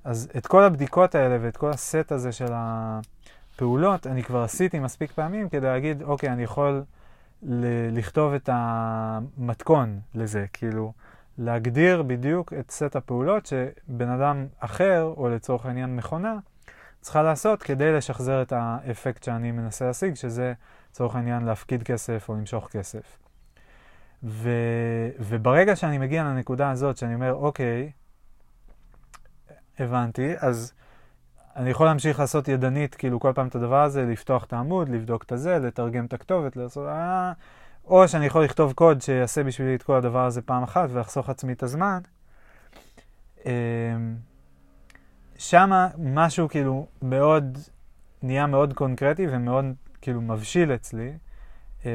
אז את כל הבדיקות האלה ואת כל הסט הזה של הפעולות, אני כבר עשיתי מספיק פעמים כדי להגיד, אוקיי, אני יכול ל- לכתוב את המתכון לזה, כאילו, להגדיר בדיוק את סט הפעולות שבן אדם אחר, או לצורך העניין מכונה, צריכה לעשות כדי לשחזר את האפקט שאני מנסה להשיג, שזה לצורך העניין להפקיד כסף או למשוך כסף. ו, וברגע שאני מגיע לנקודה הזאת, שאני אומר, אוקיי, הבנתי, אז אני יכול להמשיך לעשות ידנית, כאילו כל פעם את הדבר הזה, לפתוח את העמוד, לבדוק את הזה, לתרגם את הכתובת, לעשות... אה, או שאני יכול לכתוב קוד שיעשה בשבילי את כל הדבר הזה פעם אחת ולחסוך עצמי את הזמן. אמ, שמה משהו כאילו מאוד, נהיה מאוד קונקרטי ומאוד כאילו מבשיל אצלי, אמ,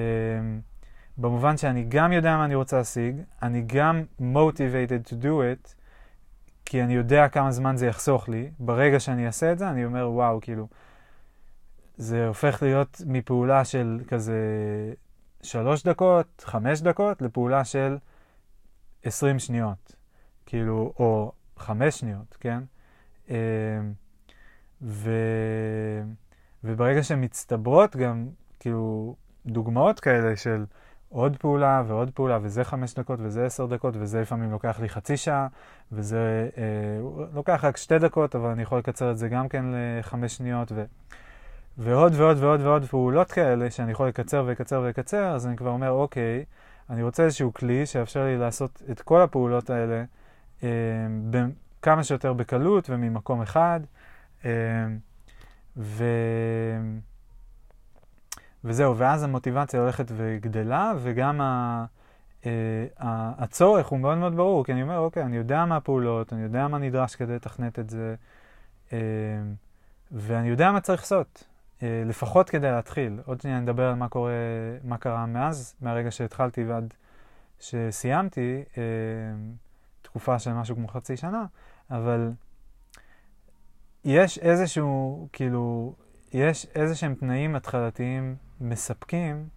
במובן שאני גם יודע מה אני רוצה להשיג, אני גם motivated to do it, כי אני יודע כמה זמן זה יחסוך לי. ברגע שאני אעשה את זה, אני אומר, וואו, כאילו, זה הופך להיות מפעולה של כזה שלוש דקות, חמש דקות, לפעולה של עשרים שניות, כאילו, או חמש שניות, כן? אמ, ו... וברגע שמצטברות גם, כאילו, דוגמאות כאלה של עוד פעולה ועוד פעולה, וזה חמש דקות וזה עשר דקות, וזה לפעמים לוקח לי חצי שעה, וזה אה, לוקח רק שתי דקות, אבל אני יכול לקצר את זה גם כן לחמש שניות, ו... ועוד ועוד ועוד ועוד פעולות כאלה שאני יכול לקצר ולקצר ולקצר, אז אני כבר אומר, אוקיי, אני רוצה איזשהו כלי שיאפשר לי לעשות את כל הפעולות האלה אה, כמה שיותר בקלות וממקום אחד. אה, ו... וזהו, ואז המוטיבציה הולכת וגדלה, וגם ה... Uh, הצורך הוא מאוד מאוד ברור, כי אני אומר, אוקיי, אני יודע מה הפעולות, אני יודע מה נדרש כדי לתכנת את זה, uh, ואני יודע מה צריך לעשות. אה, לפחות כדי להתחיל. עוד שנייה נדבר על מה קורה, מה קרה מאז, מהרגע שהתחלתי ועד שסיימתי, אה, תקופה של משהו כמו חצי שנה, אבל יש איזשהו, כאילו, יש איזה שהם תנאים התחלתיים מספקים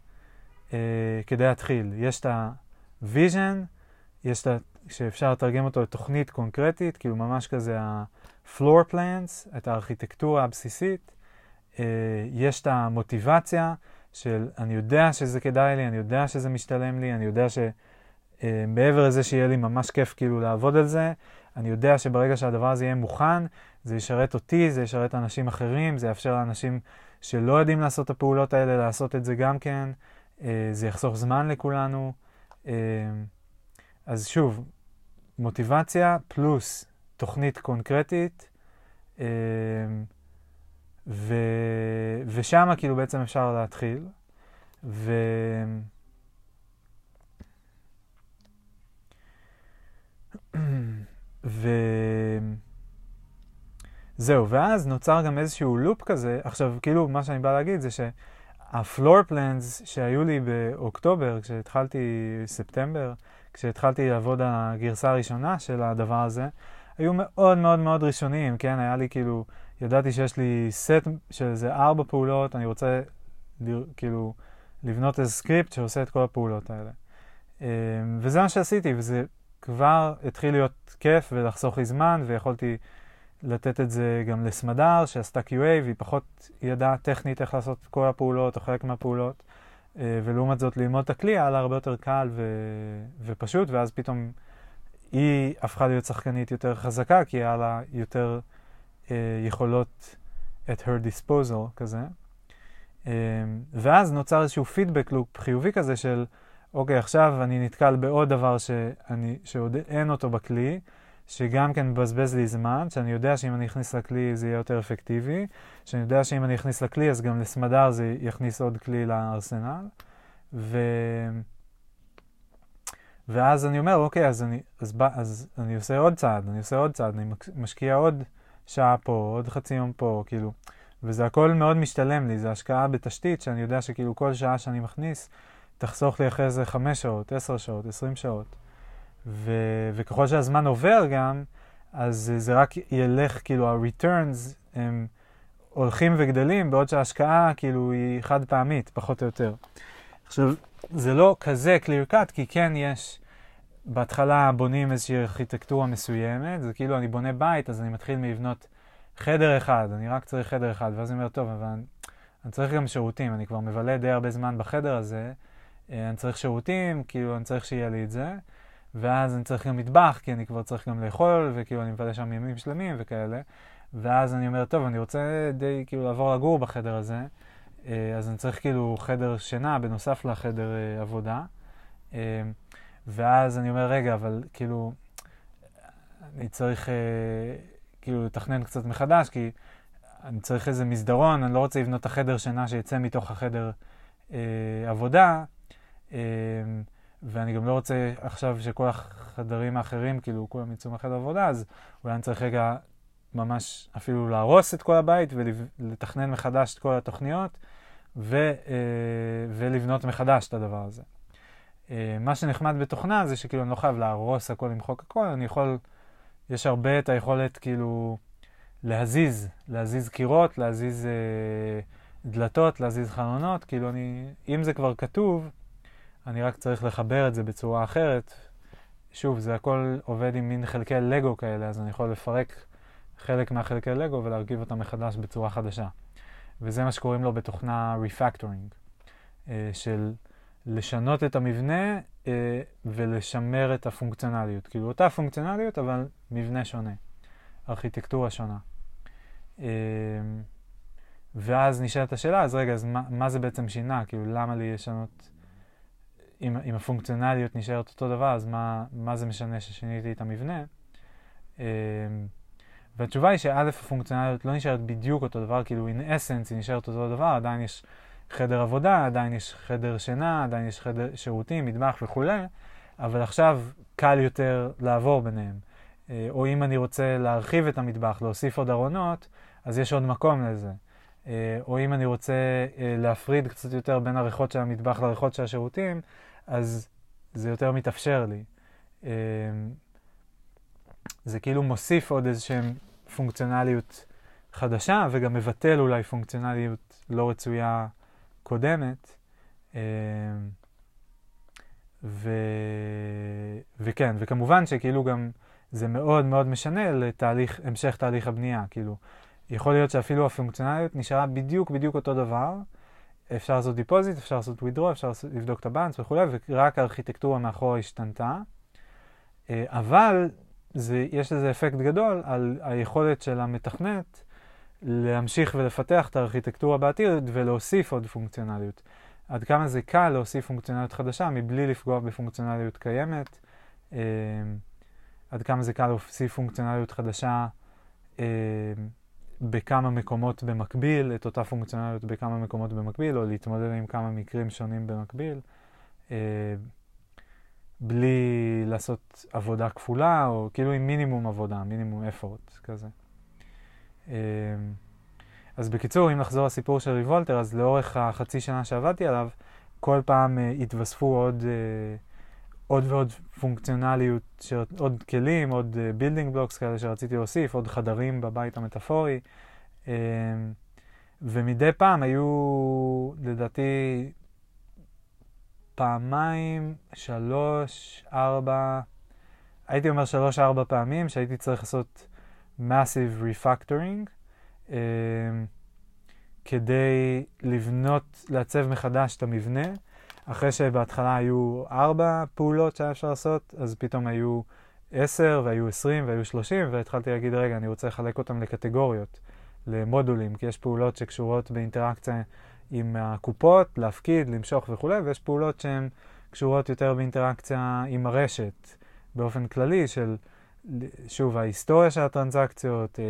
אה, כדי להתחיל. יש את ה-vision, יש את ה... שאפשר לתרגם אותו לתוכנית קונקרטית, כאילו ממש כזה ה-floor plans, את הארכיטקטורה הבסיסית, אה, יש את המוטיבציה של אני יודע שזה כדאי לי, אני יודע שזה משתלם לי, אני יודע שמעבר אה, לזה שיהיה לי ממש כיף כאילו לעבוד על זה, אני יודע שברגע שהדבר הזה יהיה מוכן, זה ישרת אותי, זה ישרת אנשים אחרים, זה יאפשר לאנשים שלא יודעים לעשות את הפעולות האלה לעשות את זה גם כן, אה, זה יחסוך זמן לכולנו. אז שוב, מוטיבציה פלוס תוכנית קונקרטית. ו... ושם כאילו בעצם אפשר להתחיל. ו... ו... זהו, ואז נוצר גם איזשהו לופ כזה. עכשיו, כאילו, מה שאני בא להגיד זה שהפלור פלנס שהיו לי באוקטובר, כשהתחלתי, ספטמבר, כשהתחלתי לעבוד על הגרסה הראשונה של הדבר הזה, היו מאוד מאוד מאוד ראשוניים, כן? היה לי כאילו ידעתי שיש לי סט של איזה ארבע פעולות, אני רוצה כאילו לבנות איזה סקריפט שעושה את כל הפעולות האלה. אמ, וזה מה שעשיתי, וזה כבר התחיל להיות כיף ולחסוך לי זמן, ויכולתי לתת את זה גם לסמדר שעשתה QA, והיא פחות ידעה טכנית איך לעשות את כל הפעולות או חלק מהפעולות, אה, ולעומת זאת ללמוד את הכלי היה לה הרבה יותר קל ו... ופשוט, ואז פתאום היא הפכה להיות שחקנית יותר חזקה, כי היה לה יותר... אה, יכולות at her disposal כזה. אה, ואז נוצר איזשהו פידבק לופ חיובי כזה של, אוקיי, עכשיו אני נתקל בעוד דבר שאני, שעוד אין אותו בכלי, שגם כן מבזבז לי זמן, שאני יודע שאם אני אכניס לכלי זה יהיה יותר אפקטיבי, שאני יודע שאם אני אכניס לכלי אז גם לסמדר זה יכניס עוד כלי לארסנל, ו... ואז אני אומר, אוקיי, אז אני, אז, אז אני עושה עוד צעד, אני עושה עוד צעד, אני משקיע עוד שעה פה, עוד חצי יום פה, כאילו. וזה הכל מאוד משתלם לי, זה השקעה בתשתית שאני יודע שכאילו כל שעה שאני מכניס תחסוך לי אחרי זה חמש שעות, עשר שעות, עשרים שעות. ו... וככל שהזמן עובר גם, אז זה רק ילך, כאילו ה-returns הם הולכים וגדלים, בעוד שההשקעה כאילו היא חד פעמית, פחות או יותר. עכשיו, זה לא כזה clear cut, כי כן יש בהתחלה בונים איזושהי ארכיטקטורה מסוימת, זה כאילו אני בונה בית, אז אני מתחיל מלבנות חדר אחד, אני רק צריך חדר אחד, ואז אני אומר, טוב, אבל אני, אני צריך גם שירותים, אני כבר מבלה די הרבה זמן בחדר הזה, אה, אני צריך שירותים, כאילו אני צריך שיהיה לי את זה, ואז אני צריך גם מטבח, כי אני כבר צריך גם לאכול, וכאילו אני מבלה שם ימים שלמים וכאלה, ואז אני אומר, טוב, אני רוצה די כאילו לעבור לגור בחדר הזה, אה, אז אני צריך כאילו חדר שינה בנוסף לחדר אה, עבודה. ואז אני אומר, רגע, אבל כאילו, אני צריך אה, כאילו לתכנן קצת מחדש, כי אני צריך איזה מסדרון, אני לא רוצה לבנות את החדר שינה שיצא מתוך החדר אה, עבודה, אה, ואני גם לא רוצה עכשיו שכל החדרים האחרים, כאילו, כולם יצאו מהחדר עבודה, אז אולי אני צריך רגע ממש אפילו להרוס את כל הבית ולתכנן מחדש את כל התוכניות, ו, אה, ולבנות מחדש את הדבר הזה. אה, מה שנחמד בתוכנה זה שכאילו אני לא חייב להרוס הכל, למחוק הכל, אני יכול, יש הרבה את היכולת כאילו להזיז, להזיז קירות, להזיז אה, דלתות, להזיז חלונות, כאילו אני, אם זה כבר כתוב, אני רק צריך לחבר את זה בצורה אחרת. שוב, זה הכל עובד עם מין חלקי לגו כאלה, אז אני יכול לפרק חלק מהחלקי לגו ולהרכיב אותם מחדש בצורה חדשה. וזה מה שקוראים לו בתוכנה Refactoring, אה, של לשנות את המבנה אה, ולשמר את הפונקציונליות. כאילו אותה פונקציונליות, אבל מבנה שונה, ארכיטקטורה שונה. אה, ואז נשאלת השאלה, אז רגע, אז מה, מה זה בעצם שינה? כאילו, למה לי לשנות... אם, אם הפונקציונליות נשארת אותו דבר, אז מה, מה זה משנה ששיניתי את המבנה? אה, והתשובה היא שא', הפונקציונליות לא נשארת בדיוק אותו דבר, כאילו in essence היא נשארת אותו דבר, עדיין יש חדר עבודה, עדיין יש חדר שינה, עדיין יש חדר שירותים, מטבח וכולי, אבל עכשיו קל יותר לעבור ביניהם. אה, או אם אני רוצה להרחיב את המטבח, להוסיף עוד ארונות, אז יש עוד מקום לזה. אה, או אם אני רוצה אה, להפריד קצת יותר בין הריחות של המטבח לריחות של השירותים, אז זה יותר מתאפשר לי. זה כאילו מוסיף עוד איזשהם פונקציונליות חדשה, וגם מבטל אולי פונקציונליות לא רצויה קודמת. אה, ו... וכן, וכמובן שכאילו גם זה מאוד מאוד משנה לתהליך, המשך תהליך הבנייה. כאילו, יכול להיות שאפילו הפונקציונליות נשארה בדיוק בדיוק אותו דבר. אפשר לעשות deposit, אפשר לעשות withdraw, אפשר לבדוק את ה balance וכולי, ורק הארכיטקטורה מאחורה השתנתה. אה, אבל זה, יש לזה אפקט גדול על היכולת של המתכנת להמשיך ולפתח את הארכיטקטורה בעתיד ולהוסיף עוד פונקציונליות. עד כמה זה קל להוסיף פונקציונליות חדשה מבלי לפגוע בפונקציונליות קיימת. אה, עד כמה זה קל להוסיף פונקציונליות חדשה אה, בכמה מקומות במקביל, את אותה פונקציונליות בכמה מקומות במקביל, או להתמודד עם כמה מקרים שונים במקביל. אה, בלי לעשות עבודה כפולה, או כאילו עם מינימום עבודה, מינימום אפורט כזה. אמ, אז בקיצור, אם נחזור לסיפור של ריבולטר, אז לאורך החצי שנה שעבדתי עליו, כל פעם uh, התווספו עוד, uh, עוד ועוד פונקציונליות, ש... עוד כלים, עוד building אה, blocks כאלה שרציתי להוסיף, עוד חדרים בבית המטאפורי. אה, ומדי פעם היו, לדעתי, פעמיים, שלוש, ארבע, הייתי אומר שלוש, ארבע פעמים שהייתי צריך לעשות massive refactoring אמ, כדי לבנות, לעצב מחדש את המבנה. אחרי שבהתחלה היו ארבע פעולות שהיה אפשר לעשות, אז פתאום היו עשר והיו עשרים והיו שלושים, והתחלתי להגיד, רגע, אני רוצה לחלק אותם לקטגוריות, למודולים, כי יש פעולות שקשורות באינטראקציה עם הקופות, להפקיד, למשוך וכולי, ויש פעולות שהן קשורות יותר באינטראקציה עם הרשת, באופן כללי של, שוב, ההיסטוריה של הטרנזקציות, אה,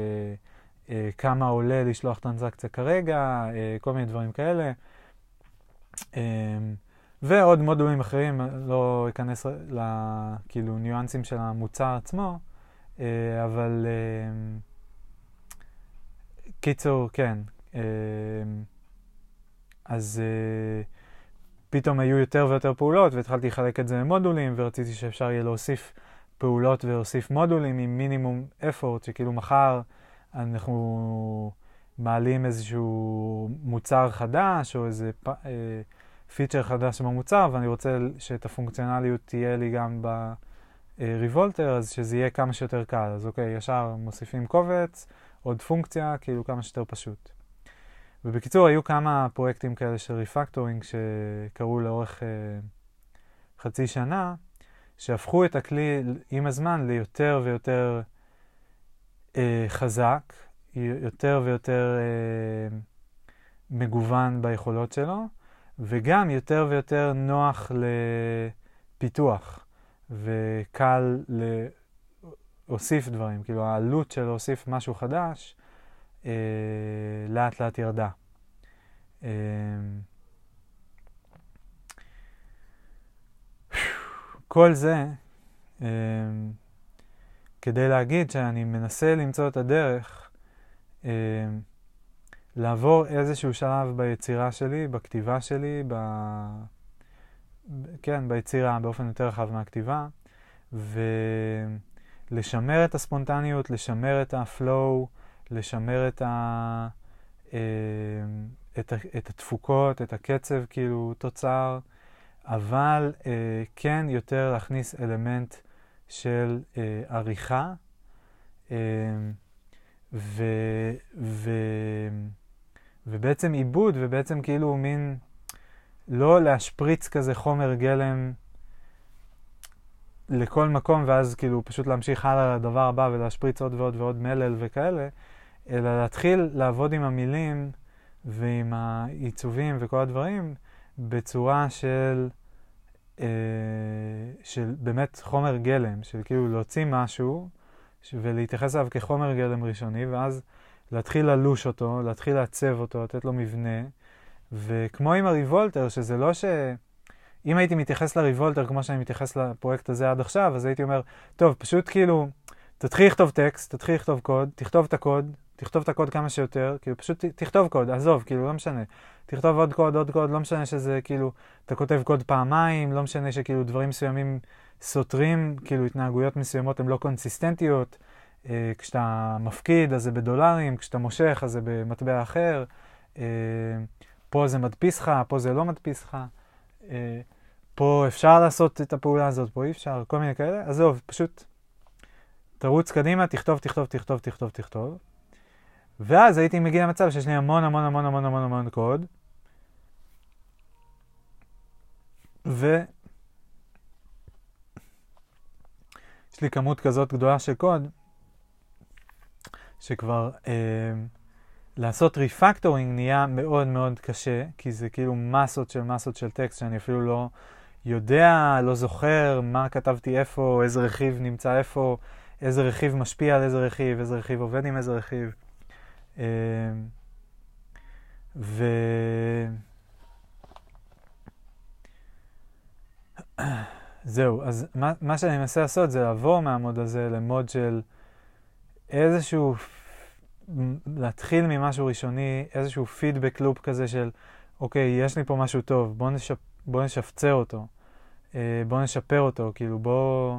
אה, כמה עולה לשלוח טרנזקציה כרגע, אה, כל מיני דברים כאלה. אה, ועוד מודולים אחרים, לא אכנס לכאילו ניואנסים של המוצר עצמו, אה, אבל אה, קיצור, כן. אה, אז פתאום היו יותר ויותר פעולות, והתחלתי לחלק את זה למודולים, ורציתי שאפשר יהיה להוסיף פעולות ולהוסיף מודולים עם מינימום אפורט, שכאילו מחר אנחנו מעלים איזשהו מוצר חדש, או איזה פ... פיצ'ר חדש במוצר, ואני רוצה שאת הפונקציונליות תהיה לי גם בריבולטר, אז שזה יהיה כמה שיותר קל. אז אוקיי, ישר מוסיפים קובץ, עוד פונקציה, כאילו כמה שיותר פשוט. ובקיצור, היו כמה פרויקטים כאלה של refactoring שקרו לאורך אה, חצי שנה, שהפכו את הכלי עם הזמן ליותר ויותר אה, חזק, יותר ויותר אה, מגוון ביכולות שלו, וגם יותר ויותר נוח לפיתוח, וקל להוסיף דברים. כאילו, העלות של להוסיף משהו חדש, אה, לאט לאט ירדה. אה, כל זה אה, כדי להגיד שאני מנסה למצוא את הדרך אה, לעבור איזשהו שלב ביצירה שלי, בכתיבה שלי, ב... כן, ביצירה באופן יותר רחב מהכתיבה, ולשמר את הספונטניות, לשמר את הפלואו, לשמר את, ה... אה, את, ה... את התפוקות, את הקצב, כאילו, תוצר, אבל אה, כן יותר להכניס אלמנט של אה, עריכה. ו, ו, ובעצם עיבוד, ובעצם כאילו מין לא להשפריץ כזה חומר גלם לכל מקום, ואז כאילו פשוט להמשיך הלאה לדבר הבא ולהשפריץ עוד ועוד ועוד מלל וכאלה, אלא להתחיל לעבוד עם המילים ועם העיצובים וכל הדברים בצורה של, אה, של באמת חומר גלם, של כאילו להוציא משהו ולהתייחס אליו כחומר גלם ראשוני, ואז להתחיל ללוש אותו, להתחיל לעצב אותו, לתת לו מבנה. וכמו עם הריבולטר, שזה לא ש... אם הייתי מתייחס לריבולטר כמו שאני מתייחס לפרויקט הזה עד עכשיו, אז הייתי אומר, טוב, פשוט כאילו, תתחיל לכתוב טקסט, תתחיל לכתוב קוד, תכתוב את הקוד, תכתוב את הקוד כמה שיותר, כאילו, פשוט תכתוב קוד, עזוב, כאילו, לא משנה. תכתוב עוד קוד, עוד קוד, לא משנה שזה כאילו, אתה כותב קוד פעמיים, לא משנה שכאילו דברים מסוימים סותרים, כאילו התנהגויות מסוימות הן לא קונסיסטנטיות. אה, כשאתה מפקיד אז זה בדולרים, כשאתה מושך אז זה במטבע אחר. אה, פה זה מדפיס לך, פה זה לא מדפיס לך. אה, פה אפשר לעשות את הפעולה הזאת, פה אי אפשר, כל מיני כאלה. עזוב, פשוט תרוץ קדימה, תכתוב, תכתוב, תכתוב, תכתוב, תכתוב. ואז הייתי מגיע למצב שיש לי המון המון המון המון המון המון קוד. ו... יש לי כמות כזאת גדולה של קוד, שכבר אה, לעשות refactoring נהיה מאוד מאוד קשה, כי זה כאילו מסות של מסות של טקסט שאני אפילו לא יודע, לא זוכר מה כתבתי איפה, איזה רכיב נמצא איפה, איזה רכיב משפיע על איזה רכיב, איזה רכיב עובד עם איזה רכיב. אה, ו... זהו, אז מה, מה שאני מנסה לעשות זה לעבור מהמוד הזה למוד של איזשהו, להתחיל ממשהו ראשוני, איזשהו פידבק לופ כזה של, אוקיי, יש לי פה משהו טוב, בוא, נשפ, בוא נשפצר אותו, אה, בוא נשפר אותו, כאילו בוא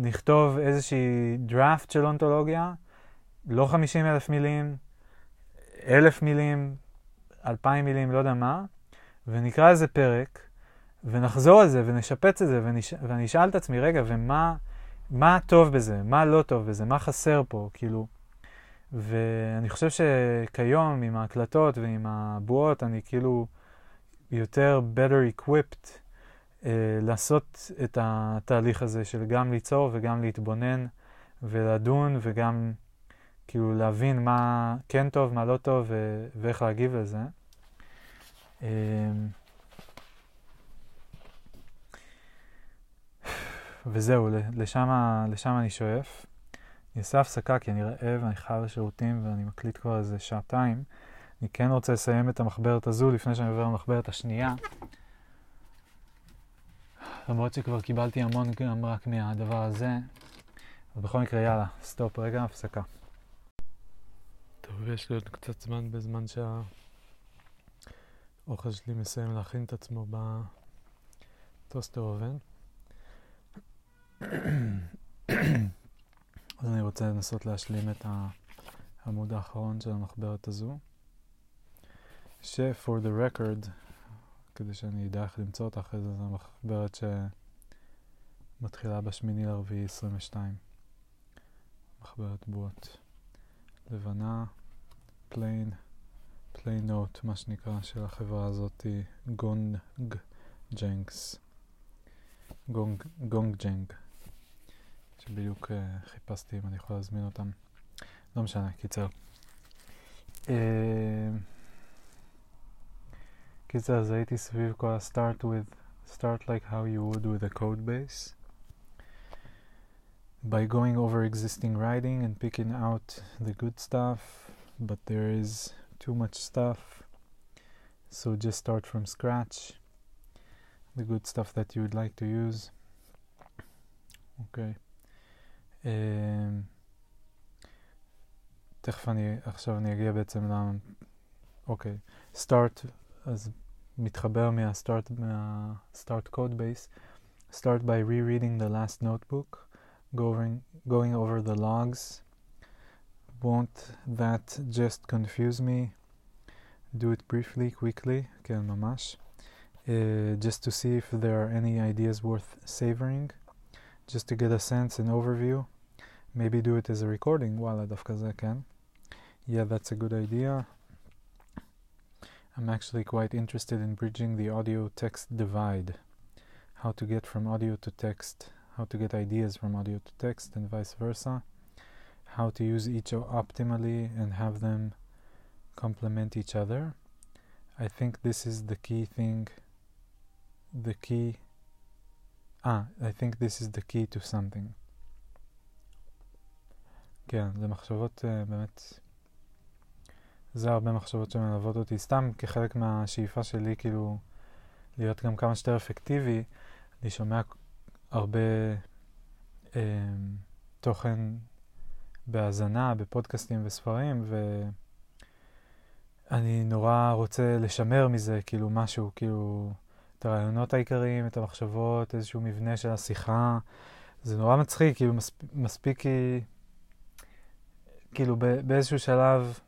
נכתוב איזושהי דראפט של אונתולוגיה, לא 50 אלף מילים, אלף מילים, אלפיים מילים, לא יודע מה, ונקרא איזה פרק. ונחזור על זה ונשפץ את זה, ונש... ואני אשאל את עצמי, רגע, ומה מה טוב בזה? מה לא טוב בזה? מה חסר פה? כאילו... ואני חושב שכיום, עם ההקלטות ועם הבועות, אני כאילו יותר better equipped uh, לעשות את התהליך הזה של גם ליצור וגם להתבונן ולדון וגם כאילו להבין מה כן טוב, מה לא טוב ו- ואיך להגיב לזה. Uh, וזהו, לשם, לשם אני שואף. אני אעשה הפסקה כי אני רעב, אני חייב לשירותים ואני מקליט כבר איזה שעתיים. אני כן רוצה לסיים את המחברת הזו לפני שאני עובר למחברת השנייה. למרות שכבר קיבלתי המון גם רק מהדבר הזה. אבל בכל מקרה, יאללה, סטופ, רגע, הפסקה. טוב, יש לי עוד קצת זמן בזמן שהאוכל שלי מסיים להכין את עצמו בטוסטר אובן. אז אני רוצה לנסות להשלים את העמוד האחרון של המחברת הזו, ש-for the record, כדי שאני אדע איך למצוא אותה אחרי זה, זו המחברת שמתחילה בשמיני לרביעי 22. מחברת בועות. לבנה, plain, plain note, מה שנקרא, של החברה הזאת, גונג. גונג, גונג ג'נג. שבדיוק uh, חיפשתי אם אני יכול להזמין אותם. לא משנה, קיצר. Uh, קיצר, אז הייתי סביב כל ה-start with, start like how you would with a code base. By going over existing writing and picking out the good stuff but there is too much stuff. So just start from scratch. The good stuff that you would like to use. אוקיי. Okay. Um, תכף אני, עכשיו אני אגיע בעצם ל... אוקיי. Okay. start, אז מתחבר מה-start, מה-start code base. Start by rereading the last notebook, going, going over the logs. Won't that just confuse me? Do it briefly, quickly, כן, ממש. Uh, just to see if there are any ideas worth savoring. Just to get a sense and overview. Maybe do it as a recording. וואלה, דווקא זה כן. Yeah, that's a good idea. I'm actually quite interested in bridging the audio text divide. How to get from audio to text, how to get ideas from audio to text, and vice versa. How to use each optimally and have them complement each other. I think this is the key thing. The key. Ah, I think this is the key to something. כן, זה מחשבות uh, באמת זה הרבה מחשבות שמלוות אותי, סתם כחלק מהשאיפה שלי, כאילו, להיות גם כמה שיותר אפקטיבי. אני שומע הרבה אה, תוכן בהאזנה, בפודקאסטים וספרים, ואני נורא רוצה לשמר מזה, כאילו, משהו, כאילו, את הרעיונות העיקריים, את המחשבות, איזשהו מבנה של השיחה. זה נורא מצחיק, כאילו, מספיק, מספיק כאילו, באיזשהו שלב,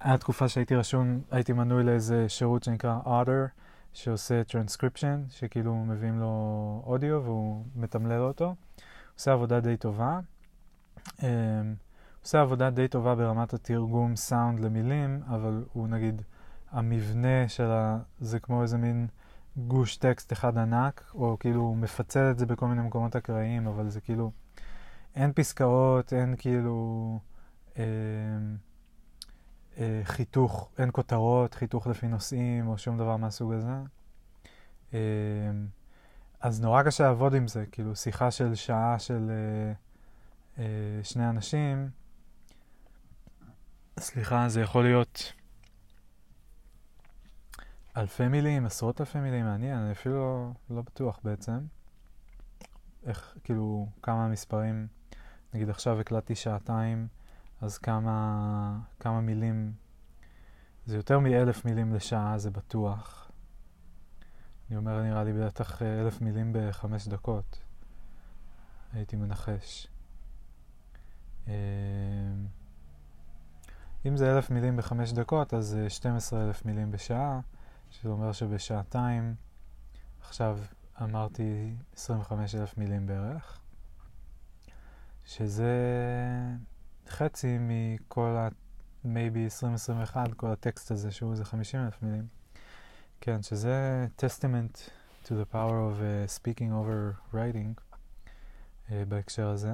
היה תקופה שהייתי רשום, הייתי מנוי לאיזה שירות שנקרא Otter, שעושה transcription, שכאילו מביאים לו אודיו והוא מתמלל אותו. עושה עבודה די טובה. Um, עושה עבודה די טובה ברמת התרגום סאונד למילים, אבל הוא נגיד, המבנה של ה... זה כמו איזה מין גוש טקסט אחד ענק, או כאילו הוא מפצל את זה בכל מיני מקומות אקראיים, אבל זה כאילו, אין פסקאות, אין כאילו... Um, אה, חיתוך, אין כותרות, חיתוך לפי נושאים או שום דבר מהסוג הזה. אה, אז נורא קשה לעבוד עם זה, כאילו שיחה של שעה של אה, אה, שני אנשים, סליחה, זה יכול להיות אלפי מילים, עשרות אלפי מילים, מעניין, אני אפילו לא, לא בטוח בעצם. איך, כאילו, כמה מספרים, נגיד עכשיו הקלטתי שעתיים. אז כמה, כמה מילים, זה יותר מאלף מילים לשעה, זה בטוח. אני אומר, נראה לי בטח אה, אלף מילים בחמש דקות. הייתי מנחש. אה, אם זה אלף מילים בחמש דקות, אז זה 12 אלף מילים בשעה, שזה אומר שבשעתיים, עכשיו אמרתי 25 אלף מילים בערך, שזה חצי מכל ה... maybe 2021, כל הטקסט הזה, שהוא איזה 50 אלף מילים. כן, שזה testament to the power of uh, speaking over writing uh, בהקשר הזה.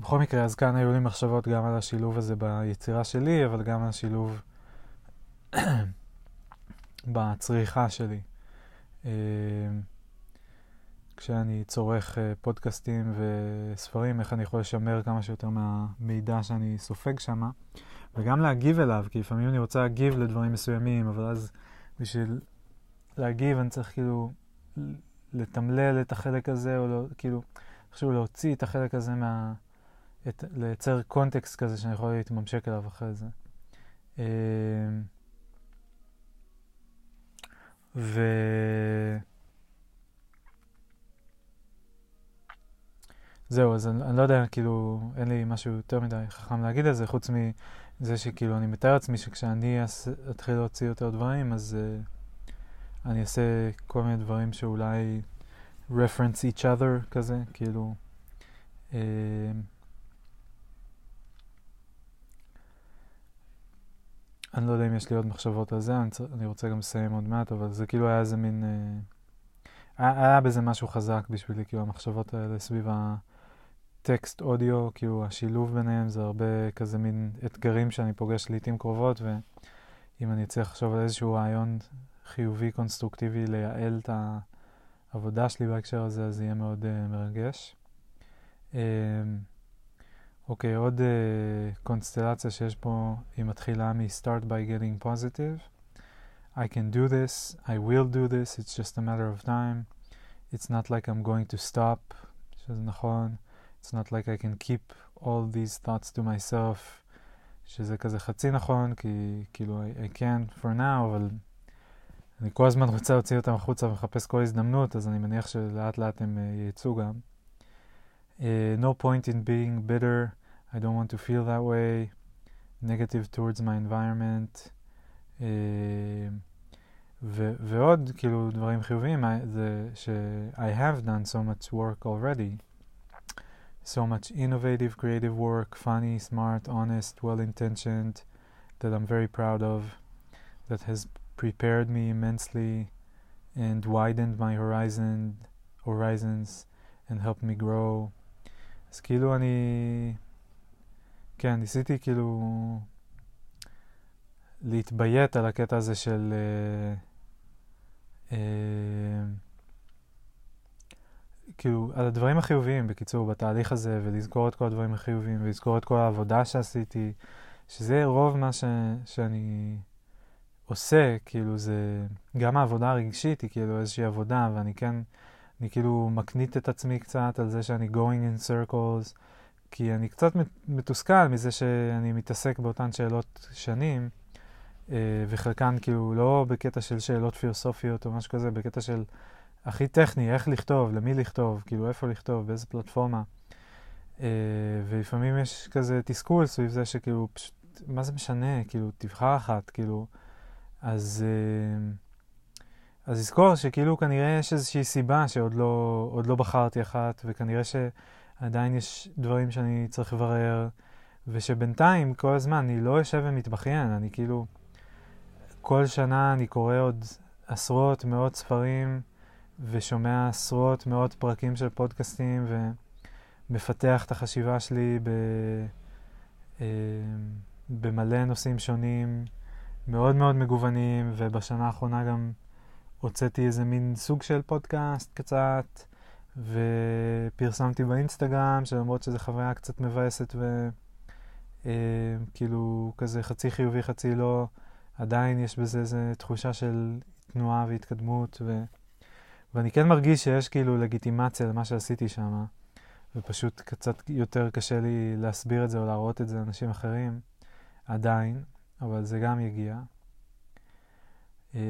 בכל מקרה, אז כאן היו לי מחשבות גם על השילוב הזה ביצירה שלי, אבל גם על השילוב בצריכה שלי. Uh, כשאני צורך uh, פודקאסטים וספרים, איך אני יכול לשמר כמה שיותר מהמידע שאני סופג שם, וגם להגיב אליו, כי לפעמים אני רוצה להגיב לדברים מסוימים, אבל אז בשביל להגיב אני צריך כאילו לתמלל את החלק הזה, או לא, כאילו, איכשהו להוציא את החלק הזה מה... את, לייצר קונטקסט כזה שאני יכול להתממשק אליו אחרי זה. Uh, ו... זהו, אז אני, אני לא יודע, כאילו, אין לי משהו יותר מדי חכם להגיד על זה, חוץ מזה שכאילו, אני מתאר לעצמי שכשאני אתחיל להוציא יותר דברים, אז uh, אני אעשה כל מיני דברים שאולי reference each other כזה, כאילו... Uh, אני לא יודע אם יש לי עוד מחשבות על זה, אני, צר... אני רוצה גם לסיים עוד מעט, אבל זה כאילו היה איזה מין... Uh, היה בזה משהו חזק בשבילי, כאילו המחשבות האלה סביב ה... טקסט, אודיו, כאילו השילוב ביניהם זה הרבה כזה מין אתגרים שאני פוגש לעיתים קרובות, ואם אני אצליח לחשוב על איזשהו רעיון חיובי, קונסטרוקטיבי, לייעל את העבודה שלי בהקשר הזה, אז זה יהיה מאוד uh, מרגש. Um, אוקיי, עוד uh, קונסטלציה שיש פה, היא מתחילה מ-start by getting positive. I can do this, I will do this, it's just a matter of time. It's not like I'm going to stop, שזה נכון. It's not like I can keep all these thoughts to myself, שזה כזה חצי נכון, כי כאילו I, I can for now, אבל אני כל הזמן רוצה להוציא אותם החוצה ומחפש כל הזדמנות, אז אני מניח שלאט לאט הם uh, יצאו גם. Uh, no point in being bitter, I don't want to feel that way, negative towards my environment. Uh, ו- ועוד כאילו דברים חיוביים זה ש- I have done so much work already. So much innovative, creative work, funny, smart, honest, well-intentioned, that I'm very proud of, that has prepared me immensely and widened my horizon, horizons and helped me grow. אז כאילו אני, כן, ניסיתי כאילו להתביית על הקטע הזה של... Uh, אה, כאילו, על הדברים החיוביים, בקיצור, בתהליך הזה, ולזכור את כל הדברים החיוביים, ולזכור את כל העבודה שעשיתי, שזה רוב מה ש, שאני עושה, כאילו, זה גם העבודה הרגשית היא כאילו איזושהי עבודה, ואני כן, אני כאילו מקנית את עצמי קצת על זה שאני going in circles, כי אני קצת מתוסכל מזה שאני מתעסק באותן שאלות שנים. אה, וחלקן כאילו לא בקטע של שאלות פילוסופיות או משהו כזה, בקטע של הכי טכני, איך לכתוב, למי לכתוב, כאילו איפה לכתוב, באיזה פלטפורמה. אה, ולפעמים יש כזה תסכול סביב זה שכאילו פשוט, מה זה משנה, כאילו תבחר אחת, כאילו, אז... אה, אז לזכור שכאילו כנראה יש איזושהי סיבה שעוד לא, לא בחרתי אחת, וכנראה שעדיין יש דברים שאני צריך לברר, ושבינתיים, כל הזמן, אני לא יושב ומתבכיין, אני כאילו... כל שנה אני קורא עוד עשרות, מאות ספרים ושומע עשרות, מאות פרקים של פודקאסטים ומפתח את החשיבה שלי ב, אה, במלא נושאים שונים, מאוד מאוד מגוונים, ובשנה האחרונה גם הוצאתי איזה מין סוג של פודקאסט קצת, ופרסמתי באינסטגרם, שלמרות שזו חוויה קצת מבאסת וכאילו אה, כזה חצי חיובי, חצי לא, עדיין יש בזה איזו תחושה של תנועה והתקדמות, ו... ואני כן מרגיש שיש כאילו לגיטימציה למה שעשיתי שם, ופשוט קצת יותר קשה לי להסביר את זה או להראות את זה לאנשים אחרים, עדיין, אבל זה גם יגיע. אמ,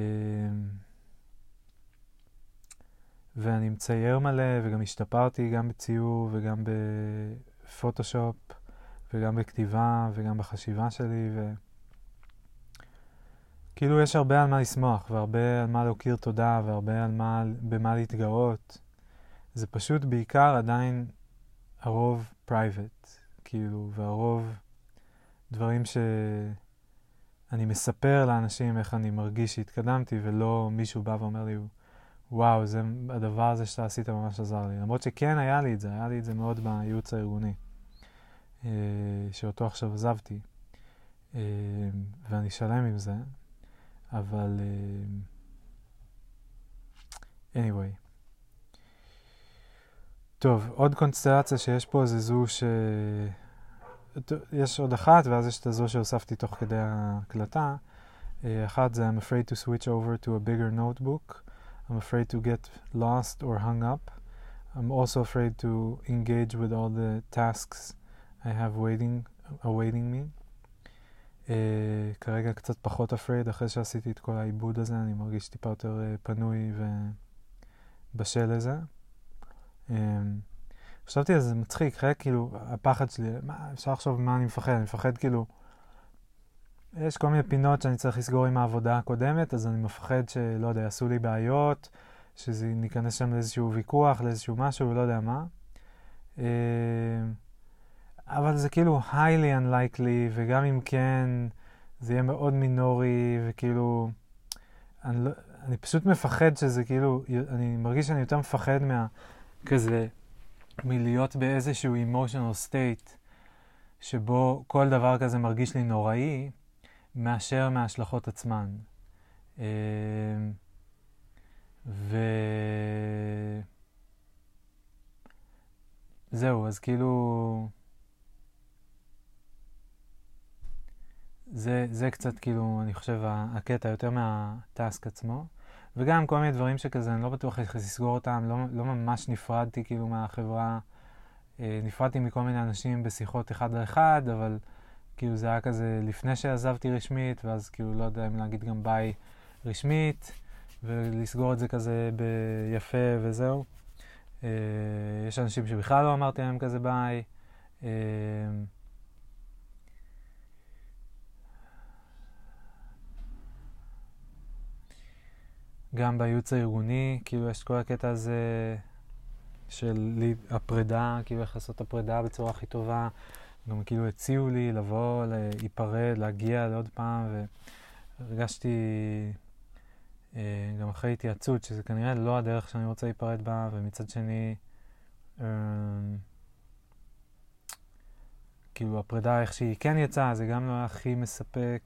ואני מצייר מלא, וגם השתפרתי גם בציור וגם בפוטושופ, וגם בכתיבה וגם בחשיבה שלי, ו... כאילו יש הרבה על מה לשמוח, והרבה על מה להכיר תודה, והרבה על מה, במה להתגאות. זה פשוט בעיקר עדיין הרוב private, כאילו, והרוב דברים שאני מספר לאנשים איך אני מרגיש שהתקדמתי, ולא מישהו בא ואומר לי, וואו, זה, הדבר הזה שאתה עשית ממש עזר לי. למרות שכן היה לי את זה, היה לי את זה מאוד בייעוץ הארגוני, אה, שאותו עכשיו עזבתי, אה, ואני שלם עם זה. אבל... Uh, anyway. טוב, עוד קונסטלציה שיש פה זה זו ש... יש עוד אחת, ואז יש את הזו שהוספתי תוך כדי ההקלטה. Uh, אחת זה I'm afraid to switch over to a bigger notebook. I'm afraid to get lost or hung up. I'm also afraid to engage with all the tasks I have waiting, awaiting me. Uh, כרגע קצת פחות אפריד, אחרי שעשיתי את כל העיבוד הזה, אני מרגיש טיפה יותר uh, פנוי ובשל לזה. Uh, חשבתי על זה מצחיק, חלק כאילו, הפחד שלי, מה, אפשר לחשוב מה אני מפחד, אני מפחד כאילו, יש כל מיני פינות שאני צריך לסגור עם העבודה הקודמת, אז אני מפחד שלא יודע, יעשו לי בעיות, שזה ניכנס שם לאיזשהו ויכוח, לאיזשהו משהו, לא יודע מה. Uh, אבל זה כאילו highly unlikely, וגם אם כן, זה יהיה מאוד מינורי, וכאילו, אני, לא, אני פשוט מפחד שזה כאילו, אני מרגיש שאני יותר מפחד מה... כזה, מלהיות באיזשהו emotional state, שבו כל דבר כזה מרגיש לי נוראי, מאשר מההשלכות עצמן. אמ, ו... זהו, אז כאילו... זה, זה קצת כאילו, אני חושב, הקטע יותר מהטאסק עצמו. וגם כל מיני דברים שכזה, אני לא בטוח איך לסגור אותם, לא, לא ממש נפרדתי כאילו מהחברה. אה, נפרדתי מכל מיני אנשים בשיחות אחד על אחד, אבל כאילו זה היה כזה לפני שעזבתי רשמית, ואז כאילו לא יודע אם להגיד גם ביי רשמית, ולסגור את זה כזה ביפה וזהו. אה, יש אנשים שבכלל לא אמרתי להם כזה ביי. אה, גם בייעוץ הארגוני, כאילו יש כל הקטע הזה של הפרידה, כאילו איך לעשות את הפרידה בצורה הכי טובה. גם כאילו הציעו לי לבוא, להיפרד, להגיע לעוד פעם, והרגשתי אה, גם אחרי התייעצות שזה כנראה לא הדרך שאני רוצה להיפרד בה, ומצד שני, אה, כאילו הפרידה איך שהיא כן יצאה, זה גם לא היה הכי מספק.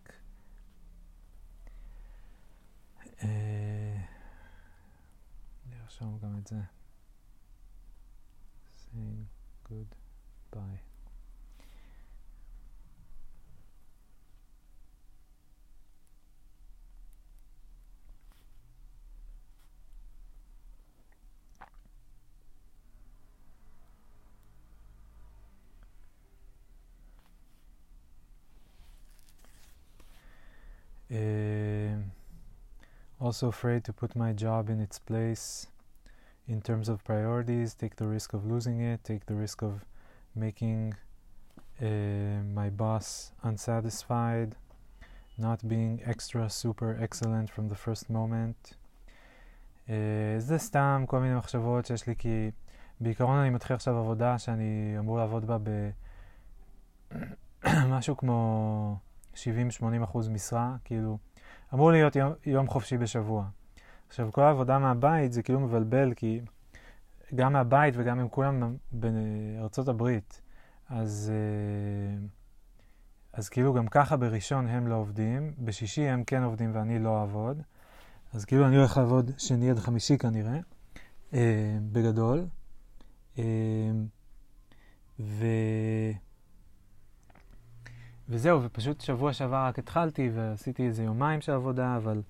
I'm going to say goodbye. Uh, also afraid to put my job in its place in terms of priorities, take the risk of losing it, take the risk of making uh, my boss unsatisfied, not being extra super excellent from the first moment. Uh, זה סתם כל מיני מחשבות שיש לי, כי בעיקרון אני מתחיל עכשיו עבודה שאני אמור לעבוד בה במשהו כמו 70-80 אחוז משרה, כאילו, אמור להיות יום, יום חופשי בשבוע. עכשיו, כל העבודה מהבית זה כאילו מבלבל, כי גם מהבית וגם עם כולם בארצות הברית, אז, אה, אז כאילו גם ככה בראשון הם לא עובדים, בשישי הם כן עובדים ואני לא אעבוד, אז כאילו אני הולך לעבוד שני עד חמישי כנראה, אה, בגדול. אה, ו... וזהו, ופשוט שבוע שעבר רק התחלתי ועשיתי איזה יומיים של עבודה, אבל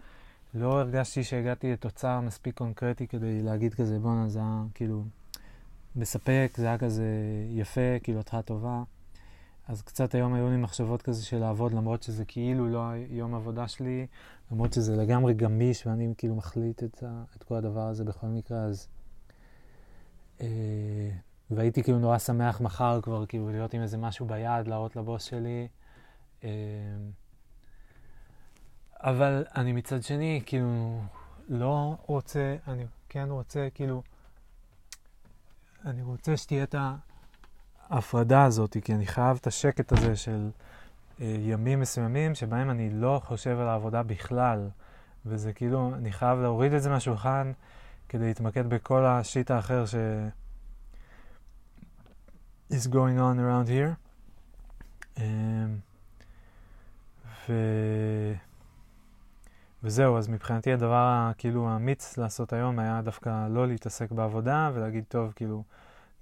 לא הרגשתי שהגעתי לתוצר מספיק קונקרטי כדי להגיד כזה, בואנה, זה היה כאילו מספק, זה היה כזה יפה, כאילו התחלה טובה. אז קצת היום היו לי מחשבות כזה של לעבוד, למרות שזה כאילו לא יום עבודה שלי, למרות שזה לגמרי גמיש ואני כאילו מחליט את, ה, את כל הדבר הזה בכל מקרה, אז... אה, והייתי כאילו נורא שמח מחר כבר כאילו להיות עם איזה משהו ביד, להראות לבוס שלי. אה, אבל אני מצד שני, כאילו, לא רוצה, אני כן רוצה, כאילו, אני רוצה שתהיה את ההפרדה הזאת, כי אני חייב את השקט הזה של אה, ימים מסוימים שבהם אני לא חושב על העבודה בכלל, וזה כאילו, אני חייב להוריד את זה מהשולחן כדי להתמקד בכל השיט האחר ש... is going on around here. Um, ו... וזהו, אז מבחינתי הדבר כאילו האמיץ לעשות היום היה דווקא לא להתעסק בעבודה ולהגיד, טוב, כאילו,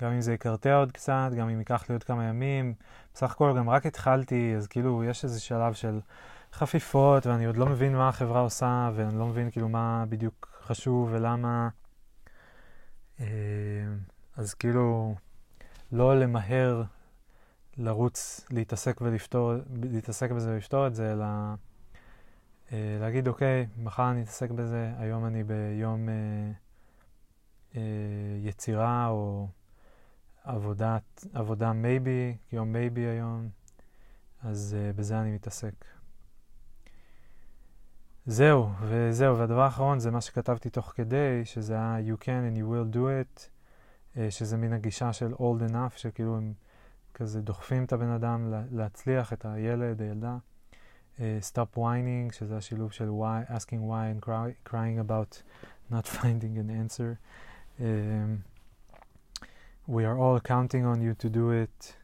גם אם זה יקרטע עוד קצת, גם אם ייקח לי עוד כמה ימים, בסך הכל גם רק התחלתי, אז כאילו יש איזה שלב של חפיפות, ואני עוד לא מבין מה החברה עושה, ואני לא מבין כאילו מה בדיוק חשוב ולמה. אה, אז כאילו, לא למהר לרוץ, להתעסק ולפתור, להתעסק בזה ולפתור את זה, אלא... אה, להגיד, אוקיי, מחר אני אתעסק בזה, היום אני ביום אה, אה, יצירה או עבודת, עבודה מייבי, יום מייבי היום, אז אה, בזה אני מתעסק. זהו, וזהו, והדבר האחרון זה מה שכתבתי תוך כדי, שזה היה You can and you will do it, אה, שזה מין הגישה של old enough, שכאילו הם כזה דוחפים את הבן אדם להצליח, את הילד, הילדה. uh, Stop Whining, שזה השילוב של why, asking why and cry, crying about not finding an answer. Um, we are all counting on you to do it.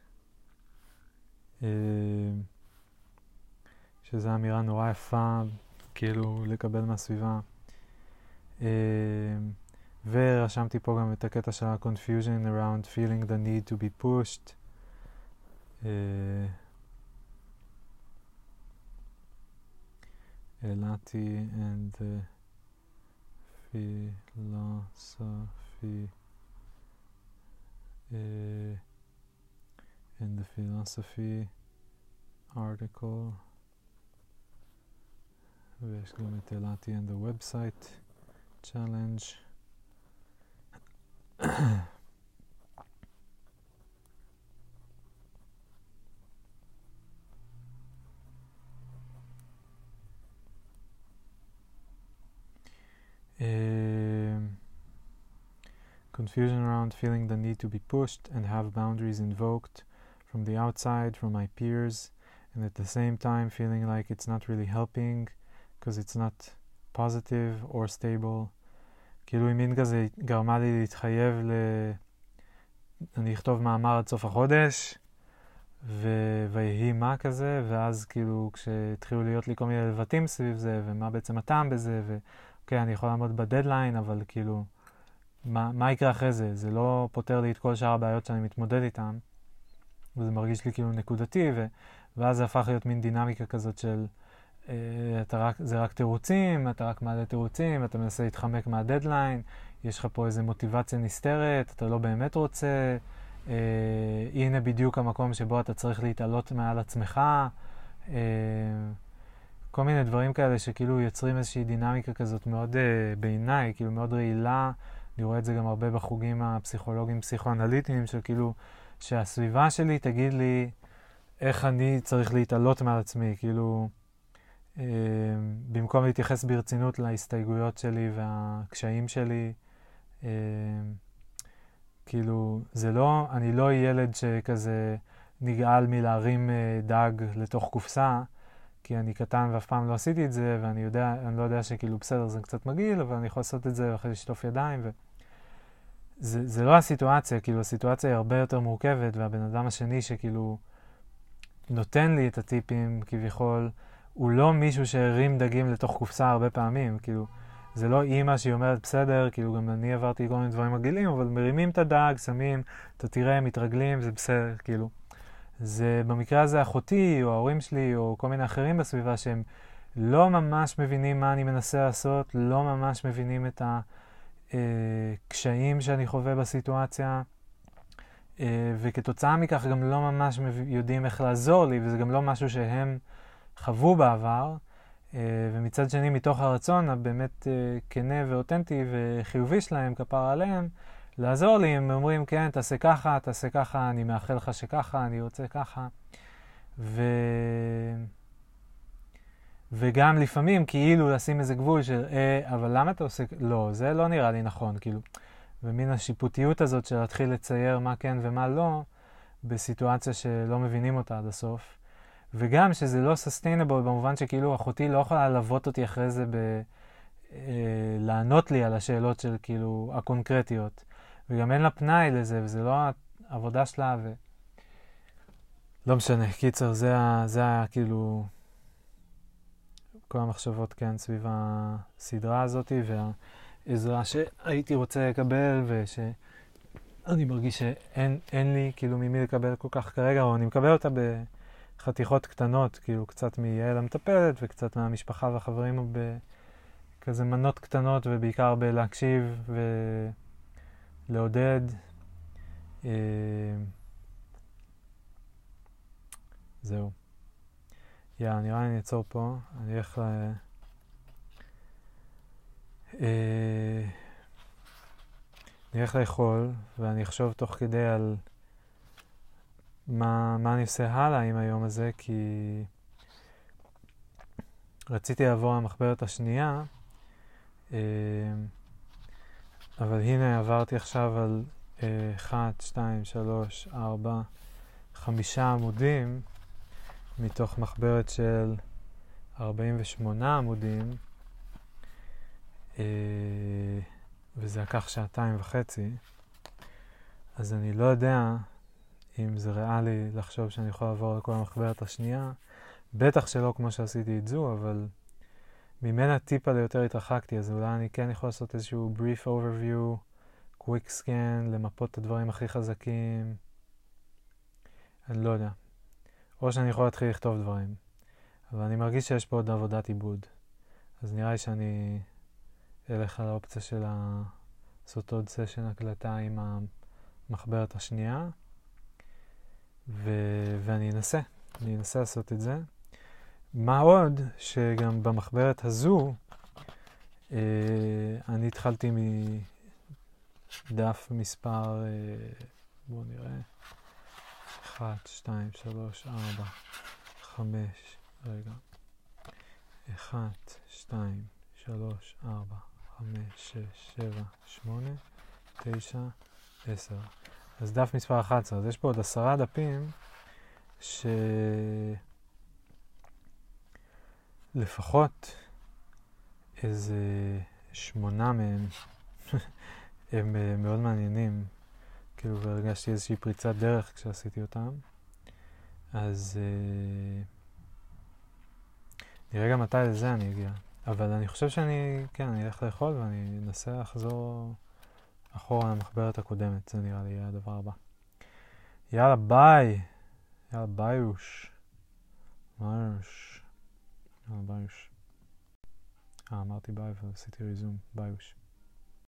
Um, שזו אמירה נורא יפה, כאילו, לקבל מהסביבה. Um, ורשמתי פה גם את הקטע של ה-confusion around feeling the need to be pushed. Uh, Elati uh, uh, and the philosophy uh, in the philosophy article. Veshglumet Elati and the website challenge. Um, confusion around feeling the need to be pushed and have boundaries invoked from the outside, from my peers, and at the same time feeling like it's not really helping because it's not positive or stable. כאילו היא מין כזה גרמה לי להתחייב ל... אני אכתוב מאמר עד סוף החודש, ו... ויהי מה כזה, ואז כאילו כשהתחילו להיות לי כל מיני לבטים סביב זה, ומה בעצם הטעם בזה, ו... אוקיי, אני יכול לעמוד בדדליין, אבל כאילו, מה, מה יקרה אחרי זה? זה לא פותר לי את כל שאר הבעיות שאני מתמודד איתן, וזה מרגיש לי כאילו נקודתי, ו, ואז זה הפך להיות מין דינמיקה כזאת של, אה, אתה רק, זה רק תירוצים, אתה רק מעלה תירוצים, אתה מנסה להתחמק מהדדליין, יש לך פה איזו מוטיבציה נסתרת, אתה לא באמת רוצה, אה, הנה בדיוק המקום שבו אתה צריך להתעלות מעל עצמך. אה, כל מיני דברים כאלה שכאילו יוצרים איזושהי דינמיקה כזאת מאוד uh, בעיניי, כאילו מאוד רעילה. אני רואה את זה גם הרבה בחוגים הפסיכולוגיים פסיכואנליטיים, של כאילו, שהסביבה שלי תגיד לי איך אני צריך להתעלות מעל עצמי, כאילו, uh, במקום להתייחס ברצינות להסתייגויות שלי והקשיים שלי. uh, כאילו, זה לא, אני לא ילד שכזה נגעל מלהרים uh, דג לתוך קופסה. כי אני קטן ואף פעם לא עשיתי את זה, ואני יודע, אני לא יודע שכאילו בסדר, זה קצת מגעיל, אבל אני יכול לעשות את זה ואחרי לשטוף ידיים. ו... זה, זה לא הסיטואציה, כאילו הסיטואציה היא הרבה יותר מורכבת, והבן אדם השני שכאילו נותן לי את הטיפים כביכול, הוא לא מישהו שהרים דגים לתוך קופסה הרבה פעמים, כאילו, זה לא אימא שהיא אומרת, בסדר, כאילו גם אני עברתי כל מיני דברים מגעילים, אבל מרימים את הדג, שמים, אתה תראה, מתרגלים, זה בסדר, כאילו. זה במקרה הזה אחותי, או ההורים שלי, או כל מיני אחרים בסביבה שהם לא ממש מבינים מה אני מנסה לעשות, לא ממש מבינים את הקשיים שאני חווה בסיטואציה, אה, וכתוצאה מכך גם לא ממש יודעים איך לעזור לי, וזה גם לא משהו שהם חוו בעבר. אה, ומצד שני, מתוך הרצון הבאמת אה, כנה ואותנטי וחיובי שלהם, כפרה עליהם, לעזור לי, הם אומרים, כן, תעשה ככה, תעשה ככה, אני מאחל לך שככה, אני רוצה ככה. ו... וגם לפעמים כאילו לשים איזה גבול של, אה, אבל למה אתה עושה, לא, זה לא נראה לי נכון, כאילו. ומין השיפוטיות הזאת של להתחיל לצייר מה כן ומה לא, בסיטואציה שלא מבינים אותה עד הסוף. וגם שזה לא סוסטיינבול במובן שכאילו אחותי לא יכולה ללוות אותי אחרי זה ב... אה, לענות לי על השאלות של כאילו הקונקרטיות. וגם אין לה פנאי לזה, וזה לא העבודה שלה, ו... לא משנה. קיצר, זה היה, זה היה כאילו כל המחשבות, כן, סביב הסדרה הזאת, והעזרה שהייתי רוצה לקבל, ושאני מרגיש שאין לי כאילו ממי לקבל כל כך כרגע, או אני מקבל אותה בחתיכות קטנות, כאילו קצת מיעל המטפלת, וקצת מהמשפחה והחברים, בכזה מנות קטנות, ובעיקר בלהקשיב, ו... לעודד. אה, זהו. יאללה, נראה לי אני אעצור פה. אני אלך ל... אה, אני אלך לאכול, ואני אחשוב תוך כדי על מה, מה אני עושה הלאה עם היום הזה, כי רציתי לעבור למחברת השנייה. אה, אבל הנה עברתי עכשיו על 1, 2, 3, 4, 5 עמודים מתוך מחברת של 48 עמודים, uh, וזה לקח שעתיים וחצי, אז אני לא יודע אם זה ריאלי לחשוב שאני יכול לעבור לכל המחברת השנייה, בטח שלא כמו שעשיתי את זו, אבל... ממנה טיפה ליותר התרחקתי, אז אולי אני כן יכול לעשות איזשהו brief overview, quick scan, למפות את הדברים הכי חזקים. אני לא יודע. או שאני יכול להתחיל לכתוב דברים. אבל אני מרגיש שיש פה עוד עבודת עיבוד. אז נראה לי שאני אלך על האופציה של לעשות עוד סשן הקלטה עם המחברת השנייה, ו- ואני אנסה, אני אנסה לעשות את זה. מה עוד שגם במחברת הזו, אה, אני התחלתי מדף מספר, אה, בואו נראה, 1, 2, 3, 4, 5, רגע, 1, 2, 3, 4, 5, 6, 7, 8, 9, 10. אז דף מספר 11. אז יש פה עוד עשרה דפים שלפחות איזה שמונה מהם הם אה, מאוד מעניינים, כאילו, והרגשתי איזושהי פריצת דרך כשעשיתי אותם. אז uh, נראה גם מתי לזה אני אגיע. אבל אני חושב שאני, כן, אני אלך לאכול ואני אנסה לחזור אחורה למחברת הקודמת, זה נראה לי הדבר הבא. יאללה, ביי! יאללה, ביוש. ביוש. יאללה, ביוש. אה, אמרתי ביי ועשיתי ריזום. ביוש.